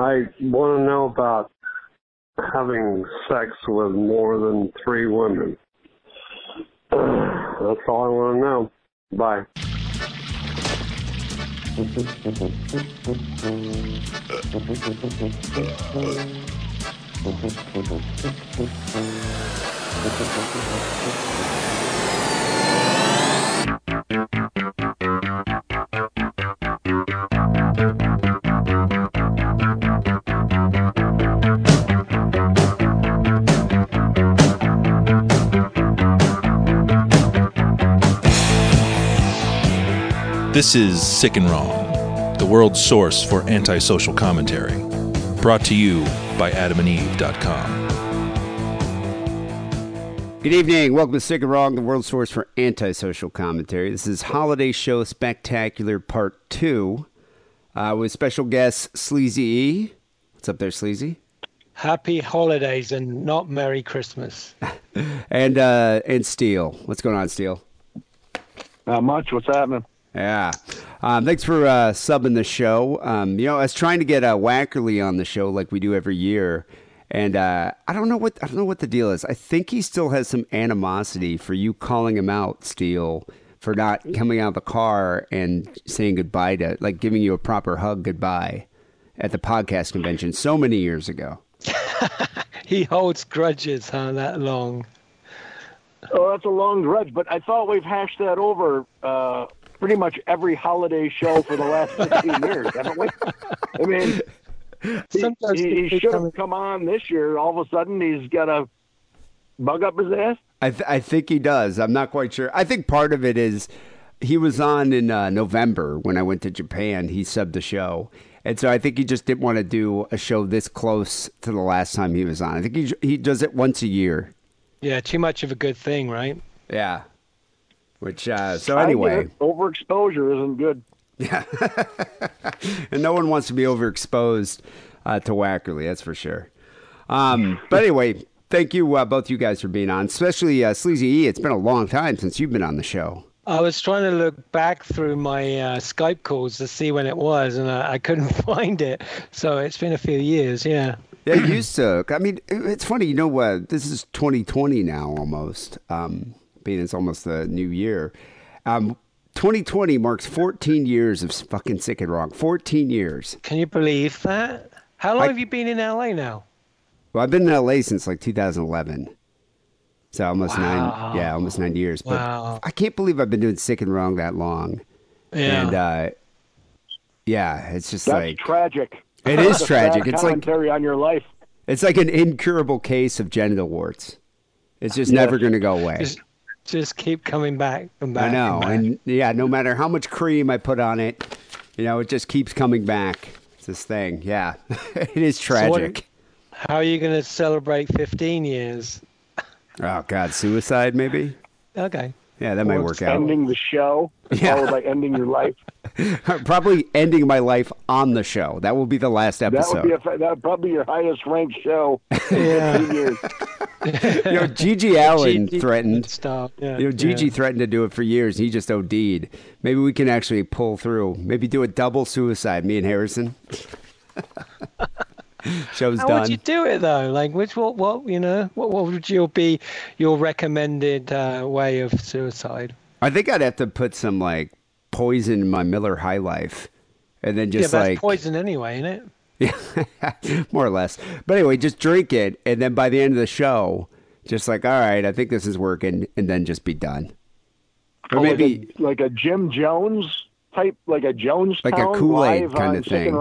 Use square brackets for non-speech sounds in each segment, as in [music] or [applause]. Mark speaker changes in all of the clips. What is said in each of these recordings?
Speaker 1: I want to know about having sex with more than three women. [sighs] That's all I want to know. Bye. [laughs]
Speaker 2: This is Sick and Wrong, the world's source for antisocial commentary. Brought to you by adamandeve.com.
Speaker 3: Good evening. Welcome to Sick and Wrong, the world's source for antisocial commentary. This is Holiday Show Spectacular Part 2 uh, with special guest Sleazy E. What's up there, Sleazy?
Speaker 4: Happy holidays and not Merry Christmas. [laughs]
Speaker 3: and uh, and Steele. What's going on, Steele?
Speaker 5: Not much. What's happening?
Speaker 3: Yeah. Um, thanks for uh, subbing the show. Um, you know, I was trying to get uh, Wackerly on the show like we do every year, and uh, I don't know what I don't know what the deal is. I think he still has some animosity for you calling him out, Steele, for not coming out of the car and saying goodbye to, like, giving you a proper hug goodbye at the podcast convention so many years ago. [laughs]
Speaker 4: he holds grudges, huh? That long.
Speaker 5: Oh, that's a long grudge, but I thought we've hashed that over uh, pretty much every holiday show for the last 15 [laughs] years, haven't we? I mean, he,
Speaker 4: Sometimes
Speaker 5: he, he
Speaker 4: they
Speaker 5: should have come on this year. All of a sudden, he's got a bug up his ass.
Speaker 3: I, th- I think he does. I'm not quite sure. I think part of it is he was on in uh, November when I went to Japan. He subbed the show. And so I think he just didn't want to do a show this close to the last time he was on. I think he he does it once a year.
Speaker 4: Yeah, too much of a good thing, right?
Speaker 3: Yeah. Which uh, so anyway,
Speaker 5: overexposure isn't good.
Speaker 3: Yeah, [laughs] and no one wants to be overexposed uh, to Wackerly, that's for sure. Um, but anyway, thank you uh, both you guys for being on, especially uh, Sleazy E. It's been a long time since you've been on the show.
Speaker 4: I was trying to look back through my uh, Skype calls to see when it was, and I, I couldn't [laughs] find it. So it's been a few years, yeah.
Speaker 3: Yeah, it used to. I mean, it's funny. You know what? This is 2020 now, almost. Um, being it's almost the new year. Um, 2020 marks 14 years of fucking sick and wrong. 14 years.
Speaker 4: Can you believe that? How long
Speaker 3: I-
Speaker 4: have you been in LA now?
Speaker 3: Well, I've been in LA since like 2011. So almost
Speaker 4: Wow.
Speaker 3: nine. Yeah, almost nine years. But
Speaker 4: Wow.
Speaker 3: I can't believe I've been doing sick and wrong that long.
Speaker 4: Yeah.
Speaker 3: And uh, yeah, it's just
Speaker 5: That's
Speaker 3: like
Speaker 5: tragic.
Speaker 3: It is [laughs] tragic.
Speaker 5: bad
Speaker 3: It's like-
Speaker 5: commentary on your life.
Speaker 3: it's like an incurable case of genital warts. It's just
Speaker 5: Yes.
Speaker 3: never going to go away.
Speaker 4: just, just keep coming back and back.
Speaker 3: I know,
Speaker 4: and, back.
Speaker 3: and yeah, no matter how much cream I put on it, you know, it just keeps coming back. It's this thing. Yeah, [laughs] it is
Speaker 4: So what-
Speaker 3: tragic.
Speaker 4: how are you going to celebrate 15 years?
Speaker 3: oh God, suicide maybe. [laughs]
Speaker 4: Okay.
Speaker 3: Yeah, that might
Speaker 4: Or
Speaker 3: work out.
Speaker 5: Ending the show, [laughs]
Speaker 3: Yeah.
Speaker 5: followed by ending your life. [laughs]
Speaker 3: Probably ending my life on the show. That will be the last episode.
Speaker 5: That would
Speaker 3: episode.
Speaker 5: be a, that would probably be your highest ranked show. [laughs] in
Speaker 4: Yeah.
Speaker 5: 15 years.
Speaker 3: you know, GG Allin
Speaker 4: GG
Speaker 3: threatened.
Speaker 4: Stop. Yeah.
Speaker 3: You know, GG
Speaker 4: yeah.
Speaker 3: threatened to do it for years. He just OD'd. Maybe we can actually pull through. Maybe do a double suicide. Me and Harrison. [laughs] Show's
Speaker 4: How
Speaker 3: done.
Speaker 4: would you do it though? Like, which what what you know? What what would your be your recommended uh, way of suicide?
Speaker 3: I think I'd have to put some like poison in my Miller High Life, and then just
Speaker 4: but that's
Speaker 3: like
Speaker 4: poison anyway, isn't it?
Speaker 3: Yeah, [laughs] more or less. But anyway, just drink it, and then by the end of the show, just like, all right, I think this is working, and then just be done. Or
Speaker 5: Oh,
Speaker 3: maybe
Speaker 5: like a, like a Jim Jones type, like a Jones
Speaker 3: Like a Kool-Aid kind of thing.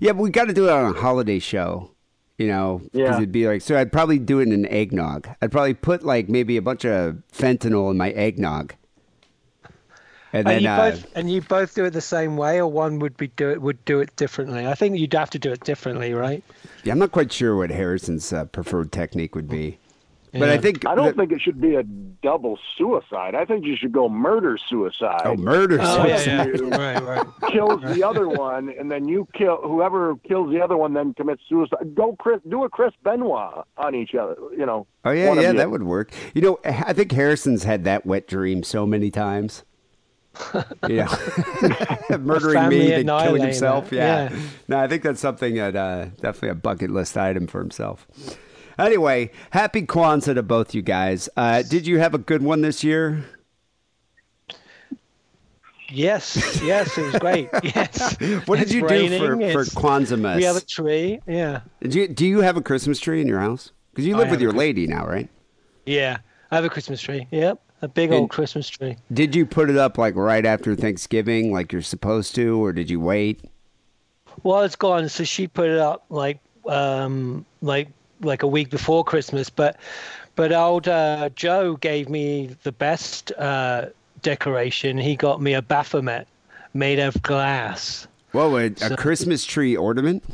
Speaker 3: Yeah, but we got to do it on a holiday show, you know, because
Speaker 5: Yeah.
Speaker 3: it'd be like, so I'd probably do it in an eggnog. I'd probably put like maybe a bunch of fentanyl in my eggnog. And
Speaker 4: And you
Speaker 3: uh,
Speaker 4: both and you both do it the same way, or one would be do it would do it differently. I think you'd have to do it differently, right?
Speaker 3: yeah, I'm not quite sure what Harrison's uh, preferred technique would be. But I think
Speaker 5: I don't
Speaker 3: that-
Speaker 5: think it should be a double suicide. I think you should go murder suicide.
Speaker 3: oh, murder.
Speaker 4: Oh yeah,
Speaker 3: suicide.
Speaker 4: yeah. right, right.
Speaker 5: kills the other one, and then you kill whoever kills the other one. Then commits suicide. Go, Chris. Do a Chris Benoit on each other. You know.
Speaker 3: Oh yeah, yeah, that would work. You know, I think Harrison's had that wet dream so many times. [laughs] you know, [laughs] murdering me, then killing himself. Yeah.
Speaker 4: yeah.
Speaker 3: No, I think that's something that uh, definitely a bucket list item for himself. Anyway, happy Kwanzaa to both you guys. Uh, did you have a good one this year?
Speaker 4: Yes, yes, it was great. [laughs] Yes.
Speaker 3: What did
Speaker 4: It's
Speaker 3: you do for,
Speaker 4: raining,
Speaker 3: for Kwanzaa mess?
Speaker 4: We have a tree. Yeah.
Speaker 3: Did you, do you have a Christmas tree in your house? Because you
Speaker 4: I
Speaker 3: live with your lady now, right?
Speaker 4: Yeah. I have a Christmas tree. Yep. A big
Speaker 3: And-
Speaker 4: old Christmas tree.
Speaker 3: Did you put it up like right after Thanksgiving, like you're supposed to, or did you wait?
Speaker 4: Well, it's gone. So she put it up like um like like a week before Christmas, but but old uh, Joe gave me the best uh, decoration. He got me a Baphomet made of glass.
Speaker 3: Whoa, a, a Christmas tree ornament?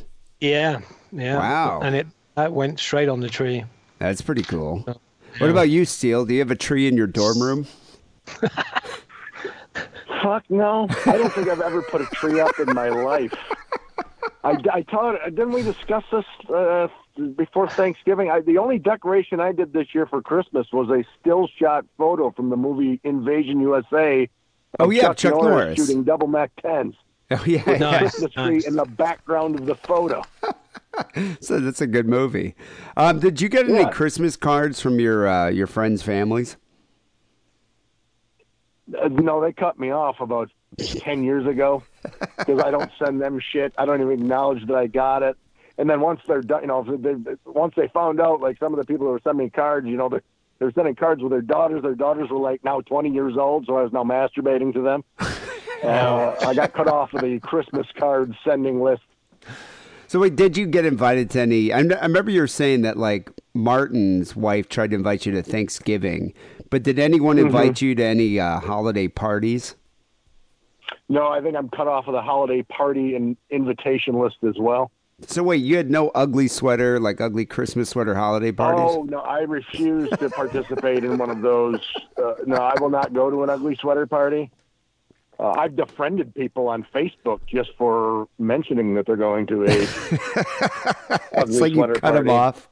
Speaker 4: Yeah, yeah.
Speaker 3: Wow.
Speaker 4: And it that went straight on the tree.
Speaker 3: That's pretty cool. What about you, Steele? Do you have a tree in your dorm room? [laughs]
Speaker 5: Fuck no. I don't think I've ever put a tree up in my life. I, I thought, didn't we discuss this uh, before Thanksgiving? I, the only decoration I did this year for Christmas was a still shot photo from the movie Invasion USA.
Speaker 3: Oh, yeah, Chuck Norris.
Speaker 5: shooting double Mac 10s.
Speaker 3: Oh yeah,
Speaker 5: with
Speaker 4: Nice,
Speaker 5: the Christmas tree
Speaker 4: nice.
Speaker 5: in the background of the photo. [laughs]
Speaker 3: so that's a good movie. Um, did you get any
Speaker 5: Yeah.
Speaker 3: Christmas cards from your uh, your friends' families?
Speaker 5: Uh, no, they cut me off about 10 years ago because I don't send them shit. I don't even acknowledge that I got it. And then once they're done, you know, they, once they found out, like some of the people who were sending me cards, you know, they're, they're sending cards with their daughters. Their daughters were like now 20 years old, so I was now masturbating to them. [laughs] Uh, I got cut off of the Christmas card sending list.
Speaker 3: So wait, did you get invited to any? I, I remember you were saying that like Martin's wife tried to invite you to Thanksgiving, but did anyone
Speaker 5: Mm-hmm.
Speaker 3: invite you to any uh, holiday parties?
Speaker 5: No, I think I'm cut off of the holiday party and invitation list as well.
Speaker 3: So wait, you had no ugly sweater, like ugly Christmas sweater holiday parties?
Speaker 5: Oh no, I refuse to participate in one of those. Uh, no, I will not go to an ugly sweater party. Uh, I've defriended people on Facebook just for mentioning that they're going to a [laughs] ugly
Speaker 3: it's like you cut
Speaker 5: party.
Speaker 3: them off.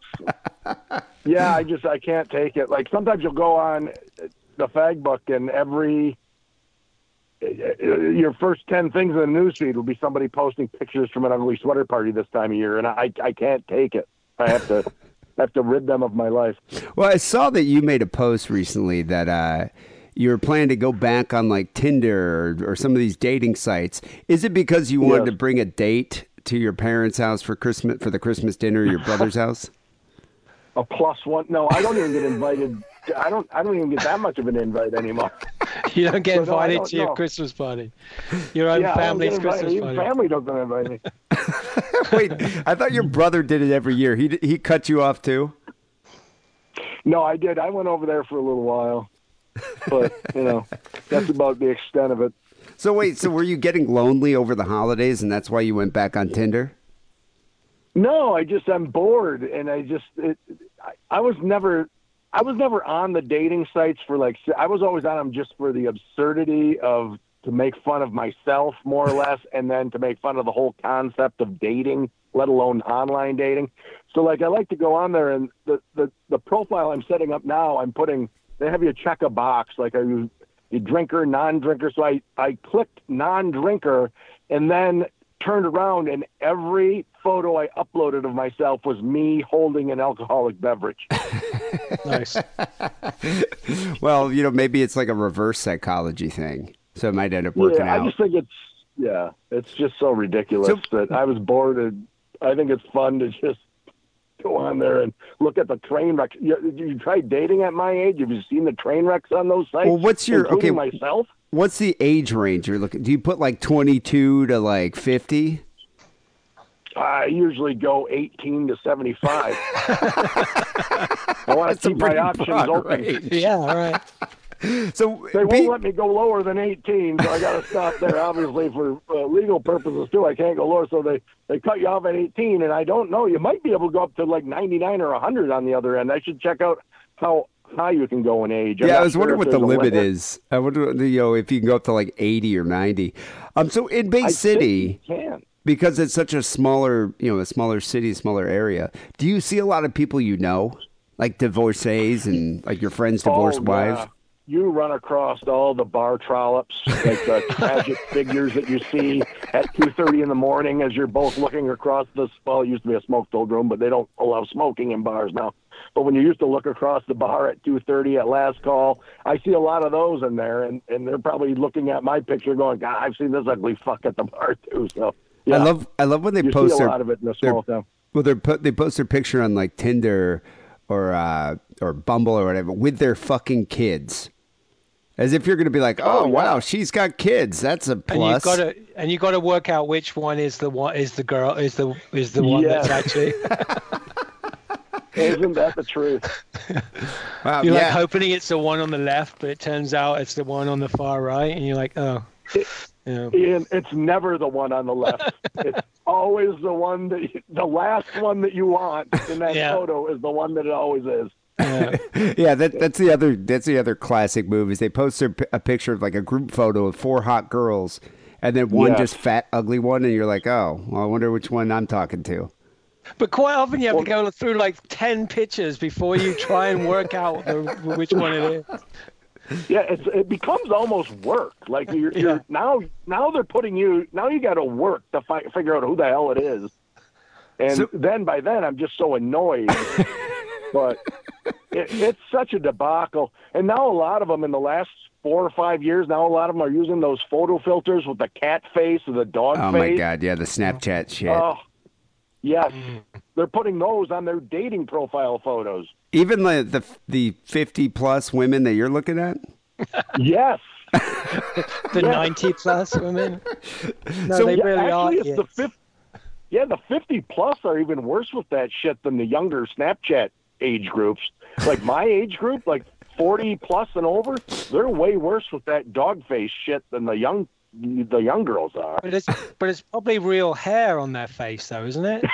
Speaker 5: Yeah, I just I can't take it. Like sometimes you'll go on the fag book and every your first ten things in the newsfeed will be somebody posting pictures from an ugly sweater party this time of year, and I I can't take it. I have to I have to rid them of my life.
Speaker 3: Well, I saw that you made a post recently that uh, you were planning to go back on like Tinder or, or some of these dating sites. Is it because you wanted
Speaker 5: Yes.
Speaker 3: to bring a date to your parents' house for Christmas for the Christmas dinner, your brother's [laughs] house?
Speaker 5: a plus one. No, I don't even get invited. I don't. I don't even get that much of an invite anymore. [laughs]
Speaker 4: You don't get
Speaker 5: So, no,
Speaker 4: invited
Speaker 5: don't
Speaker 4: to your
Speaker 5: know.
Speaker 4: Christmas party. Your own
Speaker 5: yeah,
Speaker 4: family's
Speaker 5: get invited.
Speaker 4: Christmas
Speaker 5: Even
Speaker 4: party.
Speaker 5: family doesn't invite me. [laughs]
Speaker 3: Wait, I thought your brother did it every year. He he cut you off too.
Speaker 5: No, I did. I went over there for a little while, but you know, [laughs] that's about the extent of it.
Speaker 3: So wait, so were you getting lonely over the holidays, and that's why you went back on Tinder?
Speaker 5: No, I just I'm bored, and I just it, I, I was never. I was never on the dating sites for like I was always on them just for the absurdity of to make fun of myself more or [laughs] less and then to make fun of the whole concept of dating, let alone online dating. So like I like to go on there and the the, the profile I'm setting up now, I'm putting they have you check a box like are you a drinker, non-drinker. So I I clicked non-drinker and then turned around and every photo I uploaded of myself was me holding an alcoholic beverage. [laughs]
Speaker 4: Nice. [laughs]
Speaker 3: Well, you know, maybe it's like a reverse psychology thing, so it might end up working
Speaker 5: yeah,
Speaker 3: out.
Speaker 5: I just think it's yeah, it's just so ridiculous
Speaker 3: So-
Speaker 5: that I was bored and I think it's fun to just go on there and look at the train wreck. You, you tried dating at my age? Have you seen the train wrecks on those sites?
Speaker 3: Well, what's your- okay,
Speaker 5: myself?
Speaker 3: What's the age range you're looking? Do you put like 22 to like 50?
Speaker 5: I usually go 18 to 75. [laughs] I want to
Speaker 3: a
Speaker 5: keep my options open.
Speaker 3: range.
Speaker 4: yeah, all right.
Speaker 3: So
Speaker 5: They won't
Speaker 3: Pete-
Speaker 5: let me go lower than 18, so I got to stop there. Obviously, for uh, legal purposes too, I can't go lower. So they they cut you off at 18, and I don't know. You might be able to go up to like 99 or 100 on the other end. I should check out how high you can go in age. I'm
Speaker 3: yeah, I was
Speaker 5: sure
Speaker 3: wondering what the limit
Speaker 5: limit.
Speaker 3: is. I wonder, you know, if you can go up to like 80 or 90. Um, so in Bay
Speaker 5: I
Speaker 3: City,
Speaker 5: can.
Speaker 3: because it's such a smaller, you know, a smaller city, smaller area, do you see a lot of people you know, like divorcees and like your friends' divorced
Speaker 5: Oh,
Speaker 3: wives?
Speaker 5: yeah. You run across all the bar trollops, like the [laughs] tragic figures that you see at two thirty in the morning as you're both looking across this. Well, it used to be a smoke-filled room, but they don't allow smoking in bars now. But when you used to look across the bar at two thirty at last call, I see a lot of those in there, and and they're probably looking at my picture, going, "God, I've seen this ugly fuck at the bar too." So yeah,
Speaker 3: I love I love when they
Speaker 5: you
Speaker 3: post
Speaker 5: see a
Speaker 3: their
Speaker 5: lot of it in a
Speaker 3: their-
Speaker 5: small town.
Speaker 3: well they put they post their picture on like Tinder or uh, or Bumble or whatever with their fucking kids. As if you're going to be like, oh,
Speaker 5: Oh, yeah.
Speaker 3: wow, she's got kids. That's a plus.
Speaker 4: And you've got to and you got to work out which one is the one is the girl is the is the one
Speaker 5: Yeah.
Speaker 4: that's actually [laughs]
Speaker 5: Isn't that the truth?
Speaker 3: Wow,
Speaker 4: you're
Speaker 3: yeah.
Speaker 4: like hoping it's the one on the left, but it turns out it's the one on the far right, and you're like, oh, yeah.
Speaker 5: Ian, it's never the one on the left. [laughs] it's always the one that you, the last one that you want in that
Speaker 4: Yeah.
Speaker 5: photo is the one that it always is.
Speaker 4: Yeah. [laughs]
Speaker 3: yeah, that, that's the other that's the other classic move is they post their, a picture of like a group photo of four hot girls, and then one
Speaker 5: Yes.
Speaker 3: just fat ugly one, and you're like, oh, well, I wonder which one I'm talking to.
Speaker 4: But quite often you have to go through like ten pictures before you try and work out the, which one it is.
Speaker 5: Yeah, it's, it becomes almost work. Like you're,
Speaker 4: Yeah.
Speaker 5: you're now now they're putting you now you got to work to fi- figure out who the hell it is. And
Speaker 3: So-
Speaker 5: then by then I'm just so annoyed. [laughs] but it, it's such a debacle. And now a lot of them in the last four or five years, now a lot of them are using those photo filters with the cat face or the dog
Speaker 3: Oh
Speaker 5: face.
Speaker 3: my god, yeah, the Snapchat shit.
Speaker 5: Oh, yes. Mm. They're putting those on their dating profile photos.
Speaker 3: Even the the the 50 plus women that you're looking at.
Speaker 5: Yes. [laughs]
Speaker 4: The ninety plus women. [laughs] No,
Speaker 3: So-
Speaker 4: they
Speaker 5: Yeah,
Speaker 4: really are.
Speaker 5: actually, it's the
Speaker 4: kids.
Speaker 5: fifth. Yeah, the 50 plus are even worse with that shit than the younger Snapchat age groups. Like my age group, like 40 plus and over, they're way worse with that dog face shit than the young the young girls are.
Speaker 4: But it's but it's probably real hair on their face though, isn't it?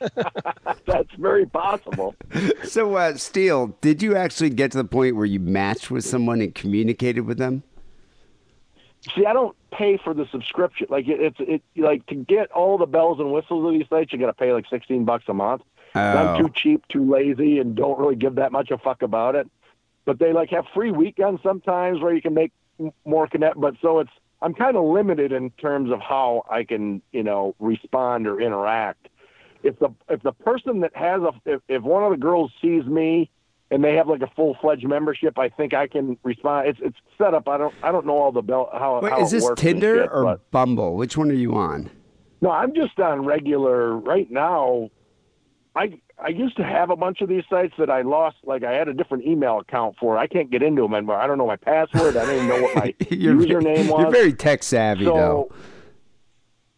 Speaker 4: [laughs] [laughs]
Speaker 5: That's very possible.
Speaker 3: So, uh, Steele, did you actually get to the point where you matched with someone and communicated with them?
Speaker 5: See, I don't pay for the subscription. Like it, it's it like to get all the bells and whistles of these sites, you got to pay like sixteen bucks a month.
Speaker 3: Oh.
Speaker 5: I'm too cheap, too lazy, and don't really give that much a fuck about it. But they like have free weekends sometimes where you can make more connect. But so it's I'm kind of limited in terms of how I can you know respond or interact. If the if the person that has a if, if one of the girls sees me and they have like a full fledged membership, I think I can respond. It's it's set up. I don't I don't know all the bell how
Speaker 3: Wait,
Speaker 5: how
Speaker 3: is
Speaker 5: it
Speaker 3: this Tinder
Speaker 5: shit,
Speaker 3: or
Speaker 5: but-
Speaker 3: Bumble? Which one are you on?
Speaker 5: no, I'm just on regular right now. I I used to have a bunch of these sites that I lost. Like I had a different email account for. I can't get into them anymore. I don't know my password. I don't even know what my [laughs] username was.
Speaker 3: You're very tech savvy,
Speaker 5: so,
Speaker 3: though.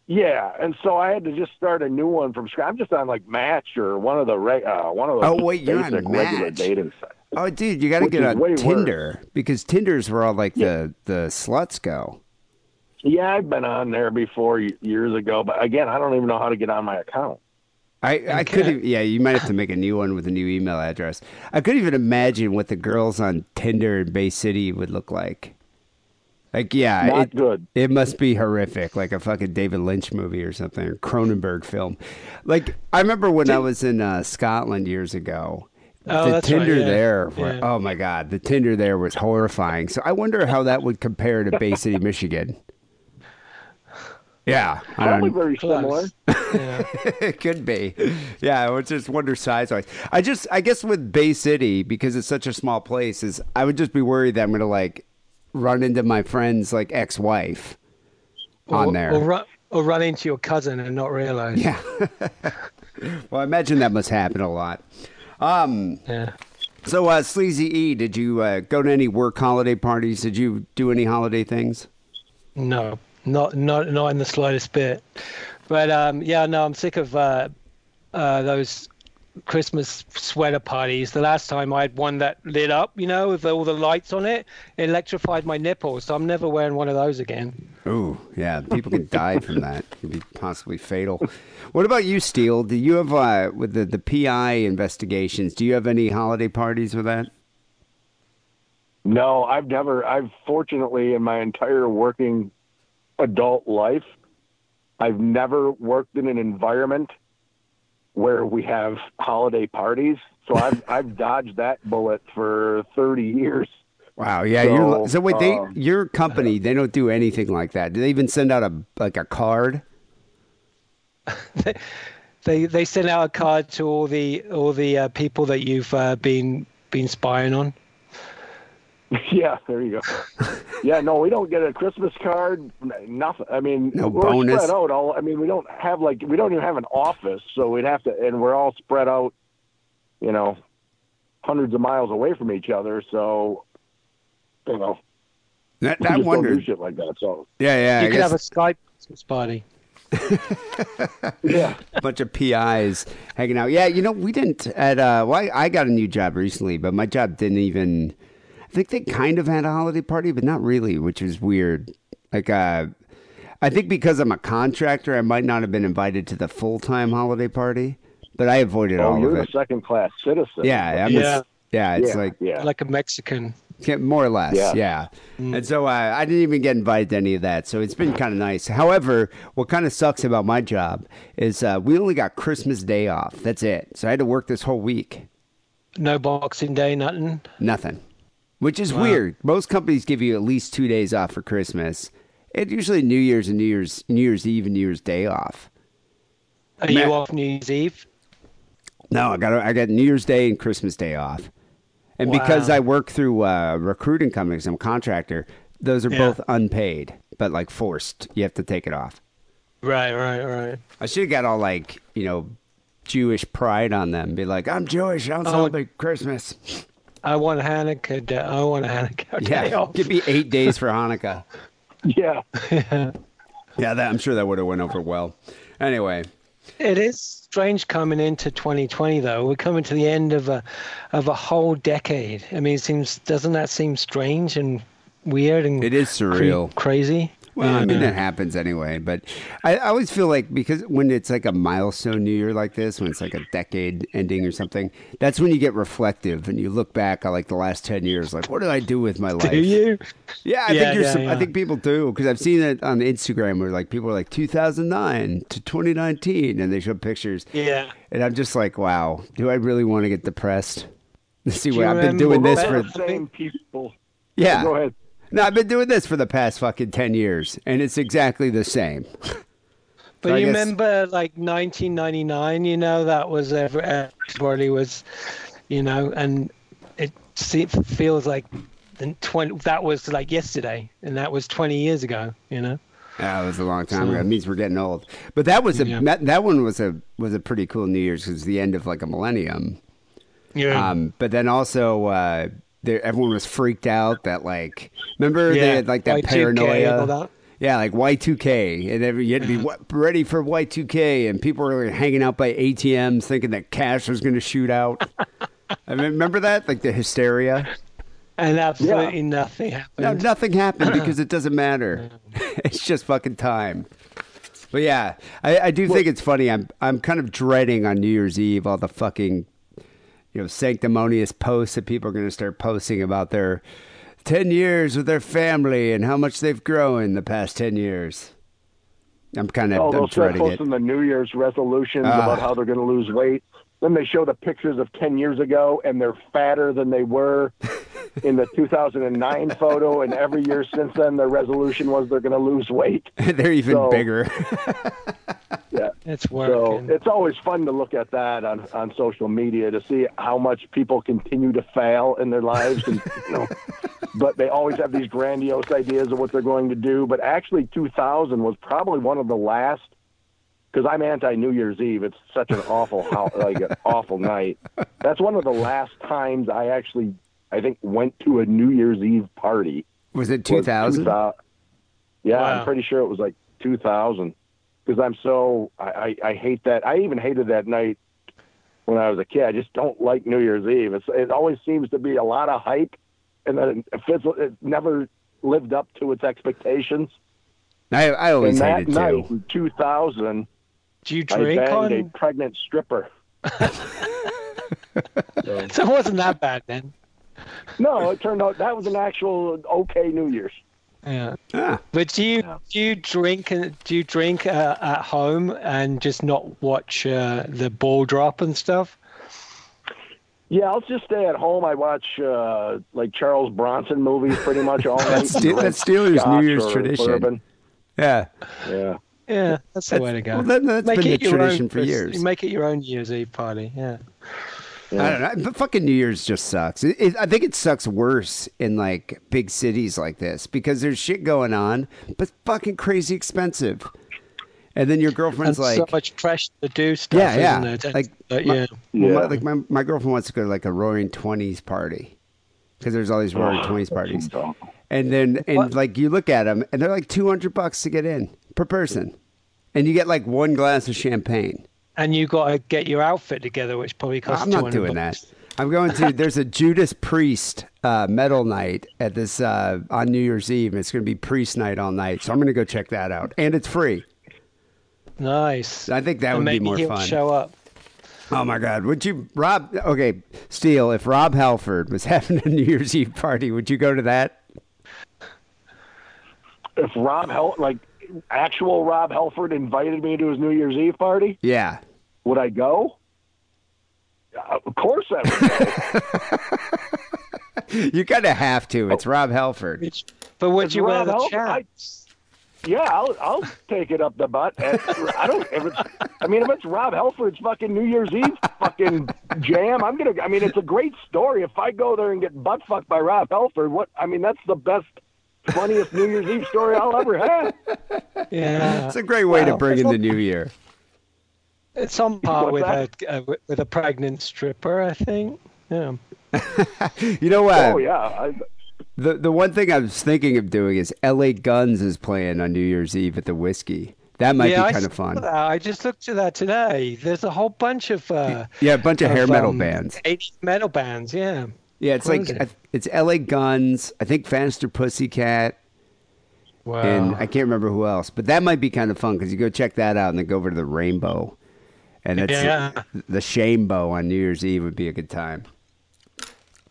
Speaker 5: Yeah, and so I had to just start a new one from scratch. I'm just on like Match or one of the re- uh, one of the
Speaker 3: Oh, wait, you're on Match.
Speaker 5: dating sites.
Speaker 3: Oh, dude, you got to get on
Speaker 5: way worse.
Speaker 3: Tinder because Tinder's where all like
Speaker 5: Yeah.
Speaker 3: the the sluts go.
Speaker 5: Yeah, I've been on there before years ago, but again, I don't even know how to get on my account.
Speaker 3: I, I could e, yeah you might have to make a new one with a new email address. I couldn't even imagine what the girls on Tinder in Bay City would look like. Like yeah,
Speaker 5: Not
Speaker 3: it,
Speaker 5: good.
Speaker 3: It must be horrific, like a fucking David Lynch movie or something, or Cronenberg film. Like I remember when I was in uh, Scotland years ago.
Speaker 4: Oh,
Speaker 3: the
Speaker 4: that's right,
Speaker 3: Tinder
Speaker 4: yeah.
Speaker 3: there, were-
Speaker 4: Yeah.
Speaker 3: oh my god, the Tinder there was horrifying. So I wonder how that would compare to Bay City, Michigan. Yeah,
Speaker 5: Probably
Speaker 3: don't,
Speaker 5: very similar.
Speaker 4: Yeah.
Speaker 3: it [laughs] could be. Yeah, I would just wonder size wise. I just, I guess with Bay City, because it's such a small place, is I would just be worried that I'm going to like run into my friend's like ex wife on there.
Speaker 4: Or run, or run into your cousin and not realize.
Speaker 3: yeah. [laughs] well, I imagine that must happen a lot. Um,
Speaker 4: Yeah.
Speaker 3: so, uh, Sleazy E, did you uh, go to any work holiday parties? Did you do any holiday things?
Speaker 4: No, not not not in the slightest bit. But um, yeah, no, I'm sick of uh, uh, those Christmas sweater parties. The last time I had one that lit up, you know, with all the lights on it, it electrified my nipples. So I'm never wearing one of those again.
Speaker 3: Ooh, yeah, people can die from that. It could be possibly fatal. What about you, Steele? Do you have uh, with the the PI investigations? Do you have any holiday parties with that?
Speaker 5: No, I've never. I've fortunately, in my entire working adult life, I've never worked in an environment where we have holiday parties. So I've [laughs] I've dodged that bullet for thirty years.
Speaker 3: Wow. Yeah.
Speaker 5: So,
Speaker 3: you're, so wait, they
Speaker 5: um,
Speaker 3: your company they don't do anything like that. Do they even send out a like a card? [laughs]
Speaker 4: They they send out a card to all the all the uh, people that you've uh, been been spying on. [laughs]
Speaker 5: Yeah, there you go. yeah, no, we don't get a Christmas card. Nothing. I mean,
Speaker 3: No
Speaker 5: we're
Speaker 3: bonus?
Speaker 5: spread out. All. I mean, we don't have like we don't even have an office, so we'd have to, and we're all spread out. You know, hundreds of miles away from each other. So, you know,
Speaker 3: That,
Speaker 5: we
Speaker 3: I
Speaker 5: don't do
Speaker 3: wondered.
Speaker 5: shit like that. So,
Speaker 3: Yeah, yeah.
Speaker 4: you
Speaker 3: I
Speaker 4: could have a Skype Christmas party. [laughs]
Speaker 5: yeah.
Speaker 3: a bunch of PIs hanging out. Yeah, you know, we didn't at uh well, I, I got a new job recently, but my job didn't even I think they kind of had a holiday party, but not really, which is weird. Like uh I think because I'm a contractor, I might not have been invited to the full time holiday party, but I avoided
Speaker 5: Oh,
Speaker 3: all of it.
Speaker 5: you're a second class citizen.
Speaker 3: Yeah, I'm a-
Speaker 4: Yeah.
Speaker 3: yeah, it's
Speaker 5: yeah,
Speaker 3: like
Speaker 5: yeah.
Speaker 4: Like a Mexican.
Speaker 3: More or less, yeah.
Speaker 5: Yeah.
Speaker 3: And so uh, I didn't even get invited to any of that. So it's been kind of nice. However, what kind of sucks about my job is uh, we only got Christmas Day off. That's it. So I had to work this whole week.
Speaker 4: No Boxing Day, nothing.
Speaker 3: Nothing. Which is weird. Most companies give you at least two days off for Christmas. It usually New Year's and New Year's New Year's Eve and New Year's Day off.
Speaker 4: Are
Speaker 3: Matt-
Speaker 4: you off New Year's Eve?
Speaker 3: No, I got I got New Year's Day and Christmas Day off. And because I work through uh, recruiting companies, I'm a contractor. Those are
Speaker 4: Yeah.
Speaker 3: both unpaid, but like forced. You have to take it off.
Speaker 4: Right, right, right.
Speaker 3: I should have got all like, you know, Jewish pride on them. Be like, I'm Jewish. I don't
Speaker 4: Oh.
Speaker 3: celebrate Christmas. [laughs]
Speaker 4: I want Hanukkah. Day. I want Hanukkah day
Speaker 3: Yeah,
Speaker 4: off.
Speaker 3: give me eight days for Hanukkah. [laughs]
Speaker 5: Yeah. [laughs]
Speaker 3: Yeah, that, I'm sure that would have went over well. Anyway,
Speaker 4: It is strange coming into 2020 though. We're coming to the end of a of a whole decade. I mean, it seems doesn't that seem strange and weird and
Speaker 3: It is surreal.
Speaker 4: crazy?
Speaker 3: Well, I mean,
Speaker 4: Yeah.
Speaker 3: it happens anyway. But I, I always feel like because when it's like a milestone New Year like this, when it's like a decade ending or something, that's when you get reflective and you look back at like the last ten years. Like, what did I do with my life?
Speaker 4: Do you?
Speaker 3: Yeah, I
Speaker 4: Yeah,
Speaker 3: think you're.
Speaker 4: yeah,
Speaker 3: sup- I think people do because I've seen it on Instagram where like people are like 2009 to 2019, and they show pictures,
Speaker 4: Yeah.
Speaker 3: and I'm just like, wow, do I really want to get depressed? [laughs] See
Speaker 4: Do
Speaker 3: what I've been doing this for.
Speaker 5: the same people.
Speaker 3: Yeah,
Speaker 5: Go ahead.
Speaker 3: No, I've been doing this for the past fucking 10 years, and it's exactly the same. [laughs]
Speaker 4: But
Speaker 3: So
Speaker 4: you
Speaker 3: guess-
Speaker 4: remember like 1999, you know, that was ever- everybody was, you know, and it feels like the 20, that was like yesterday, and that was 20 years ago, you know.
Speaker 3: That was a long time
Speaker 4: So-
Speaker 3: ago. It means we're getting old. But that was a
Speaker 4: Yeah.
Speaker 3: that, that one was a was a pretty cool New Year's because the end of like a millennium.
Speaker 4: Yeah.
Speaker 3: Um, but then also, uh, everyone was freaked out that like, remember they had like that
Speaker 4: Y2K
Speaker 3: paranoia.
Speaker 4: that.
Speaker 3: Yeah, like Y2K, and every, you had to be uh-huh. ready for Y2K, and people were hanging out by ATMs thinking that cash was going to shoot out. [laughs] I mean, remember that, like the hysteria.
Speaker 4: and absolutely nothing happened.
Speaker 3: No, nothing happened [clears throat] because it doesn't matter. [laughs] it's just fucking time. But yeah, I, I do think it's funny. I'm I'm kind of dreading on New Year's Eve all the fucking you know sanctimonious posts that people are going to start posting about their ten years with their family and how much they've grown in the past ten years. I'm kind of
Speaker 5: Oh, they'll start posting the New Year's resolutions
Speaker 3: Ah.
Speaker 5: about how they're going to lose weight. Then they show the pictures of 10 years ago, and they're fatter than they were [laughs] in the 2009 photo. And every year since then, their resolution was they're going to lose weight. [laughs]
Speaker 3: They're even
Speaker 5: So-
Speaker 3: bigger. [laughs]
Speaker 5: Yeah.
Speaker 4: It's working.
Speaker 5: So it's always fun to look at that on, on social media to see how much people continue to fail in their lives, and you know, [laughs] but they always have these grandiose ideas of what they're going to do. But actually, 2000 was probably one of the last because I'm anti New Year's Eve. It's such an awful, like an awful night. That's one of the last times I actually, I think, went to a New Year's Eve party.
Speaker 3: Was it
Speaker 5: was
Speaker 3: 2000?
Speaker 5: 2000. Yeah,
Speaker 4: Wow.
Speaker 5: I'm pretty sure it was like 2000 because I'm so I, I I hate that. I even hated that night when I was a kid. I just don't like New Year's Eve. It's, it always seems to be a lot of hype, and then it, fizzle, it never lived up to its expectations.
Speaker 3: I I always
Speaker 5: and that
Speaker 3: hated
Speaker 5: night
Speaker 3: too.
Speaker 5: in 2000,
Speaker 4: Do you
Speaker 5: I
Speaker 4: drink
Speaker 5: banged
Speaker 4: on?
Speaker 5: a pregnant stripper. [laughs]
Speaker 4: So it wasn't that bad then.
Speaker 5: No, it turned out that was an actual okay New Year's.
Speaker 4: Yeah.
Speaker 3: Ah,
Speaker 4: But do you do you drink and do you drink uh, at home and just not watch uh, the ball drop and stuff?
Speaker 5: Yeah, I'll just stay at home. I watch uh, like Charles Bronson movies pretty much all [laughs] night.
Speaker 3: That's Ste-
Speaker 5: Drink
Speaker 3: that's Steelers' New Year's tradition.
Speaker 5: bourbon.
Speaker 3: Yeah.
Speaker 5: Yeah.
Speaker 4: Yeah, that's the way to go.
Speaker 3: well, that- that's
Speaker 4: make
Speaker 3: been
Speaker 4: it
Speaker 3: the
Speaker 4: your
Speaker 3: tradition
Speaker 4: own
Speaker 3: for years.
Speaker 4: Make it your own New Year's Eve party. Yeah.
Speaker 3: I don't know. But fucking New Year's just sucks. It, it, I think it sucks worse in like big cities like this because there's shit going on, but fucking crazy expensive. And then your girlfriend's
Speaker 4: and
Speaker 3: like,
Speaker 4: so much pressure to do stuff.
Speaker 3: yeah, yeah.
Speaker 4: Isn't there?
Speaker 3: Like,
Speaker 4: But,
Speaker 3: my-
Speaker 4: yeah.
Speaker 3: my, like my, my girlfriend wants to go to like a Roaring Twenties party because there's all these Roaring oh, Twenties parties. And then and
Speaker 4: What?
Speaker 3: like you look at them and they're like two hundred bucks to get in per person, and you get like one glass of champagne.
Speaker 4: And you got to get your outfit together, which probably costs.
Speaker 3: I'm not doing
Speaker 4: bucks.
Speaker 3: that. I'm going to. There's a Judas Priest uh, metal night at this uh, on New Year's Eve. It's going to be Priest night all night, so I'm going to go check that out, and it's free.
Speaker 4: Nice.
Speaker 3: I think that
Speaker 4: And
Speaker 3: would be
Speaker 4: maybe
Speaker 3: more
Speaker 4: he'll
Speaker 3: fun.
Speaker 4: Show up.
Speaker 3: Oh my God! Would you, Rob? Okay, Steele. If Rob Halford was [laughs] having a New Year's Eve party, would you go to that?
Speaker 5: If Rob Hel like actual Rob Halford invited me to his New Year's Eve party,
Speaker 3: Yeah.
Speaker 5: would I go? Uh, of course I would. Go. [laughs]
Speaker 3: You kind of have to. It's Rob Halford.
Speaker 4: Which- But would
Speaker 5: It's
Speaker 4: you wear
Speaker 5: Rob
Speaker 4: the
Speaker 5: Halford. I-
Speaker 4: chaps?
Speaker 5: Yeah, I'll I'll take it up the butt. And I don't. If it's, I mean, if it's Rob Halford's fucking New Year's Eve fucking jam, I'm gonna. I mean, it's a great story. If I go there and get butt fucked by Rob Halford, what? I mean, that's the best, funniest New Year's Eve story I'll ever have.
Speaker 4: Yeah.
Speaker 3: It's a great way to bring in the new year.
Speaker 4: It's on par with
Speaker 5: that?
Speaker 4: a, uh, with a pregnant stripper, I think. Yeah. [laughs]
Speaker 3: You know what?
Speaker 5: Oh yeah, I,
Speaker 3: The the one thing I was thinking of doing is L.A. Guns is playing on New Year's Eve at the Whiskey. That might
Speaker 4: yeah,
Speaker 3: be
Speaker 4: I
Speaker 3: kind of fun.
Speaker 4: that. I just looked at that today. There's a whole bunch of uh,
Speaker 3: Yeah, a bunch of hair metal
Speaker 4: um,
Speaker 3: bands.
Speaker 4: 80s metal bands. Yeah.
Speaker 3: Yeah, it's
Speaker 4: what
Speaker 3: like
Speaker 4: is it?
Speaker 3: I- it's L.A. Guns. I think Faster Pussycat,
Speaker 4: Wow.
Speaker 3: and I can't remember who else. But that might be kind of fun because you go check that out and then go over to the Rainbow, and it's
Speaker 4: Yeah.
Speaker 3: the Shame Bow on New Year's Eve would be a good time.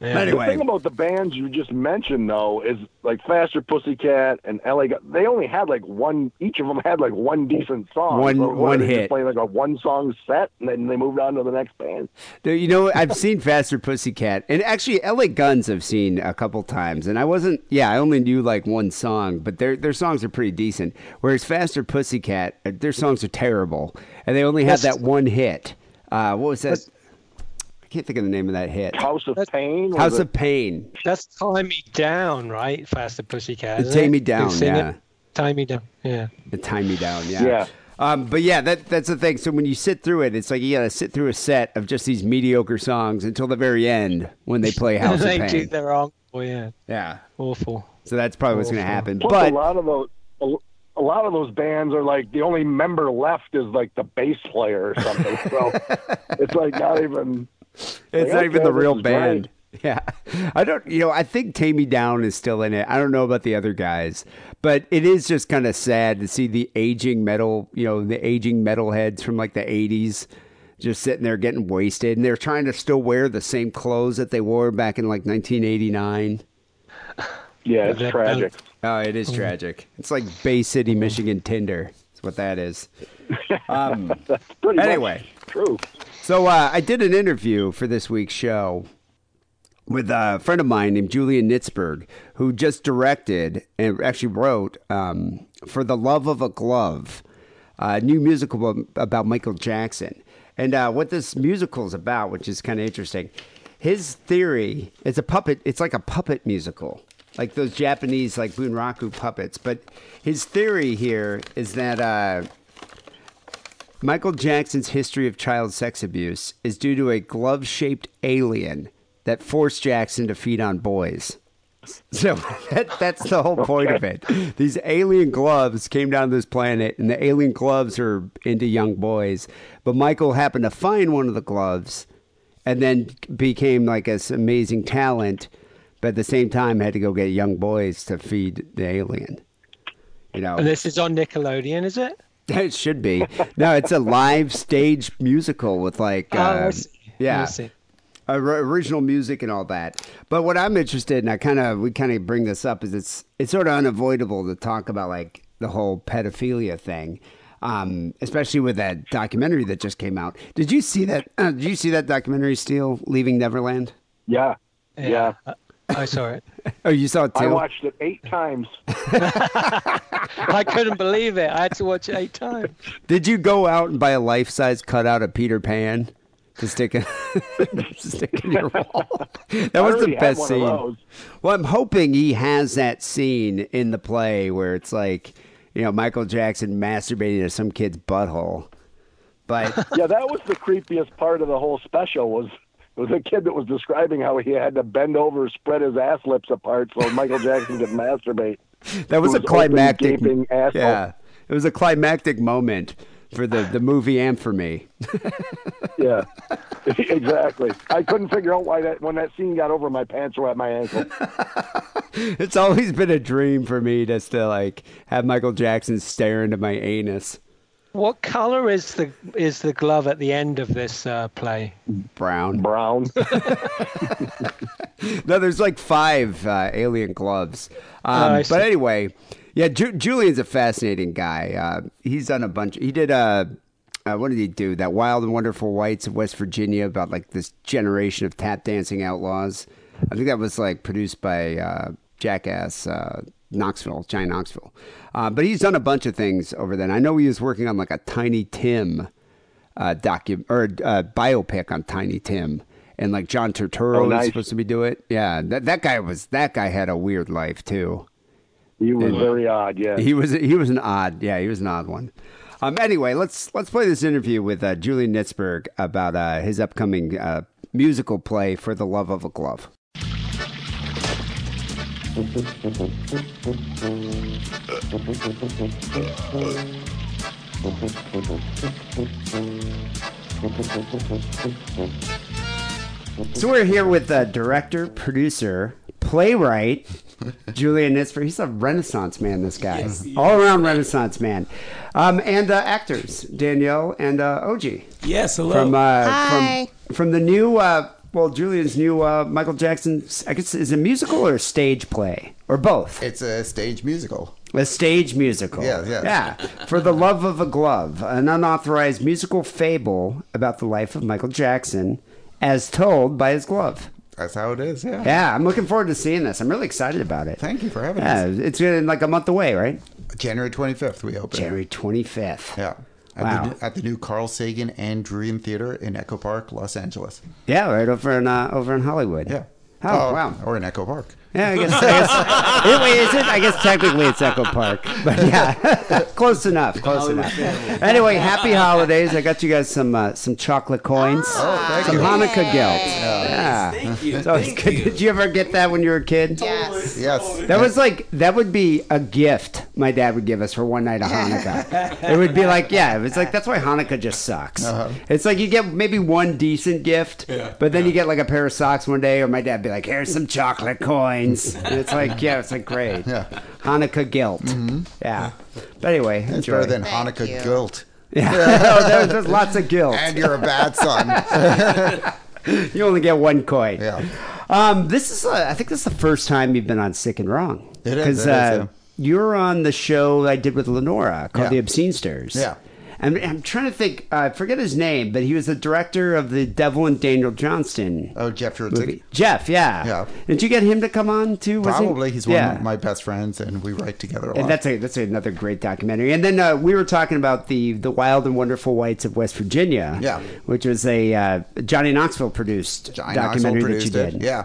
Speaker 4: Yeah.
Speaker 3: Anyway,
Speaker 5: The thing about the bands you just mentioned, though, is like Faster Pussycat and LA. They only had like one. Each of them had like one decent song.
Speaker 3: One-
Speaker 5: So
Speaker 3: one hit.
Speaker 5: Play like a one song set, and then they moved on to the next band.
Speaker 3: You know, I've seen Faster Pussycat, and actually, L.A. Guns I've seen a couple times, and I wasn't. Yeah, I only knew like one song, but their their songs are pretty decent. Whereas Faster Pussycat, uh, their songs are terrible, and they only had that one hit. Uh, what was that? I can't think of the name of that hit.
Speaker 5: House of
Speaker 4: That's-
Speaker 5: Pain. was
Speaker 3: House
Speaker 5: it?
Speaker 3: of Pain.
Speaker 4: That's Tie Me Down, right? Faster Pussycat.
Speaker 3: It's
Speaker 4: isn't
Speaker 3: Tie? Me Down,
Speaker 4: sing it?
Speaker 3: yeah.
Speaker 4: Taime Downe. Yeah.
Speaker 3: The time me down, yeah.
Speaker 5: Yeah.
Speaker 3: Um, but yeah, that that's the thing. So when you sit through it, it's like you gotta sit through a set of just these mediocre songs until the very end when they play [laughs] House of
Speaker 4: they do
Speaker 3: Pain.
Speaker 4: their own. Oh, yeah.
Speaker 3: Yeah.
Speaker 4: Awful.
Speaker 3: So that's probably what's gonna happen.
Speaker 5: Plus,
Speaker 3: But
Speaker 5: a lot of those. A, a lot of those bands are like the only member left is like the bass player or something. so [laughs] it's like not even.
Speaker 3: It's not even the real
Speaker 5: is
Speaker 3: band. [laughs] Yeah. I don't, you know, I think Taime Downe is still in it. I don't know about the other guys, but it is just kind of sad to see the aging metal, you know, the aging metalheads from like the 80s just sitting there getting wasted. And they're trying to still wear the same clothes that they wore back in like 1989.
Speaker 5: Yeah, it's tragic.
Speaker 3: Oh, it is tragic. It's like Bay City, Michigan Tinder. That's what that is. [laughs] Um,
Speaker 5: Pretty
Speaker 3: Anyway.
Speaker 5: true.
Speaker 3: So uh, I did an interview for this week's show with a friend of mine named Julien Nitzberg, who just directed and actually wrote um, "For the Love of a Glove," a new musical about Michael Jackson. And uh, what this musical is about, which is kind of interesting, his theory is a puppet. It's like a puppet musical, like those Japanese like bunraku puppets. But his theory here is that. Uh, Michael Jackson's history of child sex abuse is due to a glove shaped alien that forced Jackson to feed on boys. So [laughs] that, that's the whole point of it. These alien gloves came down to this planet, and the alien gloves are into young boys. But Michael happened to find one of the gloves and then became like this amazing talent, but at the same time had to go get young boys to feed the alien. You know,
Speaker 4: And this is on Nickelodeon, is it?
Speaker 3: It should be. No, it's a live stage musical with like,
Speaker 4: Oh, I
Speaker 3: uh,
Speaker 4: see.
Speaker 3: yeah,
Speaker 4: I see.
Speaker 3: or- original music and all that. But what I'm interested in, I kind of we kind of bring this up, is it's it's sort of unavoidable to talk about like the whole pedophilia thing. Um, especially with that documentary that just came out. Did you see that? Uh, did you see that documentary, Steele, Leaving Neverland?
Speaker 5: Yeah. Yeah.
Speaker 4: I saw it. [laughs]
Speaker 3: Oh, you saw it too.
Speaker 5: I watched it eight times. [laughs]
Speaker 4: I couldn't believe it. I had to watch it eight times.
Speaker 3: Did you go out and buy a life size cutout of Peter Pan to stick in, [laughs] stick in your wall? That
Speaker 5: I
Speaker 3: was the best scene. Well, I'm hoping he has that scene in the play where it's like, you know, Michael Jackson masturbating to some kid's butthole. But
Speaker 5: Yeah, that was the creepiest part of the whole special. Was was a kid that was describing how he had to bend over, spread his ass lips apart so Michael Jackson could masturbate. [laughs]
Speaker 3: that was
Speaker 5: It
Speaker 3: a
Speaker 5: was open,
Speaker 3: climactic. yeah, it was a climactic moment for the the movie and for me.
Speaker 5: Yeah, [laughs] [laughs] exactly. I couldn't figure out why that when that scene got over, my pants were at my ankle.
Speaker 3: It's always been a dream for me just to like have Michael Jackson stare into my anus.
Speaker 4: What color is the is the glove at the end of this uh, play?
Speaker 3: Brown.
Speaker 5: Brown. [laughs]
Speaker 3: No, there's like five uh, alien gloves. Um,
Speaker 4: Oh,
Speaker 3: but anyway, yeah, Ju- Julien's a fascinating guy. Uh, he's done a bunch. He did uh, uh, what did he do? That Wild and Wonderful Whites of West Virginia about like this generation of tap dancing outlaws. I think that was like produced by uh, Jackass uh, Knoxville, Johnny Knoxville. Uh, but he's done a bunch of things over then. I know he was working on like a Tiny Tim uh, docu or uh, biopic on Tiny Tim, and like John Turturro
Speaker 5: Oh,
Speaker 3: was supposed to be do it. Yeah, that that guy was that guy had a weird life too.
Speaker 5: He was very odd. Yeah.
Speaker 3: He was he was an odd yeah he was an odd one. Um, anyway, let's let's play this interview with uh, Julien Nitzberg about uh, his upcoming uh, musical play for the love of a glove. So we're here with uh, director, producer, playwright Julien Nitzberg. He's a Renaissance man. This guy, all around Renaissance man, um, and uh, actors Daniele and uh, Ogie
Speaker 6: Yes, hello.
Speaker 3: from uh,
Speaker 7: Hi.
Speaker 3: from from the new uh, well Julien's new uh, Michael Jackson. I guess is it a musical or a stage play or both?
Speaker 7: It's a stage musical.
Speaker 3: A stage musical.
Speaker 7: Yeah, yes.
Speaker 3: Yeah. For the Love of a Glove, an unauthorized musical fable about the life of Michael Jackson as told by his glove.
Speaker 7: That's how it is. Yeah.
Speaker 3: Yeah, I'm looking forward to seeing this. I'm really excited about it.
Speaker 7: Thank you for having
Speaker 3: Yeah,
Speaker 7: us.
Speaker 3: it's like a month away, right?
Speaker 7: January 25th, we open.
Speaker 3: January 25th.
Speaker 7: Yeah. At,
Speaker 3: Wow.
Speaker 7: the, new- at the new Carl Sagan Andrean Theater in Echo Park, Los Angeles.
Speaker 3: Yeah, right over in uh, over in Hollywood.
Speaker 7: Yeah.
Speaker 3: Oh, wow.
Speaker 7: Or in Echo Park.
Speaker 3: Yeah, I guess. I guess it, is it? I guess technically it's Echo Park, but yeah, [laughs] close enough. Close enough. Anyway, happy holidays! I got you guys some uh, some chocolate coins,
Speaker 7: Oh, thank
Speaker 3: some
Speaker 7: you.
Speaker 3: Hanukkah gelt. Yeah,
Speaker 6: Thank you.
Speaker 3: It's always
Speaker 6: Thank
Speaker 3: good.
Speaker 6: you.
Speaker 3: Did you ever get that when you were a kid?
Speaker 8: Yes.
Speaker 7: Yes.
Speaker 3: That was like that would be a gift my dad would give us for one night of Hanukkah. it would be like, yeah, it was like that's why Hanukkah just sucks. It's like you get maybe one decent gift,
Speaker 6: Yeah,
Speaker 3: but then you get like a pair of socks one day, or my dad would be like, "Here's some chocolate coins." And [laughs] it's like, yeah, it's like great.
Speaker 7: Yeah.
Speaker 3: Hanukkah guilt. Yeah. But anyway,
Speaker 7: It's
Speaker 3: enjoy.
Speaker 7: better than
Speaker 8: Thank
Speaker 7: Hanukkah
Speaker 8: you.
Speaker 7: guilt. [laughs]
Speaker 3: yeah. No, [laughs] there's, there's lots of guilt.
Speaker 7: And you're a bad son.
Speaker 3: You only get one coin.
Speaker 7: Yeah.
Speaker 3: Um, this is, uh, I think this is the first time you've been on Sick and Wrong.
Speaker 7: It is,
Speaker 3: 'Cause,
Speaker 7: it is,
Speaker 3: uh,
Speaker 7: yeah.
Speaker 3: you're on the show I did with Lenora called
Speaker 7: Yeah.
Speaker 3: The Obscene Stars.
Speaker 7: Yeah.
Speaker 3: And I'm trying to think, uh, I forget his name, but he was the director of the Devil and Daniel Johnston
Speaker 7: Oh, Jeff
Speaker 3: movie. Jeff, yeah.
Speaker 7: Yeah.
Speaker 3: Did you get him to come on too? Was he?
Speaker 7: Probably. He's
Speaker 3: yeah.
Speaker 7: one of my best friends, and we write together a lot.
Speaker 3: And that's a that's another great documentary. And then uh, we were talking about the the Wild and Wonderful Whites of West Virginia.
Speaker 7: Yeah.
Speaker 3: which was a uh, Johnny Knoxville produced
Speaker 7: Johnny Knoxville
Speaker 3: documentary
Speaker 7: produced
Speaker 3: that you did.
Speaker 7: it. Yeah.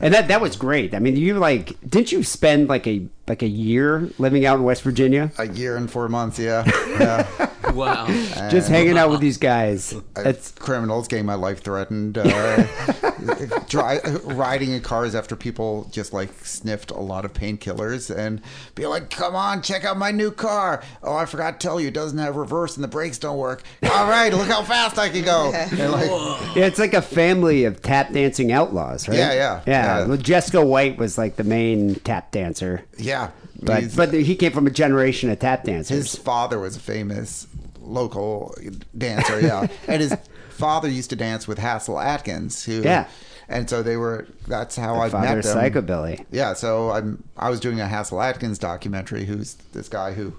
Speaker 3: And that that was great. I mean, you like didn't you spend like a like a year living out in West Virginia,
Speaker 7: A year and four months. Yeah. [laughs] Yeah.
Speaker 6: Wow.
Speaker 3: just hanging out with these guys?
Speaker 7: I-
Speaker 3: It's
Speaker 7: criminals getting my life threatened. Uh, [laughs] dri- riding in cars after people just like sniffed a lot of painkillers and be like, "Come on, check out my new car." Oh, I forgot to tell you, it doesn't have reverse and the brakes don't work. All right, look how fast I can go. [laughs] And like,
Speaker 3: yeah, it's like a family of tap dancing outlaws, right?
Speaker 7: Yeah, yeah,
Speaker 3: yeah.
Speaker 7: yeah.
Speaker 3: Well, Jesco White was like the main tap dancer,
Speaker 7: yeah,
Speaker 3: but
Speaker 7: he's-
Speaker 3: but he came from a generation of tap dancers.
Speaker 7: his father was a famous local dancer. Yeah, [laughs] and his father used to dance with Hasil Adkins, who
Speaker 3: Yeah.
Speaker 7: and so they were. That's how I
Speaker 3: Father
Speaker 7: met
Speaker 3: of
Speaker 7: them.
Speaker 3: psychobilly.
Speaker 7: Yeah, so I'm I was doing a Hasil Adkins documentary. Who's this guy who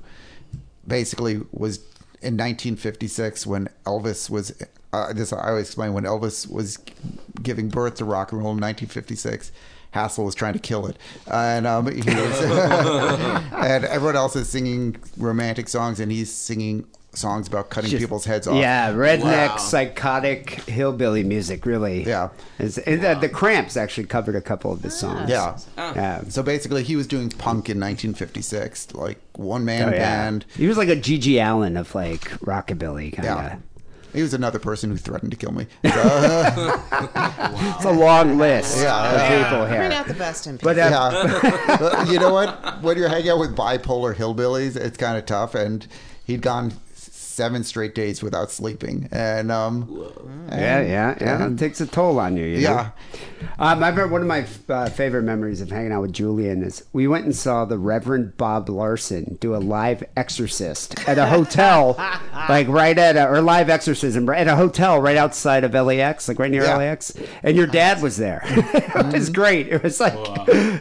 Speaker 7: basically was in 1956 when Elvis was. Uh, this I always explain when Elvis was giving birth to rock and roll in 1956. Hasil was trying to kill it, and um, he was, [laughs] [laughs] and everyone else is singing romantic songs, and he's singing songs about cutting
Speaker 3: Just-
Speaker 7: people's heads off.
Speaker 3: Yeah, redneck,
Speaker 6: Wow.
Speaker 3: psychotic hillbilly music, really.
Speaker 7: Yeah.
Speaker 3: It's, and the, the Cramps actually covered a couple of his songs.
Speaker 7: yeah.
Speaker 3: Yeah.
Speaker 7: So basically, he was doing punk in 1956, like one man
Speaker 3: Oh, yeah.
Speaker 7: band.
Speaker 3: He was like a GG Allin of like rockabilly kind of.
Speaker 7: Yeah. He was another person who threatened to kill me. [laughs] So,
Speaker 3: It's a long list
Speaker 7: Yeah.
Speaker 3: of people
Speaker 8: Bring
Speaker 3: here.
Speaker 8: out the best in
Speaker 3: But
Speaker 8: people.
Speaker 3: uh,
Speaker 7: yeah. [laughs] But you know what? When you're hanging out with bipolar hillbillies, it's kind of tough. And he'd gone seven straight days without sleeping. And, um,
Speaker 3: yeah, yeah, yeah, it takes a toll on you. you know?
Speaker 7: yeah.
Speaker 3: Um, I remember one of my uh, favorite memories of hanging out with Julien is we went and saw the Reverend Bob Larson do a live exorcist at a hotel, [laughs] like right at a, or live exorcism at a hotel right outside of LAX, like right near
Speaker 7: Yeah.
Speaker 3: LAX. And your dad was there. [laughs] it was great. It was like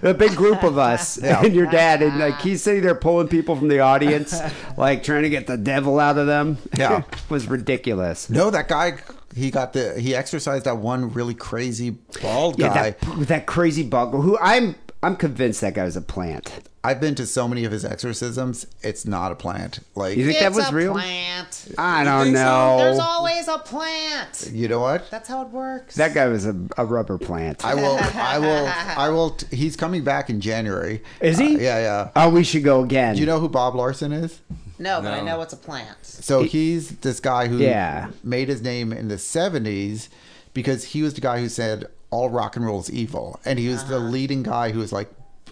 Speaker 3: a big group of us [laughs]
Speaker 7: Yeah.
Speaker 3: and your dad, and like he's sitting there pulling people from the audience, like trying to get the devil out of them.
Speaker 7: Yeah. [laughs]
Speaker 3: it was ridiculous.
Speaker 7: No, that guy, he got the, he exercised that one really crazy bald
Speaker 3: Yeah,
Speaker 7: guy.
Speaker 3: that, with that crazy bug. Who I'm I'm convinced that guy was a plant.
Speaker 7: I've been to so many of his exorcisms. It's not a plant. Like,
Speaker 3: You think
Speaker 8: it's
Speaker 3: that was
Speaker 8: a
Speaker 3: real?
Speaker 8: plant.
Speaker 3: I don't
Speaker 6: think so?
Speaker 3: know.
Speaker 8: There's always a plant.
Speaker 7: you know what?
Speaker 8: That's how it works.
Speaker 3: that guy was a, a rubber plant.
Speaker 7: I will, I will, [laughs] I will. T- he's coming back in January.
Speaker 3: Is he?
Speaker 7: Uh, yeah, yeah.
Speaker 3: oh, we should go again.
Speaker 7: Do you know who Bob Larson is?
Speaker 8: No, but I know it's a plant.
Speaker 7: So he's this guy who
Speaker 3: Yeah.
Speaker 7: made his name in the 70s because he was the guy who said all rock and roll is evil. And he was the
Speaker 8: Uh-huh.
Speaker 7: leading guy who was like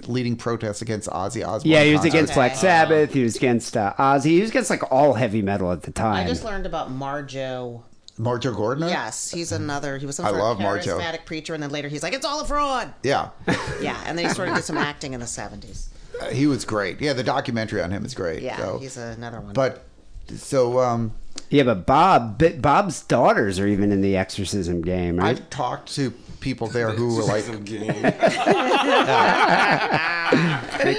Speaker 7: leading protests against Ozzy Osbourne.
Speaker 3: Yeah, he was
Speaker 7: concerts.
Speaker 3: against Black
Speaker 8: Okay.
Speaker 3: Sabbath. He was against uh, Ozzy. He was against like all heavy metal at the time.
Speaker 8: I just learned about Marjoe.
Speaker 7: Marjoe Gortner.
Speaker 8: Yes, he's another. He was some
Speaker 7: I
Speaker 8: sort
Speaker 7: love
Speaker 8: of
Speaker 7: Marjoe.
Speaker 8: charismatic preacher, and then later he's like, "It's all a fraud."
Speaker 7: Yeah. [laughs]
Speaker 8: Yeah, and then he started to do some acting in the seventies.
Speaker 7: Uh, he was great. Yeah, the documentary on him is great.
Speaker 8: Yeah,
Speaker 7: So-
Speaker 8: he's another one.
Speaker 7: But so um,
Speaker 3: yeah, but Bob, Bob's daughters are even in the exorcism game,
Speaker 7: I
Speaker 3: right?
Speaker 7: talked to people there who were like,
Speaker 6: Some game. [laughs]
Speaker 3: like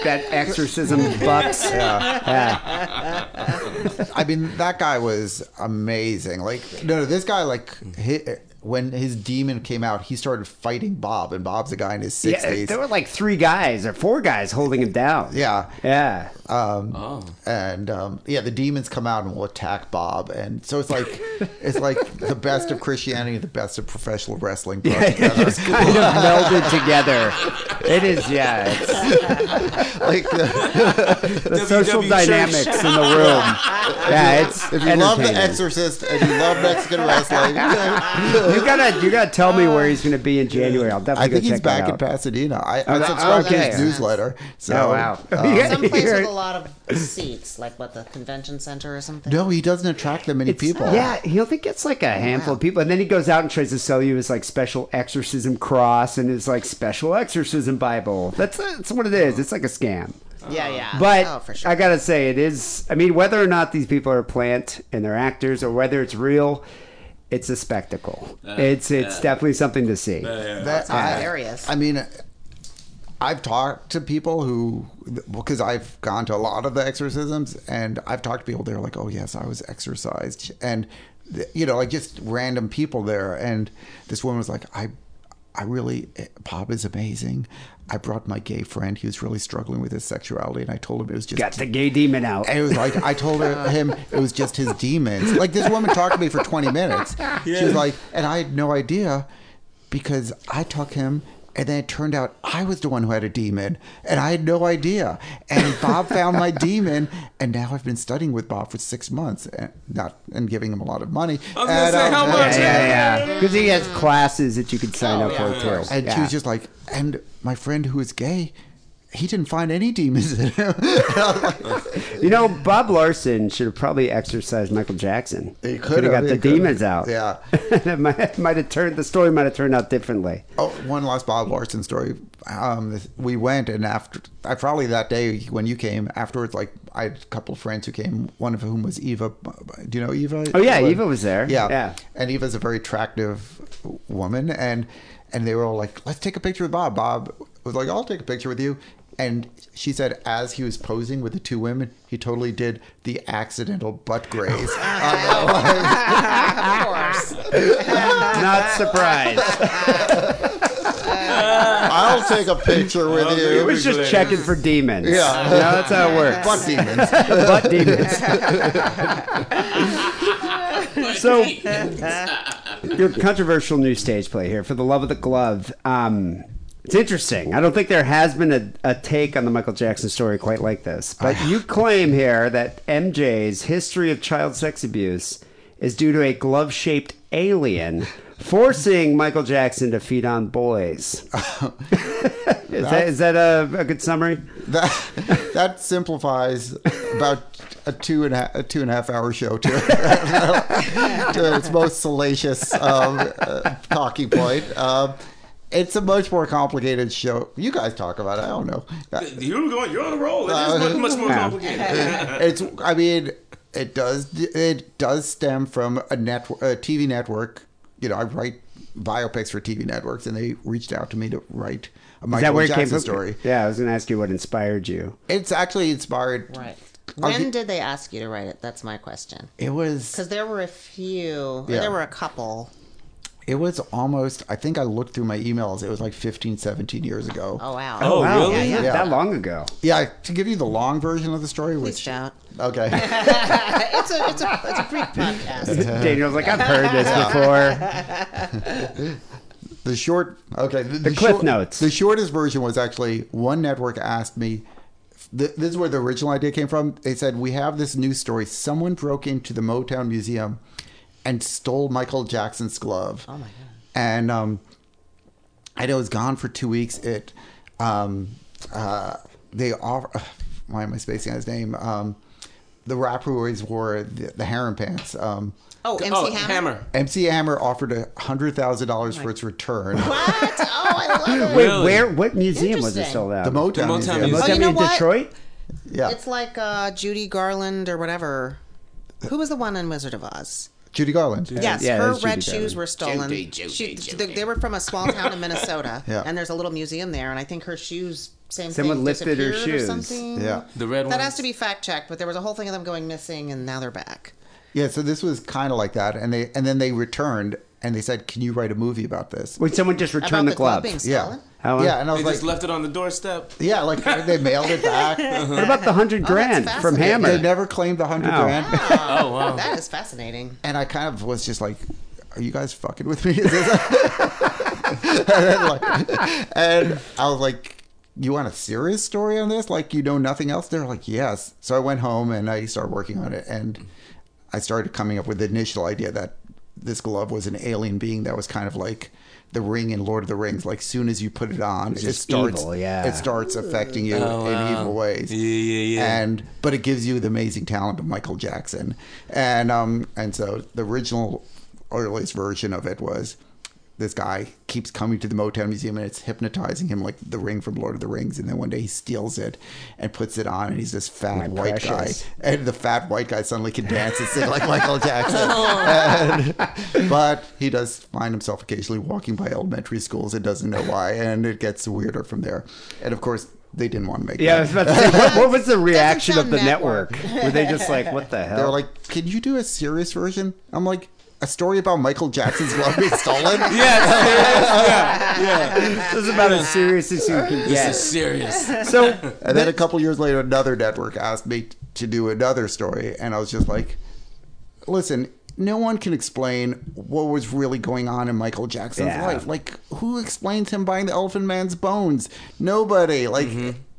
Speaker 3: that exorcism bucks. Yeah.
Speaker 7: I mean, that guy was amazing. Like, no, no, this guy, like, he, when his demon came out, he started fighting Bob, and Bob's a guy in his
Speaker 3: Yeah,
Speaker 7: sixties.
Speaker 3: there were like three guys or four guys holding him down.
Speaker 7: Yeah.
Speaker 3: Yeah.
Speaker 7: Um,
Speaker 6: Oh.
Speaker 7: and um, yeah, the demons come out and will attack Bob, and so it's like it's like the best of Christianity, and the best of professional wrestling. brought together.
Speaker 3: Just kind of melded together. It is, yeah. It's [laughs]
Speaker 7: like the,
Speaker 3: the social
Speaker 6: WW
Speaker 3: dynamics
Speaker 6: church.
Speaker 3: in the room. Yeah, it's
Speaker 7: if you love The. Exorcist and you love Mexican wrestling, [laughs]
Speaker 3: You gotta, you gotta tell me where he's gonna be in January. I'll definitely
Speaker 7: I think
Speaker 3: go
Speaker 7: he's
Speaker 3: check
Speaker 7: back in
Speaker 3: out.
Speaker 7: Pasadena. I,
Speaker 3: Oh,
Speaker 7: I
Speaker 3: that-
Speaker 7: subscribe to his newsletter. So,
Speaker 3: Oh, wow.
Speaker 7: um, [laughs]
Speaker 3: Yeah.
Speaker 8: some place with a lot of seats, like what the convention center or something.
Speaker 7: no, he doesn't attract that many
Speaker 3: It's-
Speaker 7: people.
Speaker 3: Yeah, he only gets like a handful of people, and then he goes out and tries to sell you his like special exorcism cross and his like special exorcism Bible. That's that's what it is. It's like a scam.
Speaker 8: Yeah, yeah.
Speaker 3: But
Speaker 8: oh, for sure.
Speaker 3: I gotta say, it is. I mean, whether or not these people are plant and they're actors, or whether it's real, it's a spectacle. Uh, it's it's
Speaker 6: yeah.
Speaker 3: definitely something to see.
Speaker 6: Yeah.
Speaker 7: That, I,
Speaker 8: hilarious.
Speaker 7: I mean, I've talked to people who, because I've gone to a lot of the exorcisms, and I've talked to people. They're like, "Oh yes, I was exorcised," and you know, like just random people there. And this woman was like, "I, I really, eh, Bob is amazing. I brought my gay friend. He was really struggling with his sexuality, and I told him it was just
Speaker 3: Got the gay demon out.
Speaker 7: and it was like I told her, him it was just his demons. Like this woman talked to me for 20 minutes. She was like, and I had no idea because I took him. And then it turned out I was the one who had a demon, and I had no idea. And Bob found my [laughs] demon, and now I've been studying with Bob for six months, and not and giving him a lot of money.
Speaker 6: I was gonna
Speaker 7: And,
Speaker 6: say,
Speaker 7: um,
Speaker 6: how much?
Speaker 3: yeah, yeah. Because he has classes that you can sign
Speaker 8: Oh,
Speaker 3: up
Speaker 8: yeah,
Speaker 3: for too.
Speaker 8: course.
Speaker 7: And she was just like, and my friend who is gay, he didn't find any demons in him. And I was like,
Speaker 3: You know, Bob Larson should have probably exercised Michael Jackson.
Speaker 7: He
Speaker 3: Could have got the
Speaker 7: he could have.
Speaker 3: demons out.
Speaker 7: Yeah.
Speaker 3: it [laughs] might, might have turned the story might have turned out differently.
Speaker 7: Oh, one last Bob Larson story. Um, we went, and after I probably that day when you came afterwards, like I had a couple of friends who came. One of whom was Eva. Do you know Eva?
Speaker 3: Oh yeah, Eva was there.
Speaker 7: Yeah,
Speaker 3: yeah.
Speaker 7: And Eva's a very attractive woman, and and they were all like, "Let's take a picture with Bob." Bob was like, "I'll take a picture with you." And she said as he was posing with the two women, he totally did the accidental butt graze. [laughs]
Speaker 8: of course. [laughs]
Speaker 3: Not surprised. [laughs]
Speaker 7: I'll take a picture with
Speaker 3: He
Speaker 7: you.
Speaker 3: was just checking for demons.
Speaker 7: Yeah.
Speaker 3: You know, that's how it works.
Speaker 7: Butt demons.
Speaker 3: butt demons. so, your controversial new stage play here for the love of the glove. Um, it's interesting. I don't think there has been a, a take on the Michael Jackson story quite like this. But [sighs] you claim here that MJ's history of child sex abuse is due to a glove shaped alien forcing Michael Jackson to feed on boys. [laughs] [laughs] is, that, is that a, a good summary? [laughs]
Speaker 7: That that simplifies about a two and a, half- a two and a half hour show to, to its most salacious um, uh, talking point. Um, it's a much more complicated show. You guys talk about it. I don't know.
Speaker 6: You're going. You're on a roll. It
Speaker 7: Uh,
Speaker 6: much, much more complicated. [laughs]
Speaker 7: it's i mean it does it does stem from a network a tv network you know i write biopics for tv networks and they reached out to me to write a
Speaker 3: Is
Speaker 7: michael
Speaker 3: that where it
Speaker 7: jackson
Speaker 3: came from?
Speaker 7: story
Speaker 3: Yeah, I was going to ask you what inspired you.
Speaker 7: it's actually inspired
Speaker 8: Right. When
Speaker 7: gi-
Speaker 8: did they ask you to write it? That's my question.
Speaker 7: it was
Speaker 8: Because there were a few,
Speaker 7: Yeah.
Speaker 8: there were a couple.
Speaker 7: It was almost i think i looked through my emails it was like 15 17 years ago
Speaker 8: Oh wow.
Speaker 6: Oh, oh,
Speaker 3: Wow,
Speaker 6: really?
Speaker 3: yeah,
Speaker 7: Yeah.
Speaker 3: that long ago.
Speaker 7: yeah to give you the long version of the story
Speaker 8: Please
Speaker 7: which
Speaker 8: don't.
Speaker 7: okay [laughs]
Speaker 8: it's a it's a it's a brief podcast. [laughs]
Speaker 3: Daniele's like, I've heard this before. [laughs]
Speaker 7: the short okay the,
Speaker 3: The clip
Speaker 7: short-
Speaker 3: notes.
Speaker 7: the shortest version was actually one network asked me th- this is where the original idea came from they said we have this news story someone broke into the motown museum and stole michael jackson's glove
Speaker 8: Oh my god.
Speaker 7: and um i know it's gone for two weeks it um uh they offer why am i spacing on his name um the rapper who always wore the, the harem pants um
Speaker 8: Oh, MC
Speaker 6: Oh,
Speaker 8: Hammer.
Speaker 6: Hammer.
Speaker 7: MC Hammer offered a hundred thousand dollars for its return. [laughs]
Speaker 8: What? Oh, I love [laughs] it.
Speaker 3: Wait,
Speaker 6: Really?
Speaker 3: where? What museum was it
Speaker 8: Interesting.
Speaker 3: sold out?
Speaker 7: The Motown,
Speaker 6: Motown
Speaker 7: Museum.
Speaker 6: Museum.
Speaker 3: Motown
Speaker 8: Oh, you know
Speaker 3: in
Speaker 8: what?
Speaker 3: Detroit.
Speaker 7: Yeah,
Speaker 8: It's like uh, Judy Garland or whatever. Who was the one in Wizard of Oz?
Speaker 7: Judy Garland.
Speaker 8: Yes,
Speaker 3: Yeah,
Speaker 8: her red
Speaker 3: Judy
Speaker 8: shoes
Speaker 3: Garland.
Speaker 8: were stolen.
Speaker 6: Judy, Judy,
Speaker 8: She-
Speaker 6: Judy.
Speaker 8: They, they were from a small town in Minnesota, [laughs]
Speaker 7: Yeah.
Speaker 8: and there's a little museum there, and I think her shoes, same
Speaker 3: Someone
Speaker 8: thing,
Speaker 3: lifted her
Speaker 8: disappeared or
Speaker 3: shoes.
Speaker 8: something.
Speaker 7: Yeah.
Speaker 6: The red
Speaker 8: That
Speaker 6: ones?
Speaker 8: has to be fact checked, but there was a whole thing of them going missing, and now they're back.
Speaker 7: Yeah, so this was kind of like that, and they and then they returned and they said, "Can you write a movie about this?"
Speaker 3: When someone just
Speaker 8: About
Speaker 3: returned
Speaker 8: the
Speaker 3: the glove.
Speaker 7: Yeah,
Speaker 8: stolen.
Speaker 3: How-
Speaker 7: yeah, and I
Speaker 6: They
Speaker 7: was
Speaker 6: just
Speaker 7: like,
Speaker 6: left it on the doorstep.
Speaker 7: "Yeah, like they mailed it back." [laughs] Uh-huh.
Speaker 3: What about the hundred
Speaker 8: oh, that's
Speaker 3: grand from
Speaker 8: fascinating.
Speaker 3: Hammer?
Speaker 7: They never claimed the hundred
Speaker 3: Oh.
Speaker 7: grand, ah, [laughs]
Speaker 6: Oh wow.
Speaker 8: That is fascinating.
Speaker 7: and I kind of was just like, "Are you guys fucking with me?" [laughs] And, then, like- and I was like. You want a serious story on this? Like you know nothing else? They're like, yes. So I went home and I started working on it, and I started coming up with the initial idea that this glove was an alien being that was kind of like the ring in Lord of the Rings. Like soon as you put it on, it starts
Speaker 3: evil, yeah.
Speaker 7: it starts affecting you
Speaker 6: Oh,
Speaker 7: in
Speaker 6: wow.
Speaker 7: evil ways.
Speaker 6: Yeah, yeah, yeah.
Speaker 7: And but it gives you the amazing talent of Michael Jackson, and um and so the original earliest version of it was. This guy keeps coming to the Motown Museum and it's hypnotizing him like the ring from Lord of the Rings. And then one day he steals it and puts it on, and he's this fat
Speaker 3: My
Speaker 7: white
Speaker 3: precious.
Speaker 7: guy and the fat white guy suddenly can dance and sing like Michael [laughs] Jackson. Oh. And- but he does find himself occasionally walking by elementary schools and doesn't know why, and it gets weirder from there. And of course, they didn't want to make.
Speaker 3: Yeah, I
Speaker 7: that.
Speaker 3: was about to say, what, what was the reaction of the network?
Speaker 8: network.
Speaker 3: Were they just like, what the hell?
Speaker 7: They're like, "Can you do a serious version?" I'm like, "A story about Michael Jackson's glove being stolen?" [laughs]
Speaker 6: yeah, yeah.
Speaker 3: this is about as serious as you can
Speaker 6: This
Speaker 3: get.
Speaker 6: is serious.
Speaker 3: So, [laughs]
Speaker 7: And then a couple years later, another network asked me to do another story, and I was just like, "Listen, no one can explain what was really going on in Michael Jackson's
Speaker 3: Yeah.
Speaker 7: life. Like, who explains him buying the Elephant Man's bones? Nobody. Like,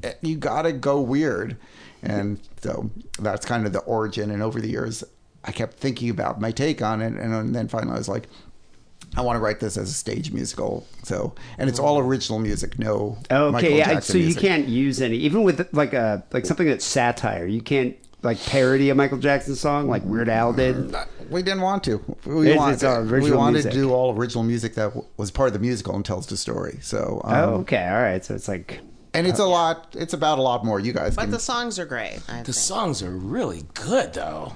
Speaker 7: eh, you gotta go weird." And so that's kind of the origin. And over the years, I kept thinking about my take on it, and then finally I was like. I want to write this as a stage musical, so and it's all original music, no. Michael
Speaker 3: okay, yeah,
Speaker 7: Jackson
Speaker 3: so you
Speaker 7: music.
Speaker 3: can't use any, even with like a like something that's satire. You can't like parody a Michael Jackson song like Weird Al did.
Speaker 7: Mm, uh, we didn't want to. We
Speaker 3: It's-
Speaker 7: wanted,
Speaker 3: it's uh,
Speaker 7: we wanted
Speaker 3: music.
Speaker 7: to do all original music that w- was part of the musical and tells the story. So, um,
Speaker 3: Oh, okay, all right. So it's like
Speaker 7: and it's a lot. It's about a lot more. You guys
Speaker 8: But
Speaker 7: can.
Speaker 8: the songs are great. I
Speaker 6: The
Speaker 8: think.
Speaker 6: songs are really good though.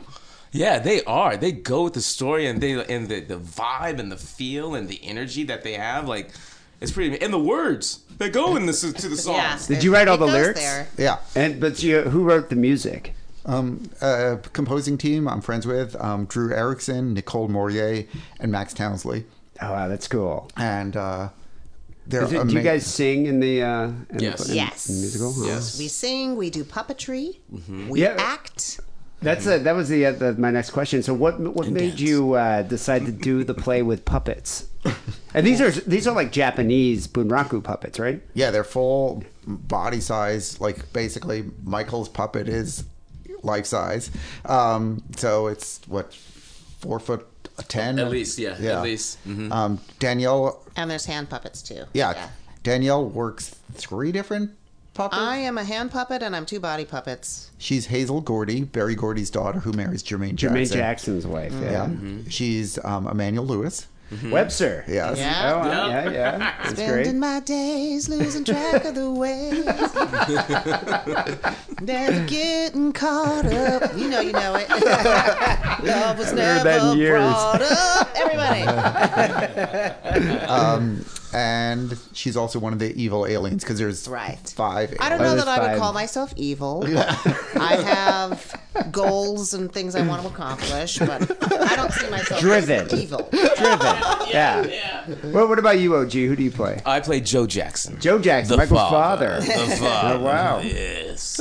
Speaker 6: Yeah, they are. They go with the story and they and the, the vibe and the feel and the energy that they have. Like It's pretty. And the words that go in this to the [laughs] songs.
Speaker 8: Yeah.
Speaker 3: Did you write all the lyrics?
Speaker 8: there.
Speaker 7: Yeah.
Speaker 3: And but you, who wrote the music?
Speaker 7: Um, uh, composing team I'm friends with um, Drew Erickson, Nicole Morier, and Max Townsley.
Speaker 3: Oh wow, that's cool.
Speaker 7: And uh, they're
Speaker 3: Is it- do you guys sing in the uh, in
Speaker 6: Yes.
Speaker 3: the, in,
Speaker 8: Yes.
Speaker 3: in the musical? Oh.
Speaker 6: Yes.
Speaker 8: We sing, we do puppetry,
Speaker 6: Mm-hmm.
Speaker 8: we
Speaker 3: Yeah.
Speaker 8: act.
Speaker 3: That's a, that was the, uh, the my next question. So what what
Speaker 6: And
Speaker 3: made
Speaker 6: dance.
Speaker 3: you uh, decide to do the play with puppets? And these are these are like Japanese bunraku puppets, right?
Speaker 7: Yeah, they're full body size. Like basically, Michael's puppet is life size. Um, so it's what four foot ten
Speaker 6: At least, yeah, at least. Mhm.
Speaker 7: Um, Daniele,
Speaker 8: And there's hand puppets too.
Speaker 7: yeah, Daniele works three different puppets.
Speaker 8: I am a hand puppet and I'm two body puppets.
Speaker 7: She's Hazel Gordy, Berry Gordy's daughter, who marries Jermaine Jackson.
Speaker 3: Jermaine Jackson's wife. Yeah.
Speaker 7: Yeah, she's um, Emmanuel Lewis.
Speaker 3: Webster.
Speaker 7: Yes.
Speaker 8: Yeah.
Speaker 3: Oh, wow. yeah, yeah. [laughs] That's
Speaker 8: Spending
Speaker 3: great.
Speaker 8: my days losing track of the ways. Never getting caught up. You know, you know it. [laughs] Love was
Speaker 3: Haven't heard that in
Speaker 8: never brought up. Everybody. [laughs]
Speaker 7: Um, and she's also one of the evil aliens because there's
Speaker 8: Right.
Speaker 7: five.
Speaker 8: I don't know
Speaker 3: there's
Speaker 8: that I would
Speaker 3: five.
Speaker 8: call myself evil. [laughs] I have goals and things I want to accomplish, but I don't see myself
Speaker 3: Driven.
Speaker 8: as evil.
Speaker 3: Driven. Yeah. Well, what about you, Ogie? Who do you play?
Speaker 6: I play Joe Jackson.
Speaker 3: Joe Jackson,
Speaker 6: The
Speaker 3: Michael's
Speaker 6: father.
Speaker 3: father.
Speaker 6: The father. [laughs]
Speaker 3: Oh, wow.
Speaker 6: Yes.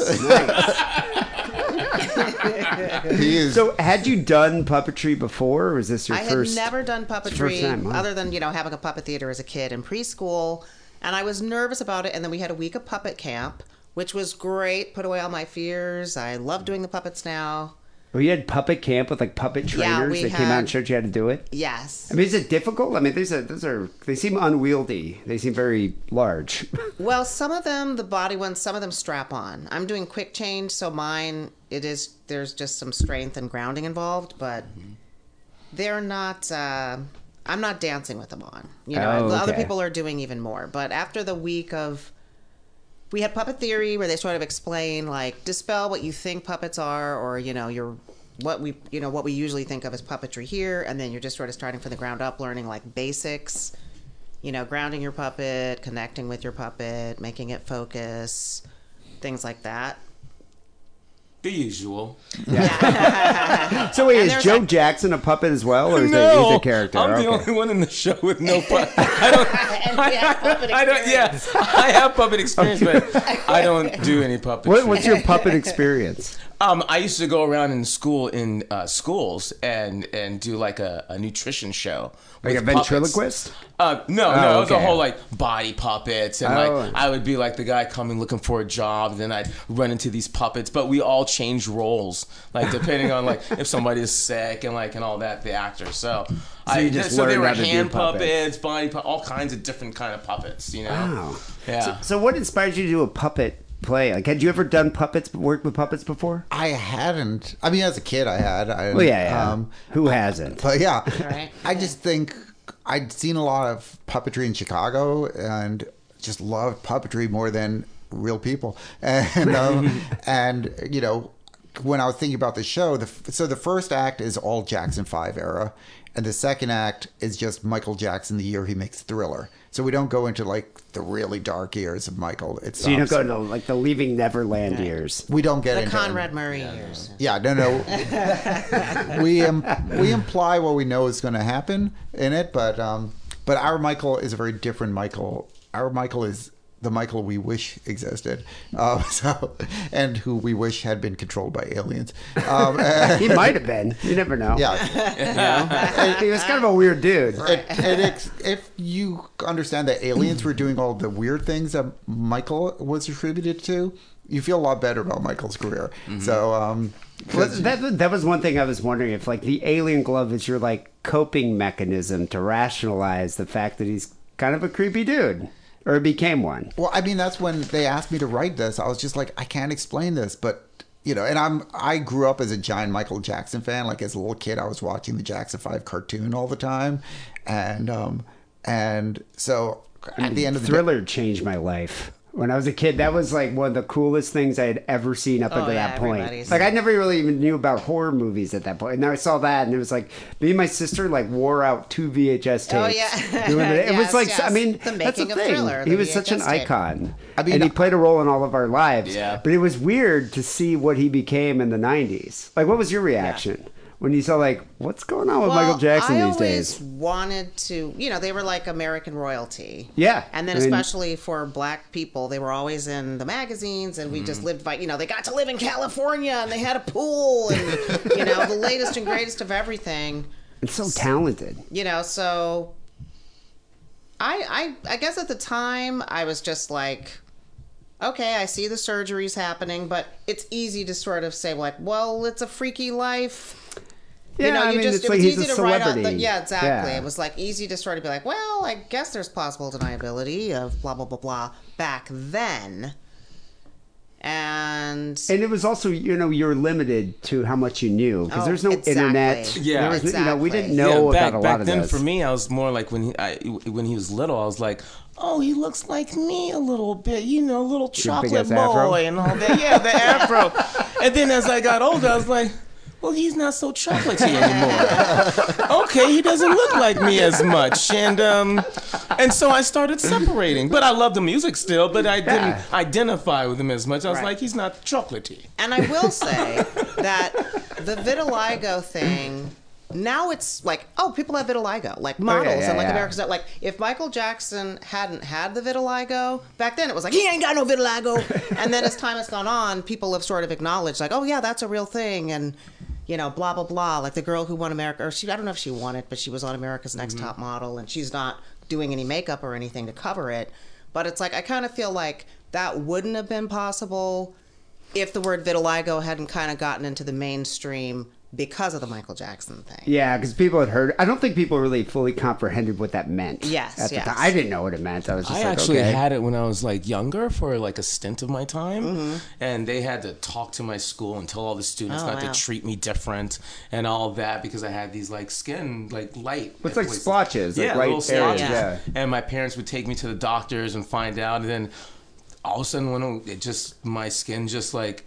Speaker 6: [laughs]
Speaker 7: He is.
Speaker 3: So, had you done puppetry before, or was this your
Speaker 8: I
Speaker 3: first?
Speaker 8: had never done puppetry
Speaker 3: time, huh?
Speaker 8: other than you know having a puppet theater as a kid in preschool, and I was nervous about it. And then we had a week of puppet camp, which was great. Put away all my fears. I love doing the puppets now.
Speaker 3: Well, you had puppet camp with like puppet trainers
Speaker 8: we
Speaker 3: that came out and showed you how to do it.
Speaker 8: Yes.
Speaker 3: I mean, is it difficult? I mean, these are those are they seem unwieldy. They seem very large. [laughs]
Speaker 8: Well, some of them, the body ones, some of them strap on. I'm doing quick change, so mine it is. There's just some strength and grounding involved, but they're not. Uh, I'm not dancing with them on. You know,
Speaker 3: Oh,
Speaker 8: the other people are doing even more. But after the week of, we had puppet theory where they sort of explain like dispel what you think puppets are, or you know your what we you know what we usually think of as puppetry here, and then you're just sort of starting from the ground up, learning like basics you know, grounding your puppet, connecting with your puppet, making it focus, things like that.
Speaker 6: The usual. [laughs]
Speaker 3: So wait,
Speaker 8: And
Speaker 3: is Joe
Speaker 8: a-
Speaker 3: Jackson a puppet as well, or is that he's a character?
Speaker 6: I'm the
Speaker 3: Okay.
Speaker 6: only one in the show with no puppet. [laughs] I don't.
Speaker 8: And we have puppet [laughs]
Speaker 6: I don't. Yeah, I have puppet experience, but I don't do any puppet.
Speaker 3: What, what's your puppet experience?
Speaker 6: Um, I used to go around in school in uh, schools and and do like a, a nutrition show.
Speaker 3: Like a
Speaker 6: puppets.
Speaker 3: ventriloquist?
Speaker 6: Uh, no,
Speaker 3: Oh,
Speaker 6: no, it was a whole like body puppets, and
Speaker 3: Oh.
Speaker 6: like I would be like the guy coming looking for a job, and then I'd run into these puppets. But we all change roles, like depending on like [laughs] if somebody is sick and like and all that, the actor. So, I
Speaker 3: you just
Speaker 6: so they
Speaker 3: learned
Speaker 6: were
Speaker 3: how to do
Speaker 6: hand
Speaker 3: puppets.
Speaker 6: puppets, body pu- all kinds of different kind of puppets. You know?
Speaker 3: Wow.
Speaker 6: Yeah.
Speaker 3: So, what inspired you to do a puppet play? Like, had you ever done puppets, worked with puppets before?
Speaker 7: I hadn't. I mean, as a kid, I had. I,
Speaker 3: Well, yeah, yeah.
Speaker 7: Um,
Speaker 3: Who hasn't?
Speaker 7: but yeah, [laughs]
Speaker 8: Right.
Speaker 7: I just think I'd seen a lot of puppetry in Chicago and just loved puppetry more than real people. [laughs] And um, [laughs] and you know, when I was thinking about the show, the so the first act is all Jackson Five era, and the second act is just Michael Jackson the year he makes Thriller. So we don't go into like the really dark years of Michael. It's
Speaker 3: So you don't go into like the Leaving Neverland years.
Speaker 7: We don't get
Speaker 8: The
Speaker 7: into
Speaker 8: Conrad Murray years.
Speaker 7: yeah, no, no. we um, we imply what we know is going to happen in it, but um, but our Michael is a very different Michael. Our Michael is the Michael we wish existed, uh, [laughs] so and who we wish had been controlled by aliens. Um, [laughs]
Speaker 3: He might have been. You never know.
Speaker 7: yeah,
Speaker 3: he was kind of a weird dude.
Speaker 7: and, and it's, if you understand that aliens were doing all the weird things that Michael was attributed to, you feel a lot better about Michael's career. So, um,
Speaker 3: Well,
Speaker 7: 'cause-
Speaker 3: that, that was one thing I was wondering if, like, the alien glove is your, like, coping mechanism to rationalize the fact that he's kind of a creepy dude. Or became one.
Speaker 7: Well, I mean, that's when they asked me to write this. I was just like, I can't explain this, but you know, and I'm I grew up as a giant Michael Jackson fan. Like as a little kid, I was watching the Jackson Five cartoon all the time, and um, and so at the end of the day,
Speaker 3: Thriller changed my life. When I was a kid, that was like one of the coolest things I had ever seen up
Speaker 8: Oh,
Speaker 3: until
Speaker 8: yeah,
Speaker 3: that point. Like I never really even knew about horror movies at that point. And then I saw that, and it was like me and my sister like wore out two VHS oh, tapes.
Speaker 8: Oh, yeah. [laughs]
Speaker 3: doing it. It was like
Speaker 8: yes.
Speaker 3: I mean,
Speaker 8: The
Speaker 3: that's
Speaker 8: making
Speaker 3: the
Speaker 8: of
Speaker 3: thing.
Speaker 8: Thriller,
Speaker 3: he
Speaker 8: the
Speaker 3: was such an
Speaker 8: tape.
Speaker 3: icon.
Speaker 7: I mean,
Speaker 3: and he uh, played a role in all of our lives.
Speaker 6: Yeah.
Speaker 3: But it was weird to see what he became in the '90s. Like, what was your reaction when you saw like what's going on with
Speaker 8: Well,
Speaker 3: Michael Jackson
Speaker 8: I
Speaker 3: these
Speaker 8: always
Speaker 3: days?
Speaker 8: wanted to, you know, they were like American royalty.
Speaker 3: Yeah,
Speaker 8: And then
Speaker 3: I mean-
Speaker 8: especially for black people, they were always in the magazines and we
Speaker 3: Mm-hmm.
Speaker 8: just lived by, you know, they got to live in California and they had a pool and, you know, the [laughs] latest and greatest of everything.
Speaker 3: And so talented.
Speaker 8: You know, so I I I guess at the time I was just like okay, I see the surgeries happening, but it's easy to sort of say like, well, it's a freaky life.
Speaker 3: Yeah,
Speaker 8: you know,
Speaker 3: I
Speaker 8: you
Speaker 3: mean,
Speaker 8: just
Speaker 3: it's
Speaker 8: it
Speaker 3: like
Speaker 8: was
Speaker 3: he's
Speaker 8: easy
Speaker 3: a
Speaker 8: to write out the
Speaker 3: celebrity.
Speaker 8: yeah, exactly.
Speaker 3: Yeah.
Speaker 8: It was like easy to sort of be like, well, I guess there's plausible deniability of blah blah blah blah back then. And
Speaker 3: And it was also, you know, you're limited to how much you knew because
Speaker 8: Oh,
Speaker 3: there's no
Speaker 8: exactly.
Speaker 3: internet.
Speaker 6: Yeah.
Speaker 3: There was, you know, we didn't know
Speaker 6: yeah, back,
Speaker 3: about a
Speaker 6: back
Speaker 3: lot of
Speaker 6: then
Speaker 3: this.
Speaker 6: for me, I was more like when he I, when he was little, I was like, oh, he looks like me a little bit, you know, little chocolate
Speaker 3: ass afro?
Speaker 6: boy and all that. Yeah, the [laughs] afro. and then as I got older, I was like. Well, he's not so chocolatey anymore. okay, he doesn't look like me as much, and um, and so I started separating. But I love the music still, but I didn't
Speaker 3: Yeah.
Speaker 6: identify with him as much. I was
Speaker 8: Right.
Speaker 6: like, he's not chocolatey.
Speaker 8: And I will say that the vitiligo thing. Now it's like, oh, people have vitiligo, like models
Speaker 3: yeah,
Speaker 8: and like
Speaker 3: yeah.
Speaker 8: Americans. That like, if Michael Jackson hadn't had the vitiligo back then, it was like he ain't got no vitiligo. and then as time has gone on, people have sort of acknowledged, like, oh yeah, that's a real thing, and you know, blah blah blah. Like the girl who won America, or she, I don't know if she won it, but she was on America's Next mm-hmm. Top Model, and she's not doing any makeup or anything to cover it. But it's like I kind of feel like that wouldn't have been possible if the word vitiligo hadn't kind of gotten into the mainstream because of the Michael Jackson thing.
Speaker 3: Yeah, because people had heard. I don't think people really fully comprehended what that meant.
Speaker 8: Yes,
Speaker 3: at the
Speaker 8: yes.
Speaker 3: time. I didn't know what it meant. I was just
Speaker 6: I
Speaker 3: like,
Speaker 6: actually
Speaker 3: okay.
Speaker 6: had it when I was like younger for like a stint of my time,
Speaker 8: Mm-hmm.
Speaker 6: and they had to talk to my school and tell all the students
Speaker 8: Oh,
Speaker 6: not
Speaker 8: wow.
Speaker 6: to treat me different and all that because I had these like skin like light.
Speaker 3: It's like
Speaker 6: places.
Speaker 3: splotches, like
Speaker 6: yeah,
Speaker 3: light
Speaker 6: little
Speaker 3: areas,
Speaker 6: splotches.
Speaker 3: yeah.
Speaker 6: And my parents would take me to the doctors and find out, and then all of a sudden when it just my skin just like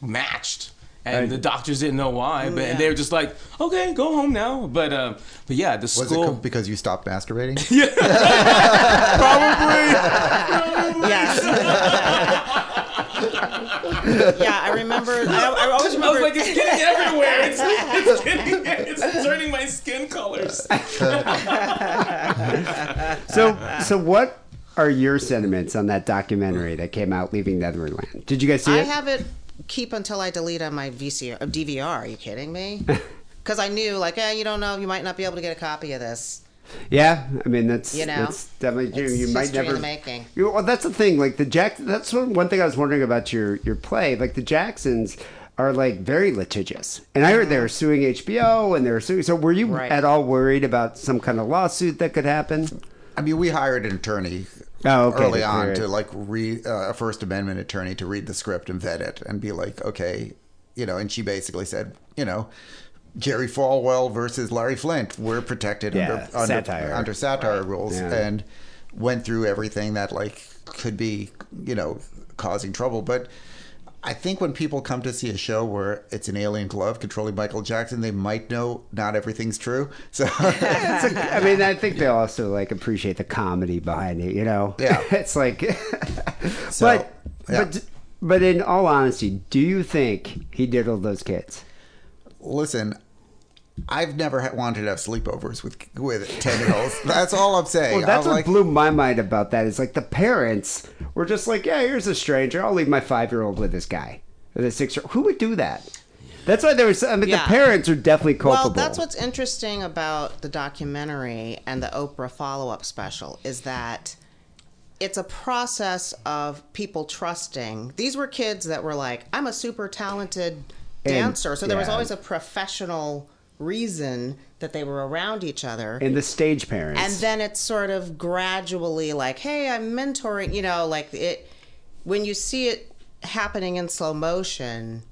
Speaker 6: matched. And
Speaker 3: Right.
Speaker 6: the doctors didn't know why, but
Speaker 8: Yeah.
Speaker 6: and they were just like, "Okay, go home now." But, uh, but yeah, the
Speaker 7: Was
Speaker 6: school.
Speaker 7: it co- because you stopped masturbating? [laughs] yeah, Probably. [laughs]
Speaker 8: Yes. [laughs] yeah, I remember. I, I always
Speaker 6: I
Speaker 8: remember.
Speaker 6: was like, it's getting everywhere. It's, it's, getting, it's turning my skin colors.
Speaker 3: So, so what are your sentiments on that documentary that came out, Leaving Netherland? Did you guys see it?
Speaker 8: I have it keep until I delete on my VCR, uh, DVR. Are you kidding me? [laughs] Because I knew, like, eh, you don't know, you might not be able to get a copy of this.
Speaker 3: yeah, I mean that's
Speaker 8: You know,
Speaker 3: that's definitely true.
Speaker 8: It's
Speaker 3: You might
Speaker 8: history in
Speaker 3: never.
Speaker 8: the making.
Speaker 3: You- Well, that's the thing. Like the Jack. That's one, one thing I was wondering about your your play. Like the Jacksons are like very litigious, and I heard they were suing HBO and they were suing. So were you
Speaker 8: Mm-hmm. Right.
Speaker 3: at all worried about some kind of lawsuit that could happen?
Speaker 7: I mean, we hired an attorney
Speaker 3: Oh, okay,
Speaker 7: early on to like read uh, a First Amendment attorney to read the script and vet it and be like, okay, you know. And she basically said, you know, Jerry Falwell versus Larry Flynt, we're protected
Speaker 3: Yeah,
Speaker 7: under, under
Speaker 3: satire.
Speaker 7: under satire rules,
Speaker 3: Yeah.
Speaker 7: and went through everything that like could be, you know, causing trouble, but. I think when people come to see a show where it's an alien glove controlling Michael Jackson, they might know not everything's true. So
Speaker 3: It's [laughs] a- I mean, I think they also like appreciate the comedy behind it. You know,
Speaker 7: Yeah. [laughs]
Speaker 3: it's like, [laughs]
Speaker 7: So,
Speaker 3: but
Speaker 7: yeah.
Speaker 3: but but in all honesty, do you think he diddled those kids?
Speaker 7: listen, I've never wanted to have sleepovers with with ten year olds. That's all I'm saying.
Speaker 3: Well, that's
Speaker 7: I'm
Speaker 3: what
Speaker 7: like,
Speaker 3: blew my mind about that. Is like the parents were just like, yeah, here's a stranger. I'll leave my five year old with this guy, with a six year. Who would do that? That's why there was. I mean,
Speaker 8: Yeah.
Speaker 3: the parents are definitely culpable.
Speaker 8: Well, that's what's interesting about the documentary and the Oprah follow up special is that it's a process of people trusting. These were kids that were like, I'm a super talented dancer. so there was always a professional reason that they were around each other.
Speaker 3: and the stage parents.
Speaker 8: and then it's sort of gradually like hey i'm mentoring you know like it when you see it happening in slow motion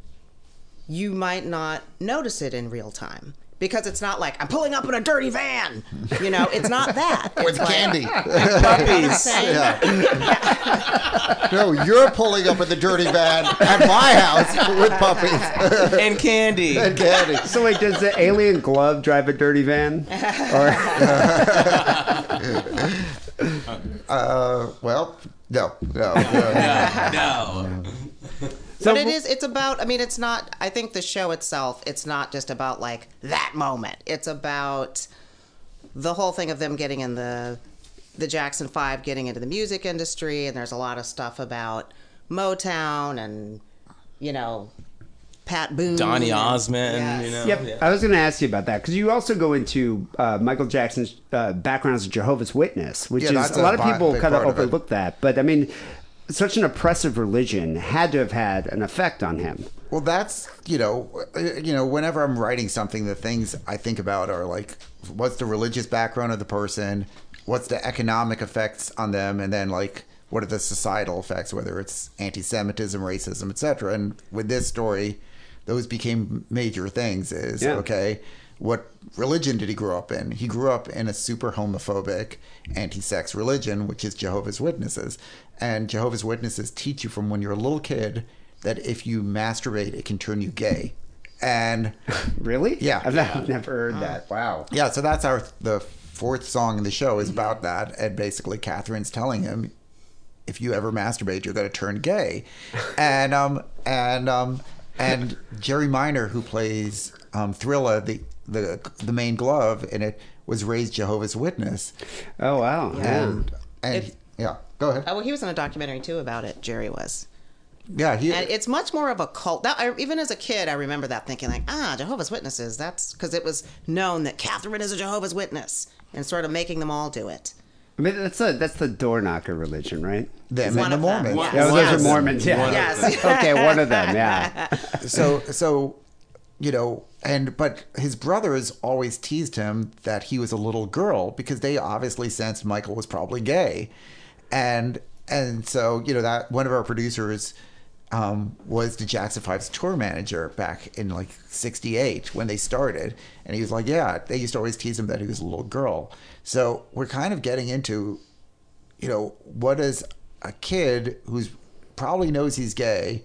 Speaker 8: you might not notice it in real time because it's not like I'm pulling up in a dirty van. You know, it's not that. [laughs] It's
Speaker 7: With
Speaker 8: like,
Speaker 7: candy. [laughs]
Speaker 8: Puppies. [laughs]
Speaker 7: yeah. no, you're pulling up in the dirty van at my house with puppies
Speaker 6: and candy.
Speaker 7: and candy.
Speaker 3: So wait, does the alien glove drive a dirty van? Or
Speaker 7: Uh, well, no, no. no.
Speaker 6: no.
Speaker 3: So
Speaker 8: but it is it's about i mean it's not i think the show itself it's not just about like that moment it's about the whole thing of them getting in the the jackson five getting into the music industry and there's a lot of stuff about motown and you know pat boone
Speaker 6: Donny
Speaker 8: and-
Speaker 6: Osmond,
Speaker 8: Yes.
Speaker 6: you know.
Speaker 3: Yep,
Speaker 6: Yeah.
Speaker 3: I was going to ask you about that because you also go into uh, Michael Jackson's uh, background as a Jehovah's Witness, which
Speaker 7: Yeah,
Speaker 3: is
Speaker 7: that's
Speaker 3: a
Speaker 7: a
Speaker 3: lot of people kind of
Speaker 7: part of it.
Speaker 3: overlook that. But I mean, such an oppressive religion had to have had an effect on him.
Speaker 7: Well, that's you know, uh, you know, whenever I'm writing something, the things I think about are like, what's the religious background of the person, what's the economic effects on them, and then like, what are the societal effects, whether it's anti-Semitism, racism, etc. And with this story, those became major things. Is
Speaker 3: Yeah.
Speaker 7: okay. What religion did he grow up in? He grew up in a super homophobic, anti-sex religion, which is Jehovah's Witnesses. And Jehovah's Witnesses teach you from when you're a little kid that if you masturbate, it can turn you gay. And [laughs]
Speaker 3: Really?
Speaker 7: Yeah.
Speaker 3: I've, not- I've never heard that. Wow.
Speaker 7: yeah, so that's our the fourth song in the show is about that. And basically, Catherine's telling him, if you ever masturbate, you're going to turn gay. [laughs] And um and um and Jerry Minor, who plays um, Thrilla, the the the main glove in it, was raised Jehovah's Witness.
Speaker 3: Oh wow. Yeah.
Speaker 7: And and
Speaker 8: If-
Speaker 7: yeah, go ahead.
Speaker 8: Oh, well, he was in a documentary too about it. Jerry was,
Speaker 7: Yeah, he.
Speaker 8: and it's much more of a cult. That, I, even as a kid, I remember that thinking like, ah, Jehovah's Witnesses. That's because it was known that Catherine is a Jehovah's Witness, and sort of making them all do it.
Speaker 3: I mean, that's a that's the door knocker religion, right?
Speaker 7: them
Speaker 8: One
Speaker 7: and the
Speaker 8: of them,
Speaker 7: Mormons.
Speaker 8: yes.
Speaker 3: Yeah, well,
Speaker 8: Yes.
Speaker 3: those are Mormons. Yeah.
Speaker 6: One
Speaker 8: Yes. [laughs]
Speaker 3: okay, one of them. Yeah. [laughs]
Speaker 7: so so you know and but his brothers always teased him that he was a little girl because they obviously sensed michael was probably gay and and so you know that one of our producers um, was the Jackson Five's tour manager back in like '68 when they started, and he was like, "Yeah, they used to always tease him that he was a little girl." So we're kind of getting into, you know, what is a kid who's probably knows he's gay,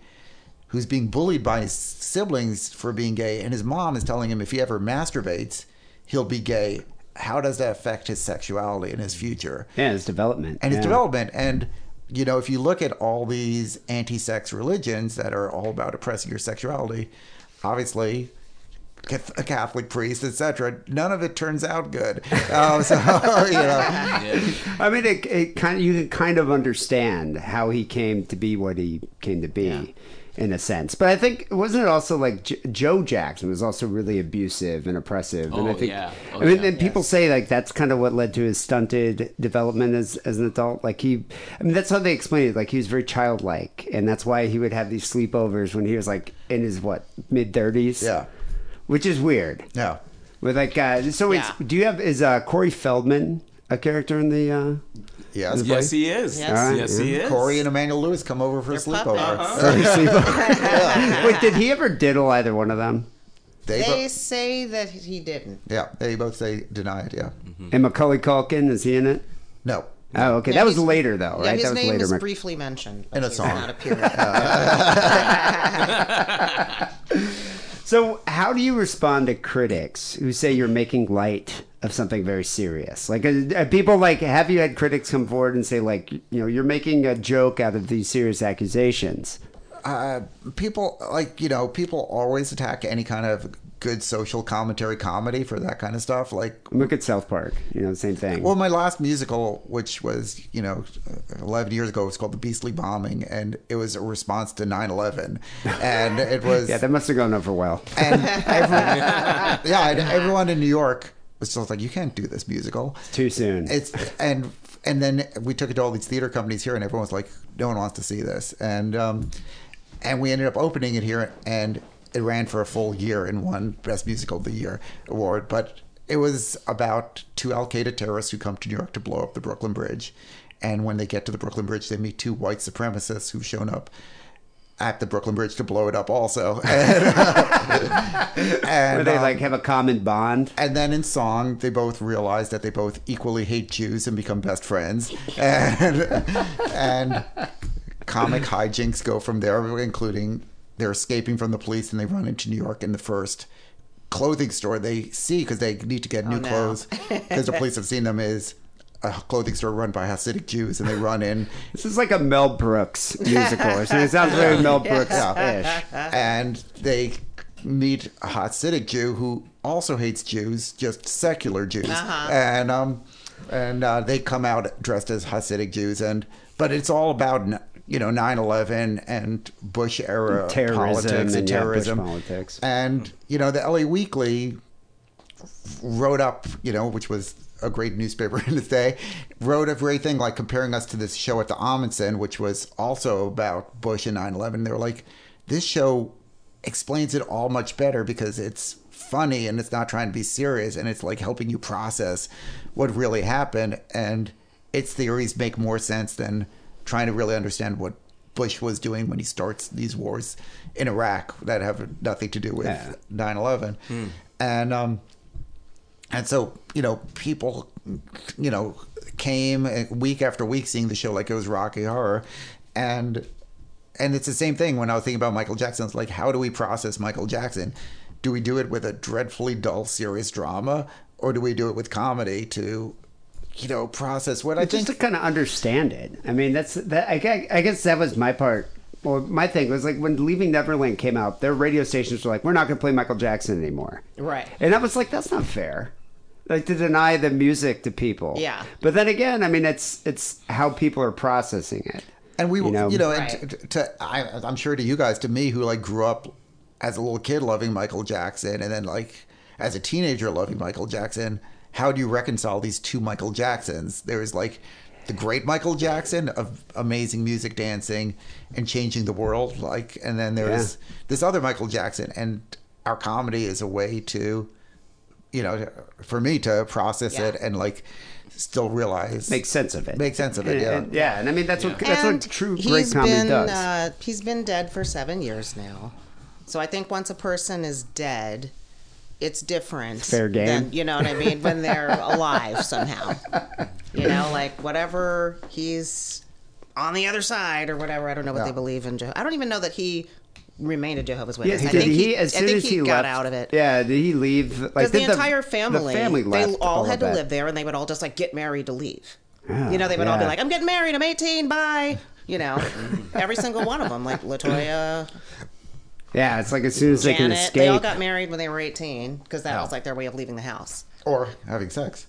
Speaker 7: who's being bullied by his siblings for being gay, and his mom is telling him if he ever masturbates, he'll be gay. How does that affect his sexuality and his future?
Speaker 3: Yeah, his development.
Speaker 7: and his development. And you know, if you look at all these anti-sex religions that are all about oppressing your sexuality, obviously. A Catholic priest, etc. None of it turns out good. [laughs] Um, so [laughs] you know,
Speaker 3: I mean, it, it kind of you can kind of understand how he came to be what he came to be, in a sense. But I think wasn't it also like J- Joe Jackson was also really abusive and oppressive, and I
Speaker 9: Oh,
Speaker 3: think
Speaker 9: yeah. Oh,
Speaker 3: I mean,
Speaker 9: yeah.
Speaker 3: and people say like that's kind of what led to his stunted development as as an adult. Like he, I mean, that's how they explain it. Like he was very childlike, and that's why he would have these sleepovers when he was like in his what mid thirties.
Speaker 7: Yeah.
Speaker 3: which is weird.
Speaker 7: yeah.
Speaker 3: With like, uh, so it's,
Speaker 8: Yeah.
Speaker 3: do you have is uh, Corey Feldman a character in the? Uh,
Speaker 7: Yes.
Speaker 6: Yes, he is.
Speaker 8: Yes.
Speaker 3: Alright,
Speaker 6: Yes, he is.
Speaker 7: Corey and Emmanuel Lewis come over for a sleepover.
Speaker 8: puppets. Uh-huh. [laughs] [laughs] [laughs]
Speaker 3: Wait, did he ever diddle either one of them?
Speaker 7: They,
Speaker 8: They
Speaker 7: bo-
Speaker 8: say that he didn't.
Speaker 7: yeah, they both say deny it. Yeah. Mm-hmm.
Speaker 3: And Macaulay Culkin is he in it?
Speaker 7: No.
Speaker 3: Oh, okay.
Speaker 8: Yeah,
Speaker 3: that was later though,
Speaker 8: Yeah,
Speaker 3: right?
Speaker 8: his
Speaker 3: that was
Speaker 8: name
Speaker 3: later.
Speaker 8: was briefly mentioned
Speaker 7: In a song.
Speaker 8: Not appear.
Speaker 3: So, how do you respond to critics who say you're making light of something very serious? Like, uh, uh, people like have you had critics come forward and say like, you know, you're making a joke out of these serious accusations?
Speaker 7: Uh, people like you know people always attack any kind of good social commentary comedy for that kind of stuff. Like,
Speaker 3: Look at South Park. You know, same thing.
Speaker 7: well, my last musical, which was you know, eleven years ago, was called The Beastly Bombing, and it was a response to 9-11. and it [laughs] was
Speaker 3: yeah, that must have gone over well.
Speaker 7: and [laughs] everyone, yeah, and everyone in New York was just like, you can't do this musical.
Speaker 3: Too soon.
Speaker 7: It's and and then we took it to all these theater companies here, and everyone was like, no one wants to see this, and um, and we ended up opening it here, and it ran for a full year and won Best Musical of the Year award, but. It was about two Al Qaeda terrorists who come to New York to blow up the Brooklyn Bridge. And when they get to the Brooklyn Bridge, they meet two white supremacists who've shown up at the Brooklyn Bridge to blow it up also. [laughs] And, and,
Speaker 3: Where they
Speaker 7: um,
Speaker 3: like have a common bond.
Speaker 7: and then in song, they both realize that they both equally hate Jews and become best friends. And and comic hijinks go from there, including they're escaping from the police and they run into New York in the first clothing store they see because they need to get new
Speaker 8: no.
Speaker 7: clothes because the police have seen them is a clothing store run by Hasidic Jews and they [laughs] run in
Speaker 3: This is like a Mel Brooks musical or something. It sounds very Mel Brooks ish.
Speaker 7: and they meet a Hasidic Jew who also hates Jews, just secular Jews, and um, and uh, they come out dressed as Hasidic Jews, and but it's all about you know 9/11 and Bush era
Speaker 3: Terrorism
Speaker 7: politics and,
Speaker 3: and, yeah,
Speaker 7: terrorism
Speaker 3: politics.
Speaker 7: and you know the LA Weekly wrote up, you know, which was a great newspaper [laughs] in its day, wrote a great thing like comparing us to this show at the Ahmanson, which was also about Bush and 9 11. They were like, this show explains it all much better because it's funny and it's not trying to be serious and it's like helping you process what really happened. And its theories make more sense than trying to really understand what Bush was doing when he starts these wars in Iraq that have nothing to do with
Speaker 3: Yeah.
Speaker 7: 9 11. And, um, and so, you know, people, you know, came uh, week after week seeing the show like it was Rocky Horror. And and it's the same thing when I was thinking about Michael Jackson. It's like, how do we process Michael Jackson? Do we do it with a dreadfully dull, serious drama, or do we do it with comedy to, you know, process what I
Speaker 3: just
Speaker 7: think?
Speaker 3: to kind of understand it. I mean, that's that. I, guess- I guess that was my part. Well, my thing was like when Leaving Neverland came out, their radio stations were like, "We're not going to play Michael Jackson anymore."
Speaker 8: Right.
Speaker 3: And I was like, "That's not fair." Like to deny the music to people.
Speaker 8: Yeah.
Speaker 3: But then again, I mean, it's it's how people are processing it.
Speaker 7: And we,
Speaker 3: You
Speaker 7: you
Speaker 3: know?
Speaker 7: know, and
Speaker 8: Right.
Speaker 7: to, to I, I'm sure to you guys, to me, who like grew up as a little kid loving Michael Jackson, and then like as a teenager loving Michael Jackson, how do you reconcile these two Michael Jacksons? There's like the great Michael Jackson of amazing music, dancing, and changing the world, like, and then there's this other Michael Jackson, and our comedy is a way to, you know, for me to process
Speaker 8: Yeah.
Speaker 7: it and like still realize
Speaker 3: Make sense of it.
Speaker 7: Make sense of it,
Speaker 3: And-
Speaker 7: yeah.
Speaker 3: and- yeah. And I mean, that's what that's
Speaker 8: and
Speaker 3: what true great comedy
Speaker 8: been,
Speaker 3: does.
Speaker 8: Uh, he's been dead for seven years now. So I think once a person is dead, it's different.
Speaker 3: Fair game.
Speaker 8: Than, you know what I mean? When they're [laughs] alive somehow. You know, like whatever he's on the other side or whatever. I don't know what
Speaker 7: Yeah.
Speaker 8: they believe in. Jeho- I don't even know that he remained a Jehovah's
Speaker 3: yeah,
Speaker 8: Witness. I think
Speaker 3: he, as
Speaker 8: I
Speaker 3: soon
Speaker 8: think
Speaker 3: as he,
Speaker 8: got
Speaker 3: left,
Speaker 8: out of it.
Speaker 3: Yeah, did he leave? Like
Speaker 8: Because the entire family,
Speaker 3: the family left
Speaker 8: they all, had to
Speaker 3: that.
Speaker 8: live there, and they would all just like get married to leave.
Speaker 3: Yeah,
Speaker 8: you know, they would all be like, "I'm getting married. I'm 18. Bye." You know, [laughs] every single one of them, like Latoya,
Speaker 3: Yeah, it's like as soon as they can
Speaker 8: Janet, they all got married when they were 18 because that
Speaker 7: Yeah.
Speaker 8: was like their way of leaving the house.
Speaker 7: or having sex.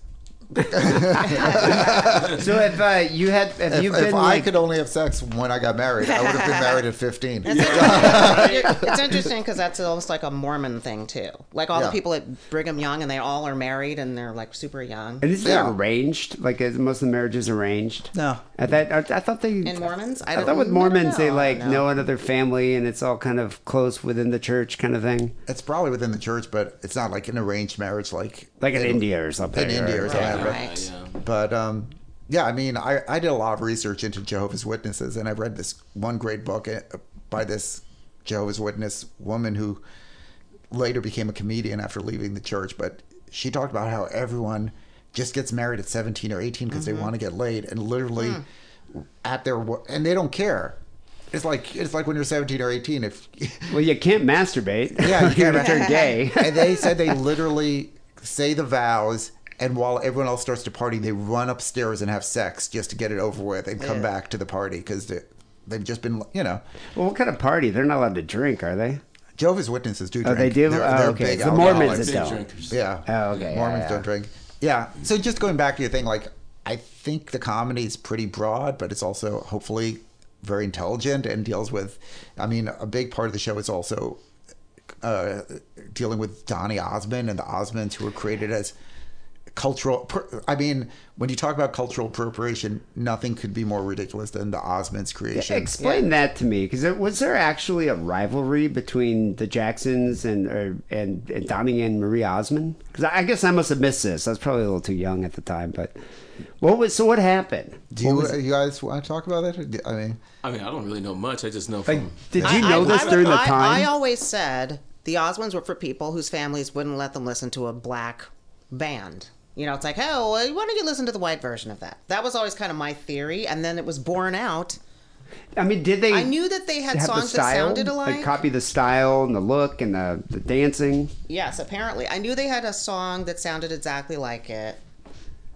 Speaker 7: [laughs]
Speaker 3: So if uh, you had, if,
Speaker 7: If,
Speaker 3: you've
Speaker 7: if
Speaker 3: been
Speaker 7: I
Speaker 3: like,
Speaker 7: could only have sex when I got married, I would have been married at 15.
Speaker 8: it's interesting because that's almost like a Mormon thing too. Like all
Speaker 7: Yeah.
Speaker 8: the people at Brigham Young, and they all are married and they're like super young.
Speaker 3: and is it
Speaker 7: Yeah.
Speaker 3: arranged? Like is most of the marriages arranged?
Speaker 7: No.
Speaker 3: I thought I, I thought they
Speaker 8: In Mormons, I
Speaker 3: I, thought with
Speaker 8: I don't
Speaker 3: Mormons they like
Speaker 8: No.
Speaker 3: know another family and it's all kind of close within the church kind of thing,
Speaker 7: It's probably within the church, but it's not like an arranged marriage like
Speaker 3: like in
Speaker 7: in-
Speaker 3: India or something.
Speaker 7: in India or
Speaker 3: or-
Speaker 7: something.
Speaker 8: Right,
Speaker 7: but-
Speaker 8: right.
Speaker 6: Yeah.
Speaker 7: But um, yeah, I mean, I, I did a lot of research into Jehovah's Witnesses, and I read this one great book uh, by this Jehovah's Witness woman who later became a comedian after leaving the church. But she talked about how everyone just gets married at 17 or 18 because
Speaker 8: Mm-hmm.
Speaker 7: they want to get laid, and literally
Speaker 8: Hmm.
Speaker 7: at their and they don't care. It's like it's like when you're 17 or 18 if [laughs]
Speaker 3: Well, you can't masturbate.
Speaker 7: Yeah, you can't. [laughs]
Speaker 3: turn gay.
Speaker 7: and they said they literally say the vows, and while everyone else starts to party, they run upstairs and have sex just to get it over with and come
Speaker 8: Yeah.
Speaker 7: back to the party because they, they've just been, you know,
Speaker 3: Well, what kind of party? They're not allowed to drink, are they?
Speaker 7: Jehovah's Witnesses do
Speaker 3: Oh,
Speaker 7: drink.
Speaker 3: they do?
Speaker 7: They're,
Speaker 3: Oh,
Speaker 7: they're
Speaker 3: okay.
Speaker 7: big
Speaker 3: The Mormons that don't.
Speaker 6: drinkers.
Speaker 7: Yeah.
Speaker 3: Oh, okay. Yeah,
Speaker 7: Mormons
Speaker 3: yeah.
Speaker 7: don't drink. Yeah. So just going back to your thing, like I think the comedy is pretty broad, but it's also hopefully very intelligent and deals with. I mean, a big part of the show is also uh, dealing with Donny Osmond and the Osmonds who were created as cultural. per- I mean, when you talk about cultural appropriation, nothing could be more ridiculous than the Osmonds creation.
Speaker 3: Explain that to me, because was there actually a rivalry between the Jacksons and or, and, and Donny and Marie Osmond? Because I guess I must have missed this. I was probably a little too young at the time. But what was so? What happened?
Speaker 7: Do you, you guys want to talk about that Or do- I mean,
Speaker 6: I mean, I don't really know much. I just know
Speaker 3: Like,
Speaker 6: from.
Speaker 3: did
Speaker 8: I-
Speaker 3: you know
Speaker 8: I-
Speaker 3: this
Speaker 8: I would-
Speaker 3: during the
Speaker 8: I-
Speaker 3: time?
Speaker 8: I always said the Osmonds were for people whose families wouldn't let them listen to a black band. You know, it's like, oh, well, why don't you listen to the white version of that? That was always kind of my theory, and then it was borne out.
Speaker 3: I mean, did they?
Speaker 8: I knew that they had
Speaker 3: have the
Speaker 8: songs that sounded alike.
Speaker 3: Like copy the style and the look and the, the dancing.
Speaker 8: Yes, apparently. I knew they had a song that sounded exactly like it.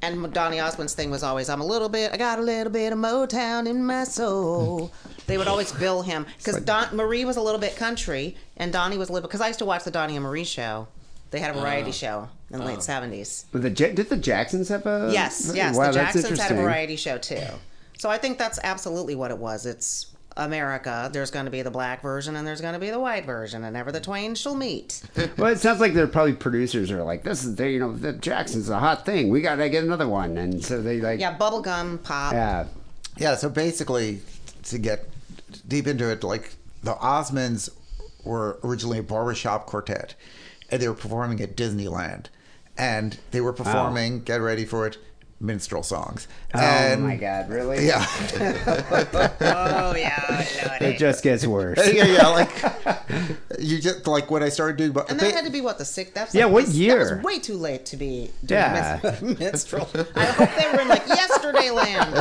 Speaker 8: And Donny Osmond's thing was always, I'm a little bit, I got a little bit of Motown in my soul. [laughs] They would always bill him. Because Don, Marie was a little bit country, and Donny was a little, because I used to watch the Donny and Marie show. They had a variety oh. show in the late 70s.
Speaker 3: But the did the Jacksons have a?
Speaker 8: Yes, yes.
Speaker 3: Wow,
Speaker 8: the Jacksons had a variety show too. So I think that's absolutely what it was. It's America. There's going to be the black version and there's going to be the white version, and never the twain shall meet. [laughs]
Speaker 3: Well, it sounds like they're probably producers are like, this is the you know the Jacksons a hot thing. We gotta get another one, and so they like
Speaker 8: Yeah, bubblegum pop.
Speaker 3: yeah.
Speaker 7: yeah. So basically, to get deep into it, like the Osmonds were originally a barbershop quartet, and they were performing at Disneyland, and they were performing. Get ready for it. Minstrel songs.
Speaker 3: Oh
Speaker 7: and,
Speaker 3: my god, really?
Speaker 7: Yeah. [laughs]
Speaker 8: Oh yeah,
Speaker 3: It just gets worse. [laughs]
Speaker 7: yeah, yeah, like [laughs] you just like when I started doing, but
Speaker 8: And
Speaker 7: they-
Speaker 8: that had to be what the sixth. That's
Speaker 3: Yeah,
Speaker 8: like
Speaker 3: what
Speaker 8: this-
Speaker 3: year?
Speaker 8: That was way too late to be doing
Speaker 3: Yeah.
Speaker 8: minstrel. I hope they were in like yesterday land.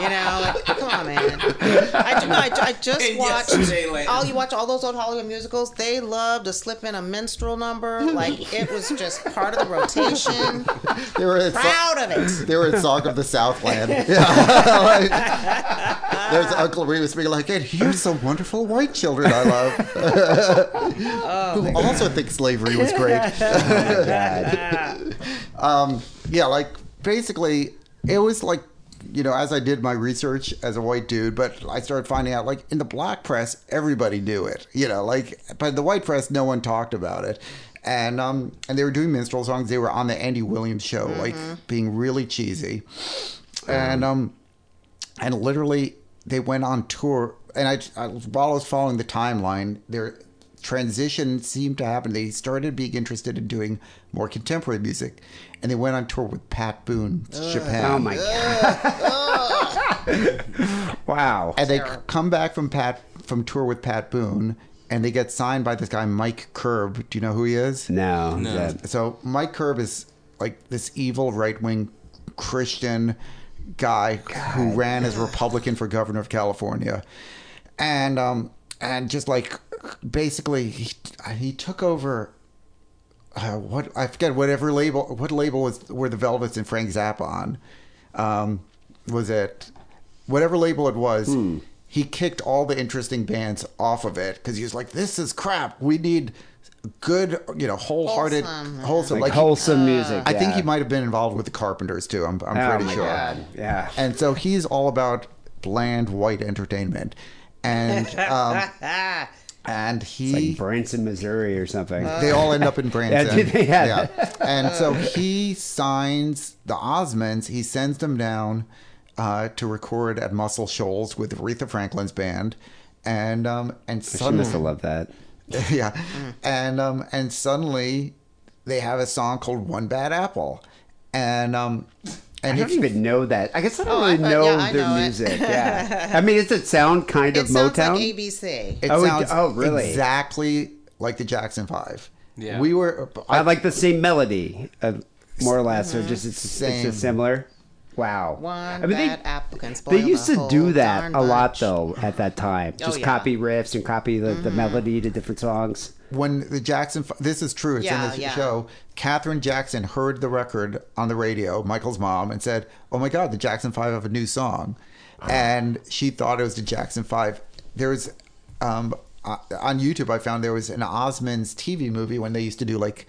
Speaker 8: You know, like, come on, man. I, do, I, I just
Speaker 6: In
Speaker 8: watched.
Speaker 6: Yesterday Land.
Speaker 8: All you watch all those old Hollywood musicals. They love to slip in a minstrel number. Like it was just part of the rotation.
Speaker 7: they were in,
Speaker 8: Proud of it.
Speaker 7: they were in Song of the Southland. [laughs] Yeah, like, there's Uncle Remus being like, "And here's some wonderful white children I love, [laughs] [laughs] who also think slavery was great." um, yeah, like basically, it was like you know, as I did my research as a white dude, but I started finding out like in the black press, everybody knew it. You know, like but the white press, no one talked about it. And um and they were doing minstrel songs. They were on the Andy Williams show, like being really cheesy. And um and literally they went on tour and I, I while I was following the timeline their transition seemed to happen they started being interested in doing more contemporary music and they went on tour with Pat Boone Japan
Speaker 3: Oh my god! [laughs] wow.
Speaker 7: and they come back from Pat from tour with Pat Boone and they get signed by this guy Mike Curb do you know who he is
Speaker 3: No.
Speaker 6: No.
Speaker 3: that-
Speaker 7: so Mike Curb is like this evil right wing Christian guy who ran as Republican for governor of California, and um and just like basically he he took over. Uh, what I forget whatever label what label was were the Velvets and Frank Zappa on, um, was it whatever label it was.
Speaker 3: Hmm.
Speaker 7: He kicked all the interesting bands off of it because he was like, "This is crap. We need good, you know, wholehearted,
Speaker 8: Wholesome,
Speaker 7: wholesome,
Speaker 3: like,
Speaker 7: like, he-
Speaker 3: wholesome music.
Speaker 7: I think he might have been involved with the Carpenters too. I'm, I'm
Speaker 3: Oh
Speaker 7: pretty
Speaker 3: my
Speaker 7: sure.
Speaker 3: god! Yeah.
Speaker 7: And so he's all about bland white entertainment, and [laughs] um, and he
Speaker 3: Like Branson, Missouri, or something.
Speaker 7: they all end up in Branson. [laughs]
Speaker 3: Yeah, they had-
Speaker 7: And so he signs the Osmonds. He sends them down uh, to record at Muscle Shoals with Aretha Franklin's band, and um, and
Speaker 3: she
Speaker 7: suddenly,
Speaker 3: must have loved that. [laughs]
Speaker 7: yeah, and um, and suddenly they have a song called "One Bad Apple," and um,
Speaker 3: I
Speaker 7: and
Speaker 3: don't even know that. I guess I don't
Speaker 8: Oh, I-
Speaker 3: really
Speaker 8: uh,
Speaker 3: know
Speaker 8: yeah, I
Speaker 3: their
Speaker 8: know it.
Speaker 3: music. Yeah. [laughs] I mean, does it sound kind
Speaker 8: It
Speaker 3: of
Speaker 8: sounds
Speaker 3: Motown?
Speaker 8: like ABC.
Speaker 7: it
Speaker 3: Oh, it-
Speaker 7: sounds
Speaker 3: oh, really?
Speaker 7: exactly like the Jackson Five.
Speaker 6: Yeah.
Speaker 7: we were.
Speaker 3: I like the same melody, uh, more or less, or just it's, it's
Speaker 7: Same.
Speaker 3: just similar. Wow.
Speaker 8: One
Speaker 3: I mean,
Speaker 8: bad
Speaker 3: they,
Speaker 8: apple
Speaker 3: they used to do that
Speaker 8: darn
Speaker 3: a lot, though, at that time.
Speaker 8: Oh,
Speaker 3: Just
Speaker 8: yeah.
Speaker 3: copy riffs and copy the, the melody to different songs.
Speaker 7: When the Jackson, this is true, it's
Speaker 8: Yeah,
Speaker 7: in the
Speaker 8: yeah.
Speaker 7: show. Catherine Jackson heard the record on the radio, Michael's mom, and said, "Oh my God, the Jackson Five have a new song," and she thought it was the Jackson Five. There was um, uh, on YouTube. I found there was an Osmonds TV movie when they used to do like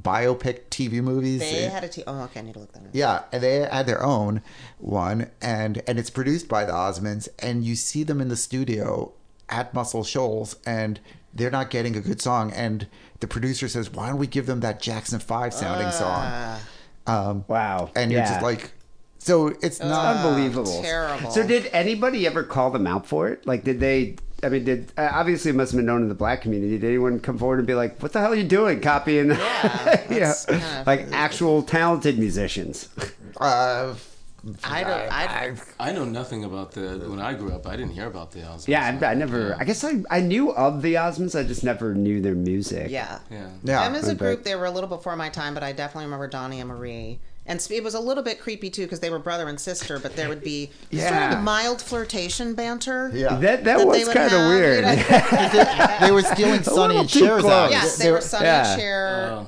Speaker 7: biopic TV movies.
Speaker 8: They had a t- Oh, okay. I need to look that up.
Speaker 7: Yeah, and they had their own one, and and it's produced by the Osmonds, and you see them in the studio at Muscle Shoals, and they're not getting a good song, and the producer says, "Why don't we give them that Jackson Five sounding song?" Um,
Speaker 3: Wow.
Speaker 7: and you're
Speaker 3: Yeah.
Speaker 7: just like, so it's not
Speaker 3: unbelievable.
Speaker 8: terrible.
Speaker 3: So did anybody ever call them out for it? Like, did they? I mean, did uh, obviously it must have been known in the black community. Did anyone come forward and be like, "What the hell are you doing, copying?"
Speaker 8: Yeah, [laughs]
Speaker 3: you know,
Speaker 8: kinda-
Speaker 3: like actual talented musicians.
Speaker 7: Uh,
Speaker 8: I don't. I,
Speaker 6: I know nothing about the. When I grew up, I didn't hear about the Osmonds.
Speaker 3: Yeah, I, I never. I guess I I knew of the Osmonds. I just never knew their music.
Speaker 8: yeah.
Speaker 6: Yeah.
Speaker 7: yeah,
Speaker 8: Them as a group, they were a little before my time, but I definitely remember Donny and Marie. And sp- it was a little bit creepy too because they were brother and sister, but there would be [laughs] sort
Speaker 3: Yeah.
Speaker 8: of mild flirtation banter.
Speaker 7: yeah.
Speaker 3: That that,
Speaker 8: they
Speaker 3: was kind of
Speaker 8: have, you
Speaker 3: weird.
Speaker 8: know? [laughs]
Speaker 7: they were stealing [laughs] Sonny
Speaker 3: little
Speaker 7: and Cher's out.
Speaker 8: yes, they
Speaker 7: They
Speaker 8: were
Speaker 7: were-
Speaker 8: Sonny
Speaker 3: yeah.
Speaker 8: and Cher.
Speaker 6: Oh.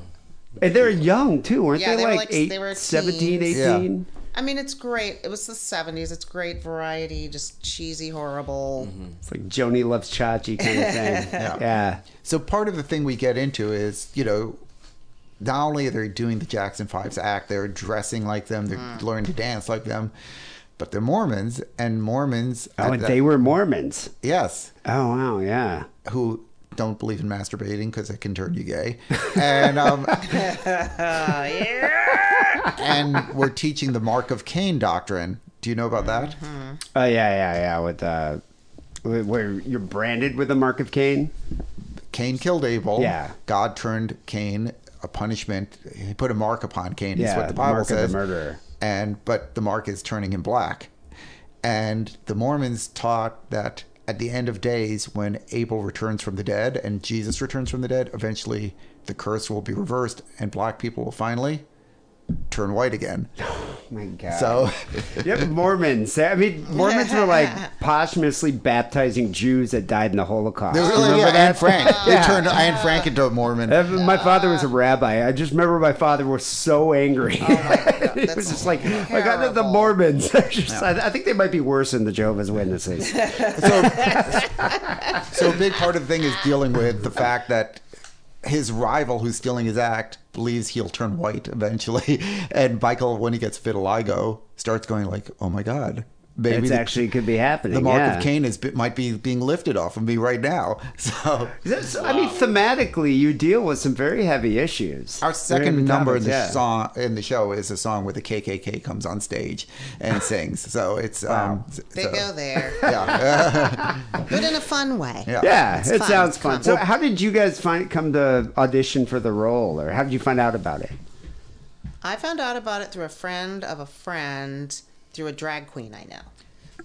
Speaker 3: and they were young too, weren't
Speaker 8: Yeah,
Speaker 3: they?
Speaker 8: they were
Speaker 3: like,
Speaker 8: like-
Speaker 3: eight,
Speaker 8: they were
Speaker 3: 17,
Speaker 8: teens.
Speaker 3: 18?
Speaker 8: I mean, it's great. It was the '70s. It's great variety, just cheesy, horrible.
Speaker 3: It's like Joanie loves Chachi kind of thing. [laughs]
Speaker 7: Yeah.
Speaker 3: yeah.
Speaker 7: So part of the thing we get into is, you know, not only are they doing the Jackson Fives act, they're dressing like them, they're
Speaker 3: Mm.
Speaker 7: learning to dance like them, but they're Mormons, and Mormons,
Speaker 3: Oh,
Speaker 7: at
Speaker 3: and
Speaker 7: that-
Speaker 3: they were Mormons.
Speaker 7: yes,
Speaker 3: Oh wow, yeah.
Speaker 7: who don't believe in masturbating because it can turn you gay, and um, [laughs] and we're teaching the Mark of Cain doctrine. Do you know about that?
Speaker 3: Oh yeah, yeah, yeah. With uh, where you're branded with the mark of Cain.
Speaker 7: Cain killed Abel.
Speaker 3: Yeah.
Speaker 7: God turned Cain a punishment. He put a mark upon Cain.
Speaker 3: Yeah,
Speaker 7: is what the Bible
Speaker 3: mark of the
Speaker 7: says.
Speaker 3: murderer.
Speaker 7: And but the mark is turning him black. And the Mormons taught that at the end of days, when Abel returns from the dead and Jesus returns from the dead, eventually the curse will be reversed and black people will finally turn white again.
Speaker 3: Oh my God.
Speaker 7: So
Speaker 3: Yep, Mormons. I mean, Mormons were like [laughs] posthumously baptizing Jews that died in the Holocaust.
Speaker 7: they're
Speaker 3: Remember
Speaker 7: really yeah,
Speaker 3: that?
Speaker 7: Anne Frank. [laughs] They
Speaker 3: Yeah.
Speaker 7: turned Anne Frank into a Mormon.
Speaker 3: My father was a rabbi. I just remember my father was so angry.
Speaker 8: Oh my God, [laughs]
Speaker 3: he was just like, oh I got the. Mormons. They're just- I, I think they might be worse than the Jehovah's Witnesses.
Speaker 7: So a big part of the thing is dealing with the fact that his rival, who's stealing his act, believes he'll turn white eventually, [laughs] and Michael, when he gets vitiligo, starts going like, "Oh my god, maybe
Speaker 3: It's
Speaker 7: the,
Speaker 3: actually could be happening.
Speaker 7: the mark
Speaker 3: yeah.
Speaker 7: of Cain is might be being lifted off of me right now." [laughs] So
Speaker 3: That's- I mean, thematically, you deal with some very heavy issues.
Speaker 7: our second
Speaker 3: heavy
Speaker 7: number in the
Speaker 3: yeah.
Speaker 7: song in the show is a song where the KKK comes on stage and [laughs] sings. So it's um,
Speaker 8: They
Speaker 7: so-
Speaker 8: go there, [laughs]
Speaker 7: Yeah,
Speaker 8: but in a fun way.
Speaker 7: yeah.
Speaker 3: Yeah, it
Speaker 8: fun,
Speaker 3: sounds fun.
Speaker 8: fun.
Speaker 3: So, how did you guys find come to audition for the role, or how did you find out about it?
Speaker 8: I found out about it through a friend of a friend through a drag queen I know.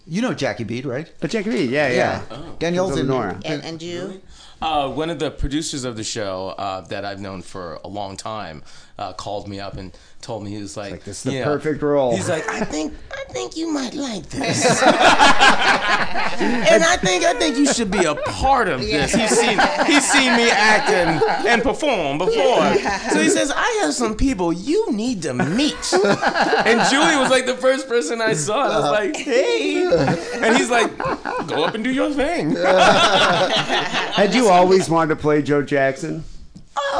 Speaker 7: You know Jackie Beat, right?
Speaker 3: But Jackie B, yeah, yeah.
Speaker 7: Daniele's in
Speaker 3: Nora.
Speaker 8: And, and you?
Speaker 6: Uh, one of the producers of the show uh, that I've known for a long time uh, called me up and told me he was like,
Speaker 3: like, this is the
Speaker 6: "Yeah."
Speaker 3: perfect role.
Speaker 6: He's like, I think I think you might like this, [laughs] and I think I think you should be a part of this. He's seen he's seen me act and, and perform before, so he says I have some people you need to meet. And Julien was like the first person I saw. And I was like, hey, and he's like, go up and do your thing. [laughs]
Speaker 3: Had you always wanted to play Joe Jackson? [laughs]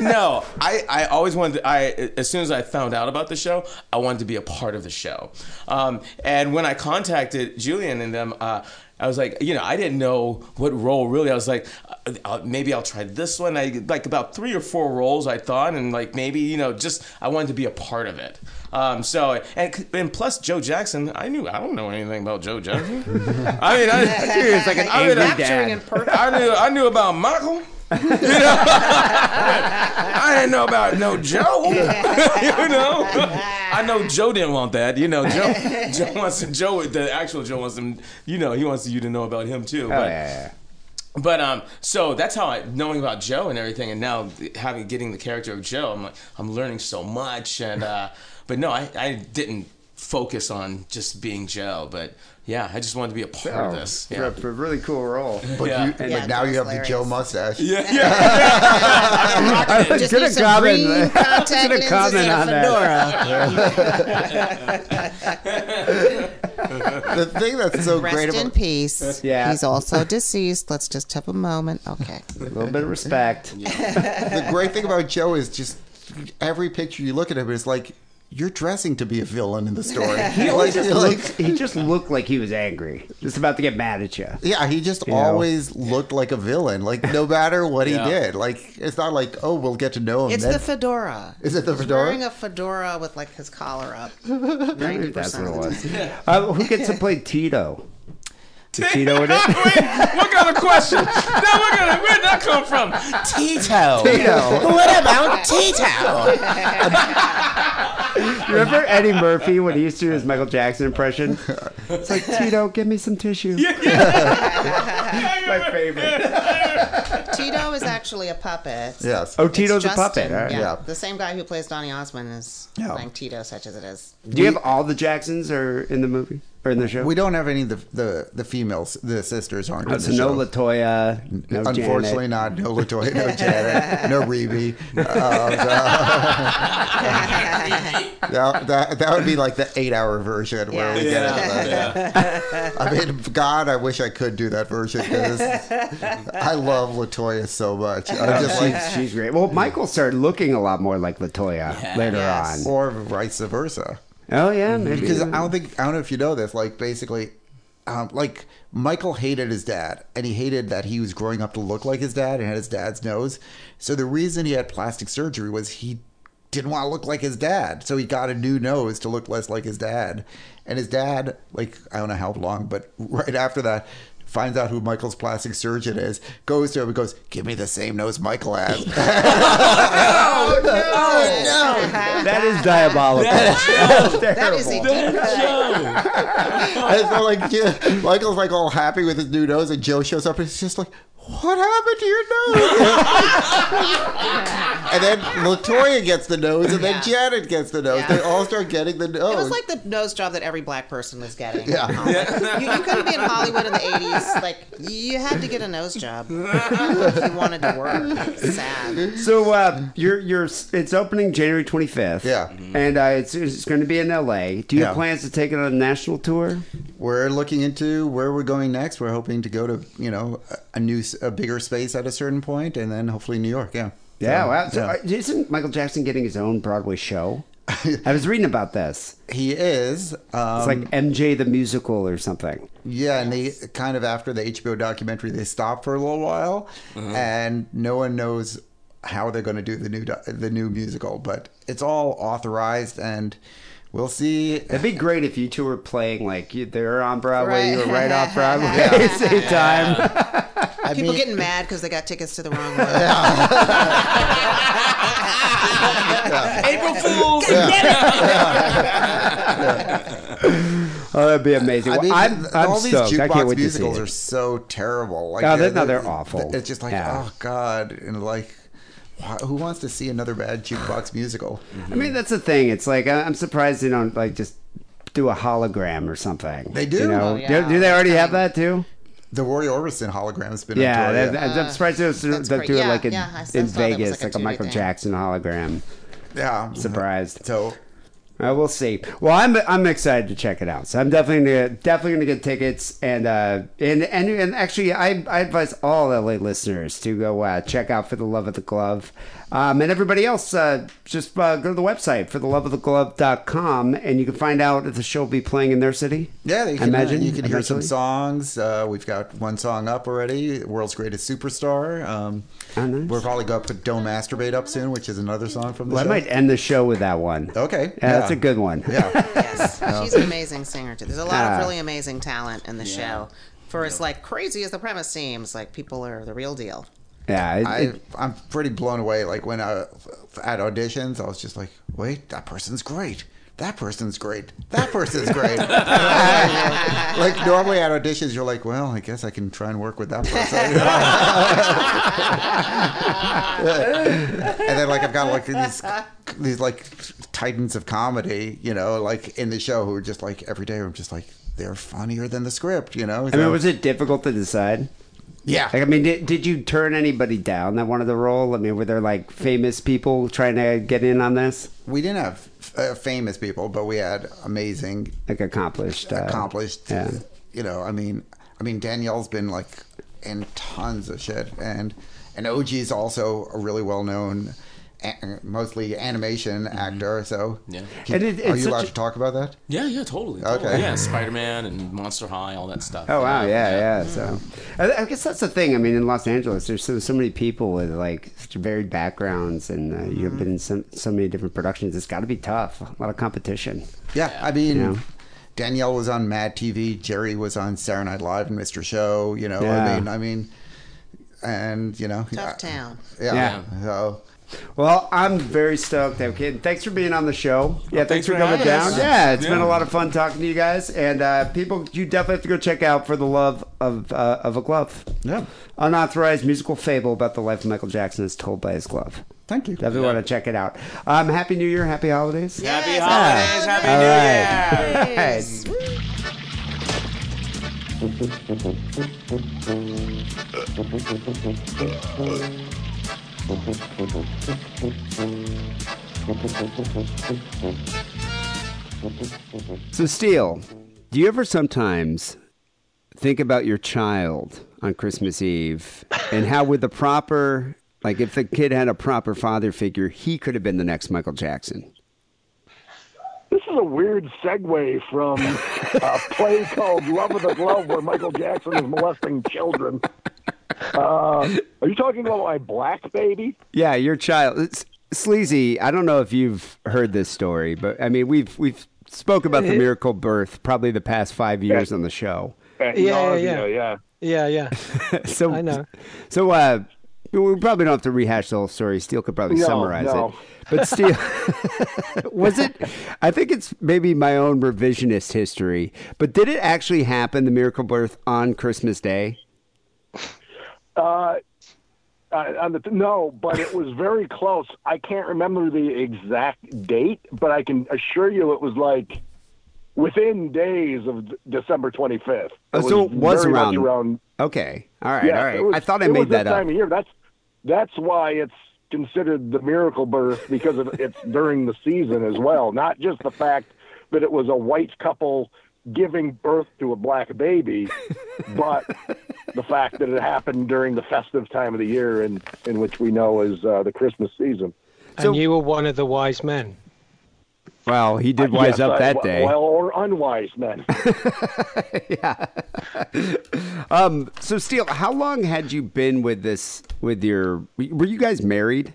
Speaker 6: no, I, I always wanted. To, I as soon as I found out about the show, I wanted to be a part of the show. Um, and when I contacted Julien and them, uh, I was like, you know, I didn't know what role really. I was like, uh, uh, maybe I'll try this one. I like about three or four roles I thought, and like maybe you know, just I wanted to be a part of it. Um, so and and plus Joe Jackson, I knew I don't know anything about Joe Jackson. [laughs] I mean, I, [laughs]
Speaker 3: It's like an
Speaker 6: I mean,
Speaker 3: angry
Speaker 8: Capturing in
Speaker 6: I knew I knew about Michael. You know, I didn't know about no Joe. [laughs] you know, I know Joe didn't want that. You know, Joe Joe wants to, Joe the actual Joe wants him. You know, he wants you to know about him too.
Speaker 3: Oh,
Speaker 6: but,
Speaker 3: yeah, yeah.
Speaker 6: but um, so that's how I knowing about Joe and everything, and now having getting the character of Joe, I'm like I'm learning so much. And uh, but no, I I didn't focus on just being Joe, but yeah, I just wanted to be a part of
Speaker 3: Oh,
Speaker 6: this.
Speaker 3: for
Speaker 6: Yeah.
Speaker 3: a- for a really cool role.
Speaker 7: But,
Speaker 6: Yeah.
Speaker 7: you, but
Speaker 8: Yeah,
Speaker 7: now you have
Speaker 8: that's
Speaker 7: the Joe mustache.
Speaker 6: Yeah, [laughs] yeah.
Speaker 3: I was
Speaker 8: Just
Speaker 3: gonna comment.
Speaker 8: green
Speaker 3: I was gonna comment
Speaker 8: and a
Speaker 3: on that.
Speaker 7: The thing that's so great about
Speaker 8: in peace.
Speaker 3: Yeah.
Speaker 8: He's also deceased. Let's just have a moment. Okay.
Speaker 3: A little bit of respect.
Speaker 7: the great thing about Joe is just every picture you look at him is like you're dressing to be a villain in the story. [laughs]
Speaker 3: He,
Speaker 7: like,
Speaker 3: just
Speaker 7: like-
Speaker 3: looked, he just looked like he was angry, just about to get mad at you.
Speaker 7: yeah, he just
Speaker 3: You know?
Speaker 7: always looked like a villain. Like no matter what
Speaker 6: Yeah.
Speaker 7: he did, like it's not like oh we'll get to know him.
Speaker 8: It's
Speaker 7: then.
Speaker 8: the fedora.
Speaker 7: Is it the
Speaker 8: He's
Speaker 7: fedora?
Speaker 8: wearing a fedora with like his collar up.
Speaker 3: Maybe [laughs]
Speaker 8: Ninety
Speaker 3: that's what it was. Uh, who gets to play [laughs] Tito? Is Tito [laughs] in it?
Speaker 6: Wait, what kind of question? now, what kind of, where'd that come from? Tito.
Speaker 3: Tito. [laughs]
Speaker 6: What about Tito? [laughs]
Speaker 3: Remember Eddie Murphy when he used to do his Michael Jackson impression? It's like Tito, give me some tissue. My favorite.
Speaker 8: Tito is actually a puppet.
Speaker 7: yes.
Speaker 3: Oh,
Speaker 8: It's
Speaker 3: Tito's a puppet. huh?
Speaker 8: Yeah.
Speaker 7: Yeah.
Speaker 8: The same guy who plays Donny Osmond is
Speaker 7: Yeah.
Speaker 8: playing Tito, such as it is.
Speaker 3: Do you have all the Jacksons are in the movie or in the show?
Speaker 7: We don't have any of the the, the females. The sisters aren't.
Speaker 3: Oh,
Speaker 7: in
Speaker 3: so
Speaker 7: the
Speaker 3: no
Speaker 7: show.
Speaker 3: La Toya, no
Speaker 7: Unfortunately,
Speaker 3: Janet.
Speaker 7: not. No La Toya, no [laughs] Janet, no Rebbie. Uh, so- [laughs] that, that, that would be like the eight hour version where we get it. I mean, God, I wish I could do that version because I love La Toya so much. I just like,
Speaker 3: She's, she's great. Well, Michael started looking a lot more like La Toya later
Speaker 8: Yes.
Speaker 3: on.
Speaker 7: or vice versa.
Speaker 3: Oh yeah, maybe.
Speaker 7: Because I don't think I don't know if you know this. Like basically, um, like Michael hated his dad, and he hated that he was growing up to look like his dad and had his dad's nose. So the reason he had plastic surgery was he didn't want to look like his dad, so he got a new nose to look less like his dad. And his dad, like I don't know how long, but [laughs] right after that. Finds out who Michael's plastic surgeon is, goes to him and goes, Give me the same nose Michael has. [laughs] [laughs] Oh, no. Oh, uh-huh.
Speaker 3: That is diabolical. That's [laughs]
Speaker 8: That is a
Speaker 3: terrible.
Speaker 7: And so like Joe- Michael's like all happy with his new nose, and Joe shows up and he's just like, "What happened to your nose?" and then La Toya gets the nose, and then
Speaker 8: Yeah.
Speaker 7: Janet gets the nose.
Speaker 8: Yeah.
Speaker 7: They all start getting the nose.
Speaker 8: It was like the nose job that every black person was getting.
Speaker 7: Yeah.
Speaker 8: You, you couldn't be in Hollywood in the 80s. Like, you had to get a nose job if you wanted to work. Sad.
Speaker 3: So uh, you're you're it's opening January 25th.
Speaker 7: Yeah.
Speaker 3: and uh, it's it's going to be in L.A. Do you
Speaker 7: Yeah.
Speaker 3: have plans to take it on a national tour?
Speaker 7: we're looking into where we're going next. We're hoping to go to you know a- a new, s- a bigger space at a certain point, and then hopefully New York. Yeah.
Speaker 3: Yeah,
Speaker 7: So,
Speaker 3: wow. So,
Speaker 7: yeah.
Speaker 3: uh, isn't Michael Jackson getting his own Broadway show? I was reading about this.
Speaker 7: he is. Um,
Speaker 3: It's like MJ the musical or something.
Speaker 7: Yeah, and they kind of after the HBO documentary, they stopped for a little while, and no one knows how they're going to do the new the new musical, but it's all authorized, and we'll see.
Speaker 3: It'd be great if you two were playing like you, they were on Broadway, you
Speaker 8: Right.
Speaker 3: were right off [laughs] Broadway at the same [laughs] time. [laughs]
Speaker 7: I
Speaker 8: People
Speaker 7: mean,
Speaker 8: getting mad because they got tickets to the wrong [laughs] one. [laughs]
Speaker 6: April Fools.
Speaker 3: oh, that'd be amazing.
Speaker 7: I
Speaker 3: Well, I'm,
Speaker 7: th-
Speaker 3: I'm
Speaker 7: all these
Speaker 3: stoked. I can't
Speaker 7: jukebox
Speaker 3: wait
Speaker 7: musicals are so terrible. Like,
Speaker 3: Oh, they're- no, they're
Speaker 7: the-
Speaker 3: awful.
Speaker 7: It's just like,
Speaker 3: Yeah.
Speaker 7: oh god, and like, who wants to see another bad jukebox musical?
Speaker 3: I mean, that's the thing. It's like I- I'm surprised they don't like just do a hologram or something.
Speaker 7: They do.
Speaker 3: You know?
Speaker 8: Oh, yeah.
Speaker 3: do, do they already have that too?
Speaker 7: The Roy Orbison hologram has been
Speaker 3: Yeah,
Speaker 7: on tour,
Speaker 3: that- I'm surprised they don't
Speaker 8: that's
Speaker 3: don't it
Speaker 8: Yeah,
Speaker 3: like in,
Speaker 8: yeah,
Speaker 3: in
Speaker 8: that was like
Speaker 3: Vegas,
Speaker 8: a
Speaker 3: like a Michael
Speaker 8: thing.
Speaker 3: Jackson hologram.
Speaker 7: yeah,
Speaker 3: Surprised.
Speaker 7: So
Speaker 3: Uh, we'll see. Well, I'm I'm excited to check it out. So I'm definitely gonna definitely gonna get tickets and uh and and, and actually I, I advise all LA listeners to go uh, check out for the love of the glove. Um, and everybody else, uh, just uh, go to the website for the love of the glove.com and you can find out if the show will be playing in their city.
Speaker 7: Yeah, you
Speaker 3: I
Speaker 7: can,
Speaker 3: imagine
Speaker 7: you can hear some songs. Uh, we've got one song up already, "World's Greatest Superstar." Um,
Speaker 3: Oh, nice.
Speaker 7: We're probably going to put "Don't Masturbate" up soon, which is another song from the
Speaker 3: Well, I might end the show with that one.
Speaker 7: Okay,
Speaker 3: Yeah, that's a good one.
Speaker 7: Yeah, [laughs]
Speaker 8: Yes, she's an amazing singer too. There's a lot
Speaker 3: Ah.
Speaker 8: of really amazing talent in the show. For as like crazy as the premise seems, like people are the real deal.
Speaker 3: Yeah, it-
Speaker 7: I, I'm pretty blown away. Like when I at auditions, I was just like, "Wait, that person's great." That person's great. That person's great. [laughs] [laughs] like normally at auditions, you're like, well, I guess I can try and work with that person. [laughs] and then like I've got like these these like titans of comedy, you know, like in the show who are just like every day I'm just like they're funnier than the script, you know.
Speaker 3: I mean, was it difficult to decide?
Speaker 7: Yeah.
Speaker 3: Like, I mean, did, did you turn anybody down that wanted the role? I mean, were there like famous people trying to get in on this?
Speaker 7: We didn't have uh, famous people, but we had amazing,
Speaker 3: Like accomplished, uh,
Speaker 7: accomplished.
Speaker 3: yeah.
Speaker 7: You know, I mean, I mean, Daniele's been like in tons of shit, and and Ogie is also a really well known a- mostly animation mm-hmm. actor. So,
Speaker 6: Yeah.
Speaker 3: And it-
Speaker 7: are you allowed
Speaker 3: such
Speaker 7: to talk about that?
Speaker 6: Yeah, yeah, totally.
Speaker 7: Okay.
Speaker 6: Yeah, Spider Man and Monster High, all that stuff.
Speaker 3: Oh wow, yeah, yeah. So, mm-hmm. I, I guess that's the thing. I mean, in Los Angeles, there's so, so many people with like such varied backgrounds, and uh, you have mm-hmm. been in so, so many different productions. It's got to be tough. A lot of competition.
Speaker 7: Yeah, I mean,
Speaker 3: Yeah.
Speaker 7: Daniele was on Mad TV. Jerry was on Saturday Night Live and Mr. Show. You know,
Speaker 3: Yeah.
Speaker 7: I mean, I mean, and you know,
Speaker 8: Tough town.
Speaker 7: Yeah.
Speaker 3: Yeah.
Speaker 7: So,
Speaker 3: Well, I'm very stoked, kid. Thanks for being on the show. Yeah, thanks,
Speaker 6: thanks
Speaker 3: for
Speaker 6: for
Speaker 3: coming down.
Speaker 6: us.
Speaker 3: Yeah, it's been a lot of fun talking to you guys. And uh, people, you definitely have to go check out for the love of uh, of a glove.
Speaker 7: Yeah.
Speaker 3: unauthorized musical fable about the life of Michael Jackson is told by his glove.
Speaker 7: thank you.
Speaker 3: Definitely want to check it out. Um, Happy New Year, Happy Holidays.
Speaker 6: Happy
Speaker 8: Yes,
Speaker 6: holidays, happy
Speaker 3: All
Speaker 6: New
Speaker 3: right.
Speaker 6: Year.
Speaker 3: All right. [laughs] So, Steele, do you ever sometimes think about your child on Christmas Eve and how, with the proper, like, if the kid had a proper father figure, he could have been the next Michael Jackson?
Speaker 5: This is a weird segue from a play called Love of the Glove where Michael Jackson is molesting children. [laughs] Uh, are you talking about my black baby?
Speaker 3: Yeah, your child. It's, Sleazy, I don't know if you've heard this story, but I mean, we've we've spoke about the miracle birth probably the past five years on the show.
Speaker 5: At
Speaker 4: Yeah, yeah.
Speaker 5: yeah.
Speaker 4: Yeah, yeah. [laughs]
Speaker 3: so
Speaker 4: I know.
Speaker 3: So uh, we probably don't have to rehash the whole story. Steele could probably
Speaker 5: No,
Speaker 3: summarize
Speaker 5: no.
Speaker 3: it. But Steele, [laughs] was it? I think it's maybe my own revisionist history. But did it actually happen, the miracle birth, on Christmas Day? [laughs]
Speaker 5: Uh, uh, on the, no, but it was very close. I can't remember the exact date, but I can assure you it was like within days of December 25th.
Speaker 3: Oh, so it was
Speaker 5: very much
Speaker 3: around-
Speaker 5: around
Speaker 3: Okay, all right,
Speaker 5: Yeah,
Speaker 3: all right.
Speaker 5: was-
Speaker 3: I thought I
Speaker 5: it
Speaker 3: made
Speaker 5: was
Speaker 3: that up.
Speaker 5: time of year. That's that's why it's considered the miracle birth because of it's [laughs] during the season as well. Not just the fact that it was a white couple giving birth to a black baby, but the fact that it happened during the festive time of the year, in in which we know is uh, the Christmas season.
Speaker 3: So-
Speaker 4: and you were one of the wise men.
Speaker 3: Well, he did wise
Speaker 5: Yes,
Speaker 3: up
Speaker 5: I-
Speaker 3: that day.
Speaker 5: Well, or unwise men. [laughs] Yeah. [laughs]
Speaker 3: um, so Steele, how long had you been with this? With your, were you guys married?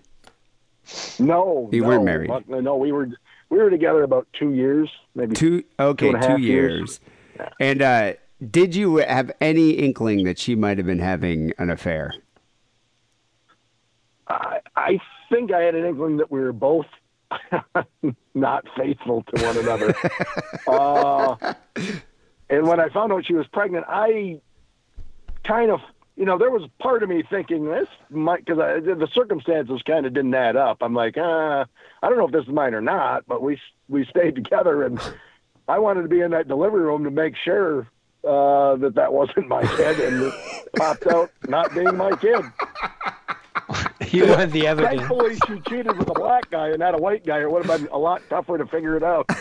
Speaker 5: No,
Speaker 3: You
Speaker 5: no,
Speaker 3: weren't married.
Speaker 5: Buck- No, we were we were together about two years, maybe
Speaker 3: Two. Okay,
Speaker 5: and a
Speaker 3: two
Speaker 5: half
Speaker 3: years.
Speaker 5: years.
Speaker 3: And uh, did you have any inkling that she might have been having an affair?
Speaker 5: I, I think I had an inkling that we were both [laughs] not faithful to one another. [laughs] uh, and when I found out she was pregnant, I kind of, you know, there was part of me thinking this might, because the circumstances kind of didn't add up. I'm like, uh, I don't know if this is mine or not, but we we stayed [laughs] together, and I wanted to be in that delivery room to make sure uh, that that wasn't my kid, and it popped out not being my kid.
Speaker 4: You had the evidence.
Speaker 5: Thankfully, she cheated with a black guy and not a white guy. It would have been a lot tougher to figure it out. [laughs]